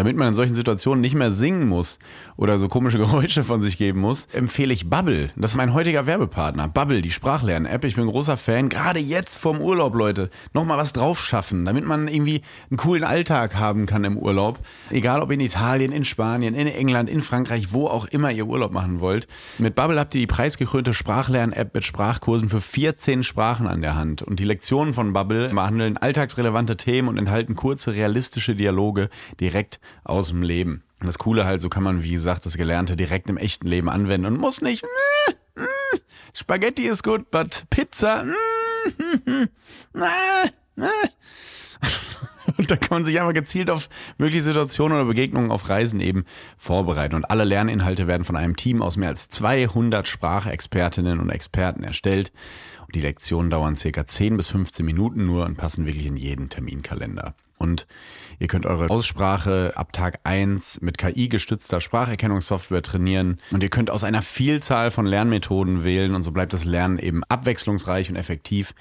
damit man in solchen Situationen nicht mehr singen muss oder so komische Geräusche von sich geben muss, empfehle ich Bubble. Das ist mein heutiger Werbepartner. Bubble, die Sprachlern-App. Ich bin großer Fan. Gerade jetzt vorm Urlaub, Leute. Nochmal was drauf schaffen, damit man irgendwie einen coolen Alltag haben kann im Urlaub. Egal ob in Italien, in Spanien, in England, in Frankreich, wo auch immer ihr Urlaub machen wollt. Mit Bubble habt ihr die preisgekrönte Sprachlern-App mit Sprachkursen für 14 Sprachen an der Hand. Und die Lektionen von Bubble behandeln alltagsrelevante Themen und enthalten kurze, realistische Dialoge direkt aus dem Leben. Und das Coole halt, so kann man, wie gesagt, das Gelernte direkt im echten Leben anwenden und muss nicht. Mm, mm, Spaghetti ist gut, but Pizza. Mm, und da kann man sich einfach gezielt auf mögliche Situationen oder Begegnungen auf Reisen eben vorbereiten. Und alle Lerninhalte werden von einem Team aus mehr als 200 Sprachexpertinnen und Experten erstellt. Und die Lektionen dauern circa 10 bis 15 Minuten nur und passen wirklich in jeden Terminkalender. Und ihr könnt eure Aussprache ab Tag 1 mit KI-gestützter Spracherkennungssoftware trainieren. Und ihr könnt aus einer Vielzahl von Lernmethoden wählen und so bleibt das Lernen eben abwechslungsreich und effektiv.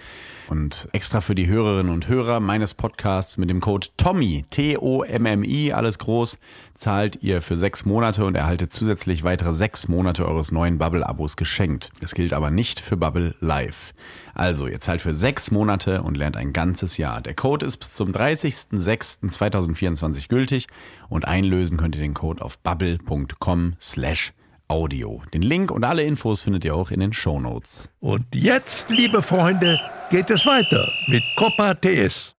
Und extra für die Hörerinnen und Hörer meines Podcasts mit dem Code TOMMY, T-O-M-M-I, alles groß, zahlt ihr für sechs Monate und erhaltet zusätzlich weitere sechs Monate eures neuen Bubble-Abos geschenkt. Das gilt aber nicht für Bubble Live. Also, ihr zahlt für sechs Monate und lernt ein ganzes Jahr. Der Code ist bis zum 30.06.2024 gültig und einlösen könnt ihr den Code auf bubble.com slash Audio. Den Link und alle Infos findet ihr auch in den Show Notes. Und jetzt, liebe Freunde, geht es weiter mit Copa TS.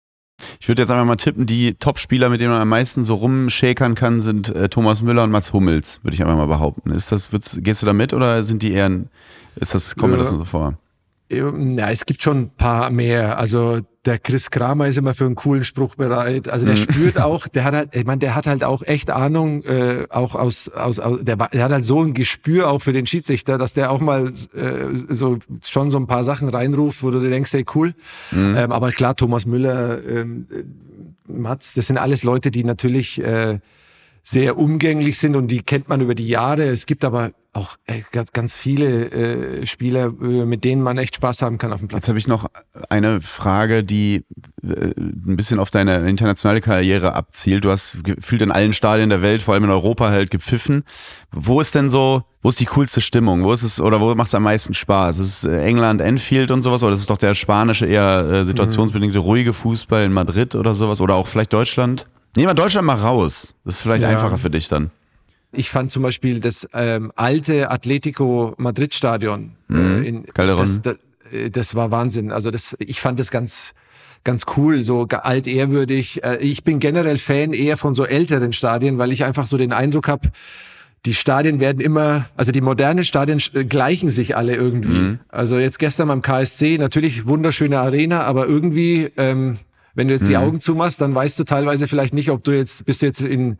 Ich würde jetzt einfach mal tippen, die Top-Spieler, mit denen man am meisten so rumschäkern kann, sind äh, Thomas Müller und Mats Hummels, würde ich einfach mal behaupten. Ist das, gehst du da mit oder sind die eher, ist das, kommt mir das nur so vor? Ja, es gibt schon ein paar mehr. Also der Chris Kramer ist immer für einen coolen Spruch bereit. Also der mhm. spürt auch, der hat halt, ich meine, der hat halt auch echt Ahnung, äh, auch aus, aus, aus der, der hat halt so ein Gespür auch für den Schiedsrichter, dass der auch mal äh, so schon so ein paar Sachen reinruft, wo du dir denkst, hey cool. Mhm. Ähm, aber klar, Thomas Müller, ähm, Mats, das sind alles Leute, die natürlich äh, sehr umgänglich sind und die kennt man über die Jahre. Es gibt aber auch äh, ganz, viele äh, Spieler, äh, mit denen man echt Spaß haben kann auf dem Platz. Jetzt habe ich noch eine Frage, die äh, ein bisschen auf deine internationale Karriere abzielt. Du hast gefühlt in allen Stadien der Welt, vor allem in Europa halt gepfiffen. Wo ist denn so, wo ist die coolste Stimmung? Wo ist es oder wo macht es am meisten Spaß? Ist es äh, England, Enfield und sowas oder ist es doch der spanische eher äh, situationsbedingte ruhige Fußball in Madrid oder sowas oder auch vielleicht Deutschland? Nehmen wir Deutschland mal raus. Das ist vielleicht ja. einfacher für dich dann. Ich fand zum Beispiel das ähm, alte Atletico Madrid Stadion. Mhm. Äh, in, das, das, äh, das, war Wahnsinn. Also das, ich fand das ganz, ganz cool, so alt ehrwürdig. Äh, ich bin generell Fan eher von so älteren Stadien, weil ich einfach so den Eindruck habe, die Stadien werden immer, also die modernen Stadien äh, gleichen sich alle irgendwie. Mhm. Also jetzt gestern beim KSC, natürlich wunderschöne Arena, aber irgendwie ähm, Wenn du jetzt die Augen zumachst, dann weißt du teilweise vielleicht nicht, ob du jetzt, bist du jetzt in,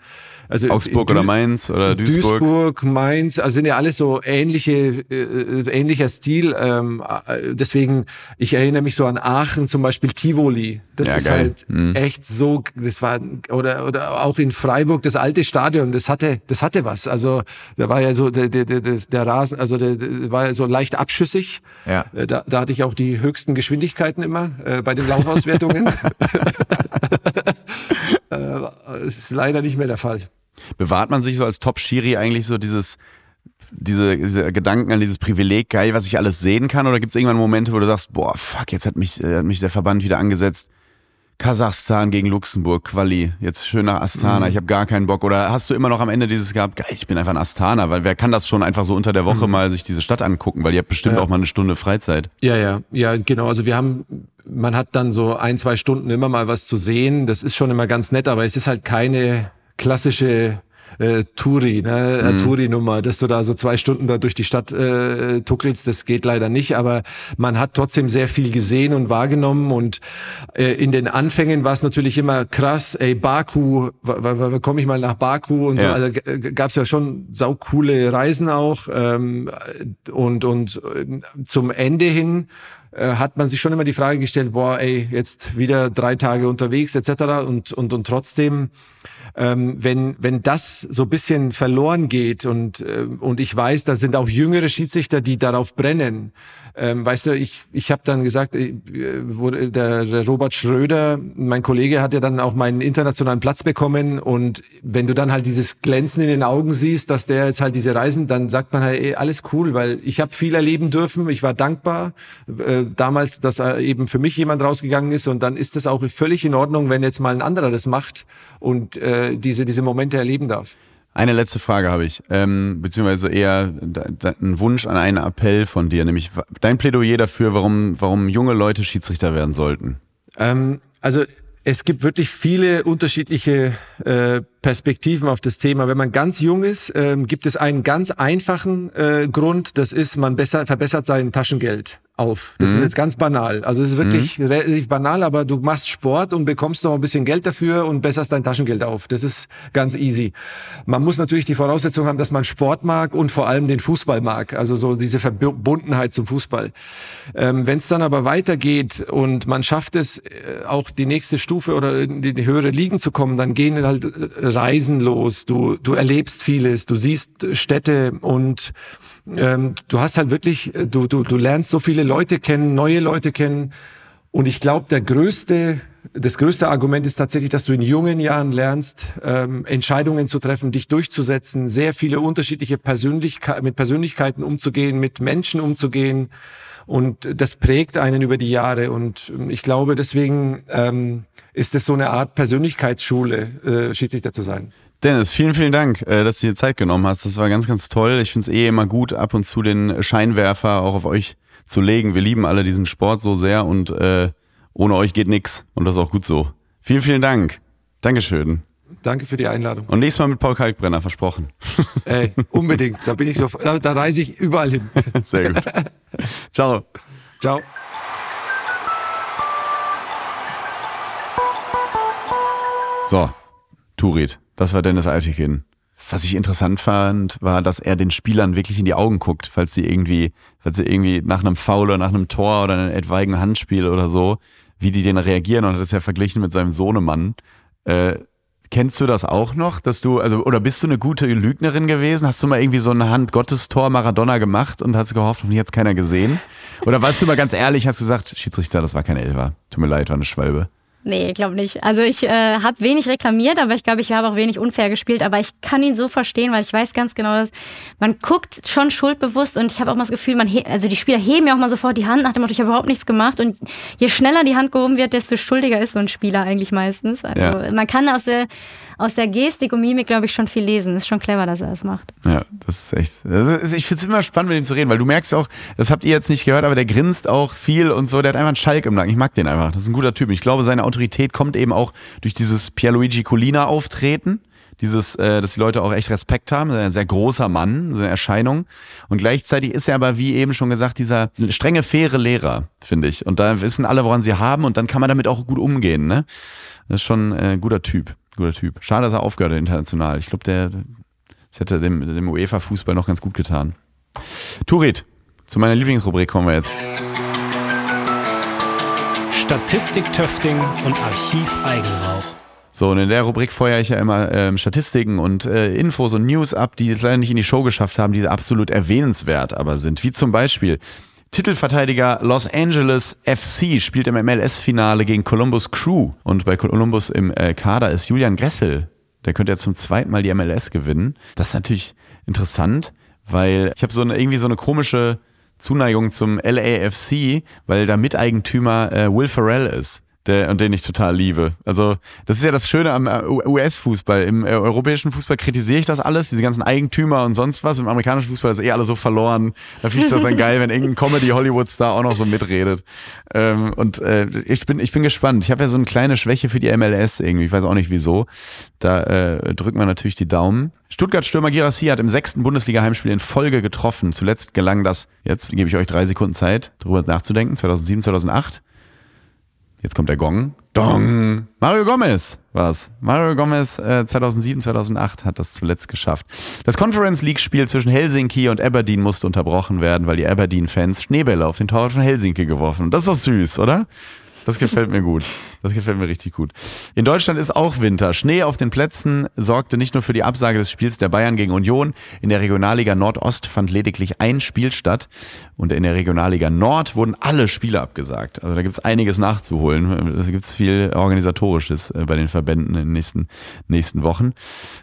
also Augsburg in oder Mainz oder Duisburg. Duisburg, Mainz, also sind ja alles so ähnliche, äh, ähnlicher Stil. Ähm, äh, deswegen, ich erinnere mich so an Aachen zum Beispiel Tivoli. Das Ja, ist geil. halt Mhm. echt so, das war, oder, oder auch in Freiburg, das alte Stadion, das hatte, das hatte was. Also, da war ja so, der, der, der, der Rasen, also der, der war ja so leicht abschüssig. Ja. Äh, Da, da hatte ich auch die höchsten Geschwindigkeiten immer äh, bei den Laufauswertungen. äh, es ist leider nicht mehr der Fall. Bewahrt man sich so als Top-Schiri eigentlich so dieses, diese, diese Gedanken an dieses Privileg, geil, was ich alles sehen kann? Oder gibt es irgendwann Momente, wo du sagst, boah, fuck, jetzt hat mich, äh, hat mich der Verband wieder angesetzt. Kasachstan gegen Luxemburg, Quali, jetzt schön nach Astana, ich habe gar keinen Bock. Oder hast du immer noch am Ende dieses gehabt, geil, ich bin einfach in Astana, weil wer kann das schon einfach so unter der Woche mal sich diese Stadt angucken, weil ihr habt bestimmt Ja. auch mal eine Stunde Freizeit. Ja, ja, ja, genau. Also wir haben, man hat dann so ein, zwei Stunden immer mal was zu sehen. Das ist schon immer ganz nett, aber es ist halt keine klassische äh, Touri, ne, äh, Touri-Nummer, dass du da so zwei Stunden da durch die Stadt äh, tuckelst, das geht leider nicht, aber man hat trotzdem sehr viel gesehen und wahrgenommen. Und äh, in den Anfängen war es natürlich immer krass, ey, Baku, komme ich mal nach Baku und so, Ja. also g- gab's ja schon saukoole Reisen auch ähm, und, und äh, zum Ende hin äh, hat man sich schon immer die Frage gestellt, boah, ey, jetzt wieder drei Tage unterwegs etc. und, und, und trotzdem ähm, wenn, wenn das so bisschen verloren geht und, ähm, und ich weiß, da sind auch jüngere Schiedsrichter, die darauf brennen. Ähm, weißt du, ich, ich habe dann gesagt, äh, wurde der, der Robert Schröder, mein Kollege, hat ja dann auch meinen internationalen Platz bekommen. Und wenn du dann halt dieses Glänzen in den Augen siehst, dass der jetzt halt diese Reisen, dann sagt man halt, ey, alles cool, weil ich habe viel erleben dürfen, ich war dankbar äh, damals, dass äh, eben für mich jemand rausgegangen ist. Und dann ist es auch völlig in Ordnung, wenn jetzt mal ein anderer das macht und äh, diese, diese Momente erleben darf. Eine letzte Frage habe ich, ähm, beziehungsweise eher ein Wunsch an einen Appell von dir, nämlich dein Plädoyer dafür, warum, warum junge Leute Schiedsrichter werden sollten. Ähm, also es gibt wirklich viele unterschiedliche äh, Perspektiven auf das Thema. Wenn man ganz jung ist, ähm, gibt es einen ganz einfachen äh, Grund, das ist, man besser, verbessert sein Taschengeld auf. Das ist jetzt ganz banal. Also es ist wirklich relativ banal, aber du machst Sport und bekommst noch ein bisschen Geld dafür und besserst dein Taschengeld auf. Das ist ganz easy. Man muss natürlich die Voraussetzung haben, dass man Sport mag und vor allem den Fußball mag. Also so diese Verbundenheit zum Fußball. Ähm, Wenn es dann aber weitergeht und man schafft es, äh, auch die nächste Stufe oder in die, die höhere Ligen zu kommen, dann gehen halt äh, Reisen los. Du, du erlebst vieles, du siehst Städte und ähm, du hast halt wirklich, äh, du, du, du lernst so viele Leute kennen, neue Leute kennen. Und ich glaube, der größte, das größte Argument ist tatsächlich, dass du in jungen Jahren lernst, ähm, Entscheidungen zu treffen, dich durchzusetzen, sehr viele unterschiedliche Persönlichkeiten, mit Persönlichkeiten umzugehen, mit Menschen umzugehen. Und das prägt einen über die Jahre. Und ähm, ich glaube, deswegen ähm, ist es so eine Art Persönlichkeitsschule, äh, Schiedsrichter zu sein. Dennis, vielen, vielen Dank, äh, dass du dir Zeit genommen hast. Das war ganz, ganz toll. Ich finde es eh immer gut, ab und zu den Scheinwerfer auch auf euch zu legen. Wir lieben alle diesen Sport so sehr und äh, ohne euch geht nix. Und das ist auch gut so. Vielen, vielen Dank. Dankeschön. Danke für die Einladung. Und nächstes Mal mit Paul Kalkbrenner, versprochen. Ey, unbedingt. Da bin ich so, da, da reise ich überall hin. Sehr gut. Ciao. Ciao. So, Turit, das war Dennis Altikin. Was ich interessant fand, war, dass er den Spielern wirklich in die Augen guckt, falls sie irgendwie, falls sie irgendwie nach einem Foul oder nach einem Tor oder einem etwaigen Handspiel oder so, wie die den reagieren und hat das ja verglichen mit seinem Sohnemann. Äh, kennst du das auch noch, dass du, also, oder bist du eine gute Lügnerin gewesen? Hast du mal irgendwie so ein Hand-Gottes-Tor Maradona gemacht und hast gehofft, hoffentlich hat's keiner gesehen? Oder warst du mal ganz ehrlich, hast gesagt, Schiedsrichter, das war kein Elfer. Tut mir leid, war eine Schwalbe. Nee, ich glaube nicht. Also ich äh, habe wenig reklamiert, aber ich glaube, ich habe auch wenig unfair gespielt. Aber ich kann ihn so verstehen, weil ich weiß ganz genau, dass man guckt schon schuldbewusst und ich habe auch mal das Gefühl, man also die Spieler heben ja auch mal sofort die Hand nach dem Motto, ich habe überhaupt nichts gemacht. Und je schneller die Hand gehoben wird, desto schuldiger ist so ein Spieler eigentlich meistens. Also Ja. man kann aus der aus der Gestik und Mimik, glaube ich, schon viel lesen. Ist schon clever, dass er das macht. Ja, das ist echt. Das ist, ich finde es immer spannend, mit ihm zu reden, weil du merkst auch, das habt ihr jetzt nicht gehört, aber der grinst auch viel und so. Der hat einfach einen Schalk im Nacken. Ich mag den einfach. Das ist ein guter Typ. Ich glaube, seine Autorität kommt eben auch durch dieses Pierluigi Colina auftreten. dieses, äh, dass die Leute auch echt Respekt haben. Ein sehr großer Mann, so eine Erscheinung. Und gleichzeitig ist er aber, wie eben schon gesagt, dieser strenge, faire Lehrer, finde ich. Und da wissen alle, woran sie haben und dann kann man damit auch gut umgehen. Ne? Das ist schon ein äh, guter Typ. Guter Typ. Schade, dass er aufgehört hat international. Ich glaube, der das hätte dem, dem UEFA-Fußball noch ganz gut getan. Turit, zu meiner Lieblingsrubrik kommen wir jetzt. Statistik Töfting und Archiv Eigenrauch. So, und in der Rubrik feuere ich ja immer ähm, Statistiken und äh, Infos und News ab, die es leider nicht in die Show geschafft haben, die absolut erwähnenswert aber sind. Wie zum Beispiel Titelverteidiger Los Angeles FC spielt im MLS-Finale gegen Columbus Crew. Und bei Columbus im äh, Kader ist Julian Gressel. Der könnte jetzt zum zweiten Mal die MLS gewinnen. Das ist natürlich interessant, weil ich habe so eine, irgendwie so eine komische Zuneigung zum LAFC, weil da Miteigentümer äh, Will Ferrell ist der, und den ich total liebe. Also, das ist ja das Schöne am äh, US-Fußball. Im äh, europäischen Fußball kritisiere ich das alles, diese ganzen Eigentümer und sonst was. Im amerikanischen Fußball ist eh alles so verloren. Da finde ich das dann geil, wenn irgendein Comedy-Hollywood-Star auch noch so mitredet. Ähm, und äh, ich, bin, ich bin gespannt. Ich habe ja so eine kleine Schwäche für die MLS irgendwie. Ich weiß auch nicht wieso. Da äh, drücken wir natürlich die Daumen. Stuttgart-Stürmer Girassi hat im sechsten Bundesliga-Heimspiel in Folge getroffen. Zuletzt gelang das, jetzt gebe ich euch drei Sekunden Zeit, darüber nachzudenken, 2007, 2008. Jetzt kommt der Gong. Dong. Mario Gomez war's. Mario Gomez äh, 2007, 2008 hat das zuletzt geschafft. Das Conference League Spiel zwischen Helsinki und Aberdeen musste unterbrochen werden, weil die Aberdeen-Fans Schneebälle auf den Torwart von Helsinki geworfen haben. Das ist doch süß, oder? Das gefällt mir gut. Das gefällt mir richtig gut. In Deutschland ist auch Winter. Schnee auf den Plätzen sorgte nicht nur für die Absage des Spiels der Bayern gegen Union. In der Regionalliga Nordost fand lediglich ein Spiel statt. Und in der Regionalliga Nord wurden alle Spiele abgesagt. Also da gibt es einiges nachzuholen. Da gibt es viel Organisatorisches äh, bei den Verbänden in den nächsten, nächsten Wochen.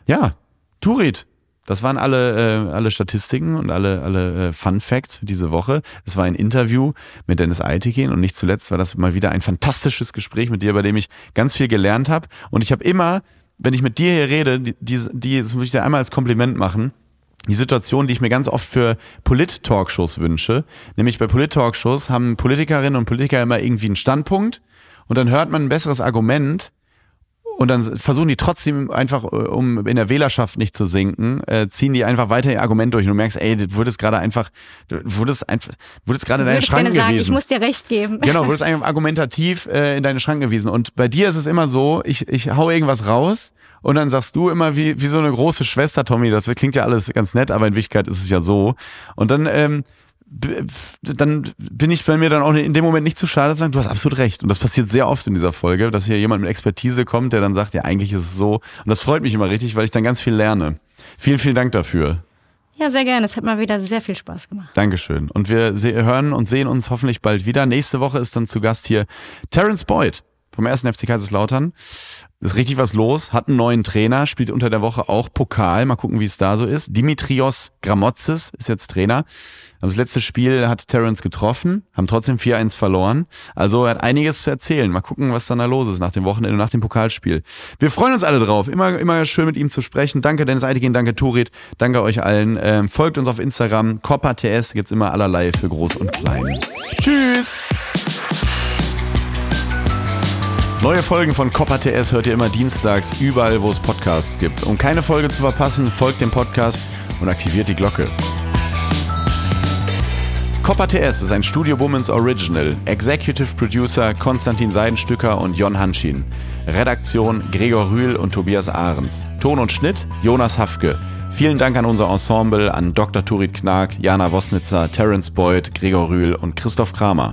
Ja, Turit, das waren alle, äh, alle Statistiken und alle, alle äh, Fun Facts für diese Woche. Es war ein Interview mit Dennis Eitekin und nicht zuletzt war das mal wieder ein fantastisches Gespräch mit dir, bei dem ich ganz viel gelernt habe. Und ich habe immer, wenn ich mit dir hier rede, die, die das muss ich dir einmal als Kompliment machen, die Situation, die ich mir ganz oft für Polit-Talkshows wünsche. Nämlich bei Polit-Talkshows haben Politikerinnen und Politiker immer irgendwie einen Standpunkt und dann hört man ein besseres Argument und dann versuchen die trotzdem einfach, äh, um in der Wählerschaft nicht zu sinken, äh, ziehen die einfach weiter ihr Argument durch. Und du merkst, ey, du wurdest gerade einfach, du wurdest einfach, wurdest gerade in deinen Schrank gewiesen. Sagen, ich muss dir recht geben. Genau, wurdest einfach argumentativ äh, in deine Schrank gewiesen. Und bei dir ist es immer so, ich, ich hau irgendwas raus und dann sagst du immer wie, wie so eine große Schwester, Tommy, das klingt ja alles ganz nett, aber in Wirklichkeit ist es ja so. Und dann, ähm, dann bin ich bei mir dann auch in dem Moment nicht zu schade zu sagen, du hast absolut recht. Und das passiert sehr oft in dieser Folge, dass hier jemand mit Expertise kommt, der dann sagt, ja, eigentlich ist es so. Und das freut mich immer richtig, weil ich dann ganz viel lerne. Vielen, vielen Dank dafür. Ja, sehr gerne. Es hat mal wieder sehr viel Spaß gemacht. Dankeschön. Und wir hören und sehen uns hoffentlich bald wieder. Nächste Woche ist dann zu Gast hier Terence Boyd vom ersten FC Kaiserslautern. Ist richtig was los, hat einen neuen Trainer, spielt unter der Woche auch Pokal. Mal gucken, wie es da so ist. Dimitrios Gramotzes ist jetzt Trainer. Das letzte Spiel hat Terence getroffen, haben trotzdem 4-1 verloren. Also er hat einiges zu erzählen. Mal gucken, was dann da los ist nach dem Wochenende, nach dem Pokalspiel. Wir freuen uns alle drauf. Immer, immer schön mit ihm zu sprechen. Danke Dennis Eitegin, danke Turit, danke euch allen. Ähm, folgt uns auf Instagram. CopperTS gibt's immer allerlei für Groß und Klein. Tschüss! Neue Folgen von Copper TS hört ihr immer dienstags überall, wo es Podcasts gibt. Um keine Folge zu verpassen, folgt dem Podcast und aktiviert die Glocke. Copper TS ist ein Studio Womans Original. Executive Producer Konstantin Seidenstücker und Jon Hanschin. Redaktion Gregor Rühl und Tobias Ahrens. Ton und Schnitt Jonas Hafke. Vielen Dank an unser Ensemble, an Dr. Turit Knag, Jana Wosnitzer, Terence Boyd, Gregor Rühl und Christoph Kramer.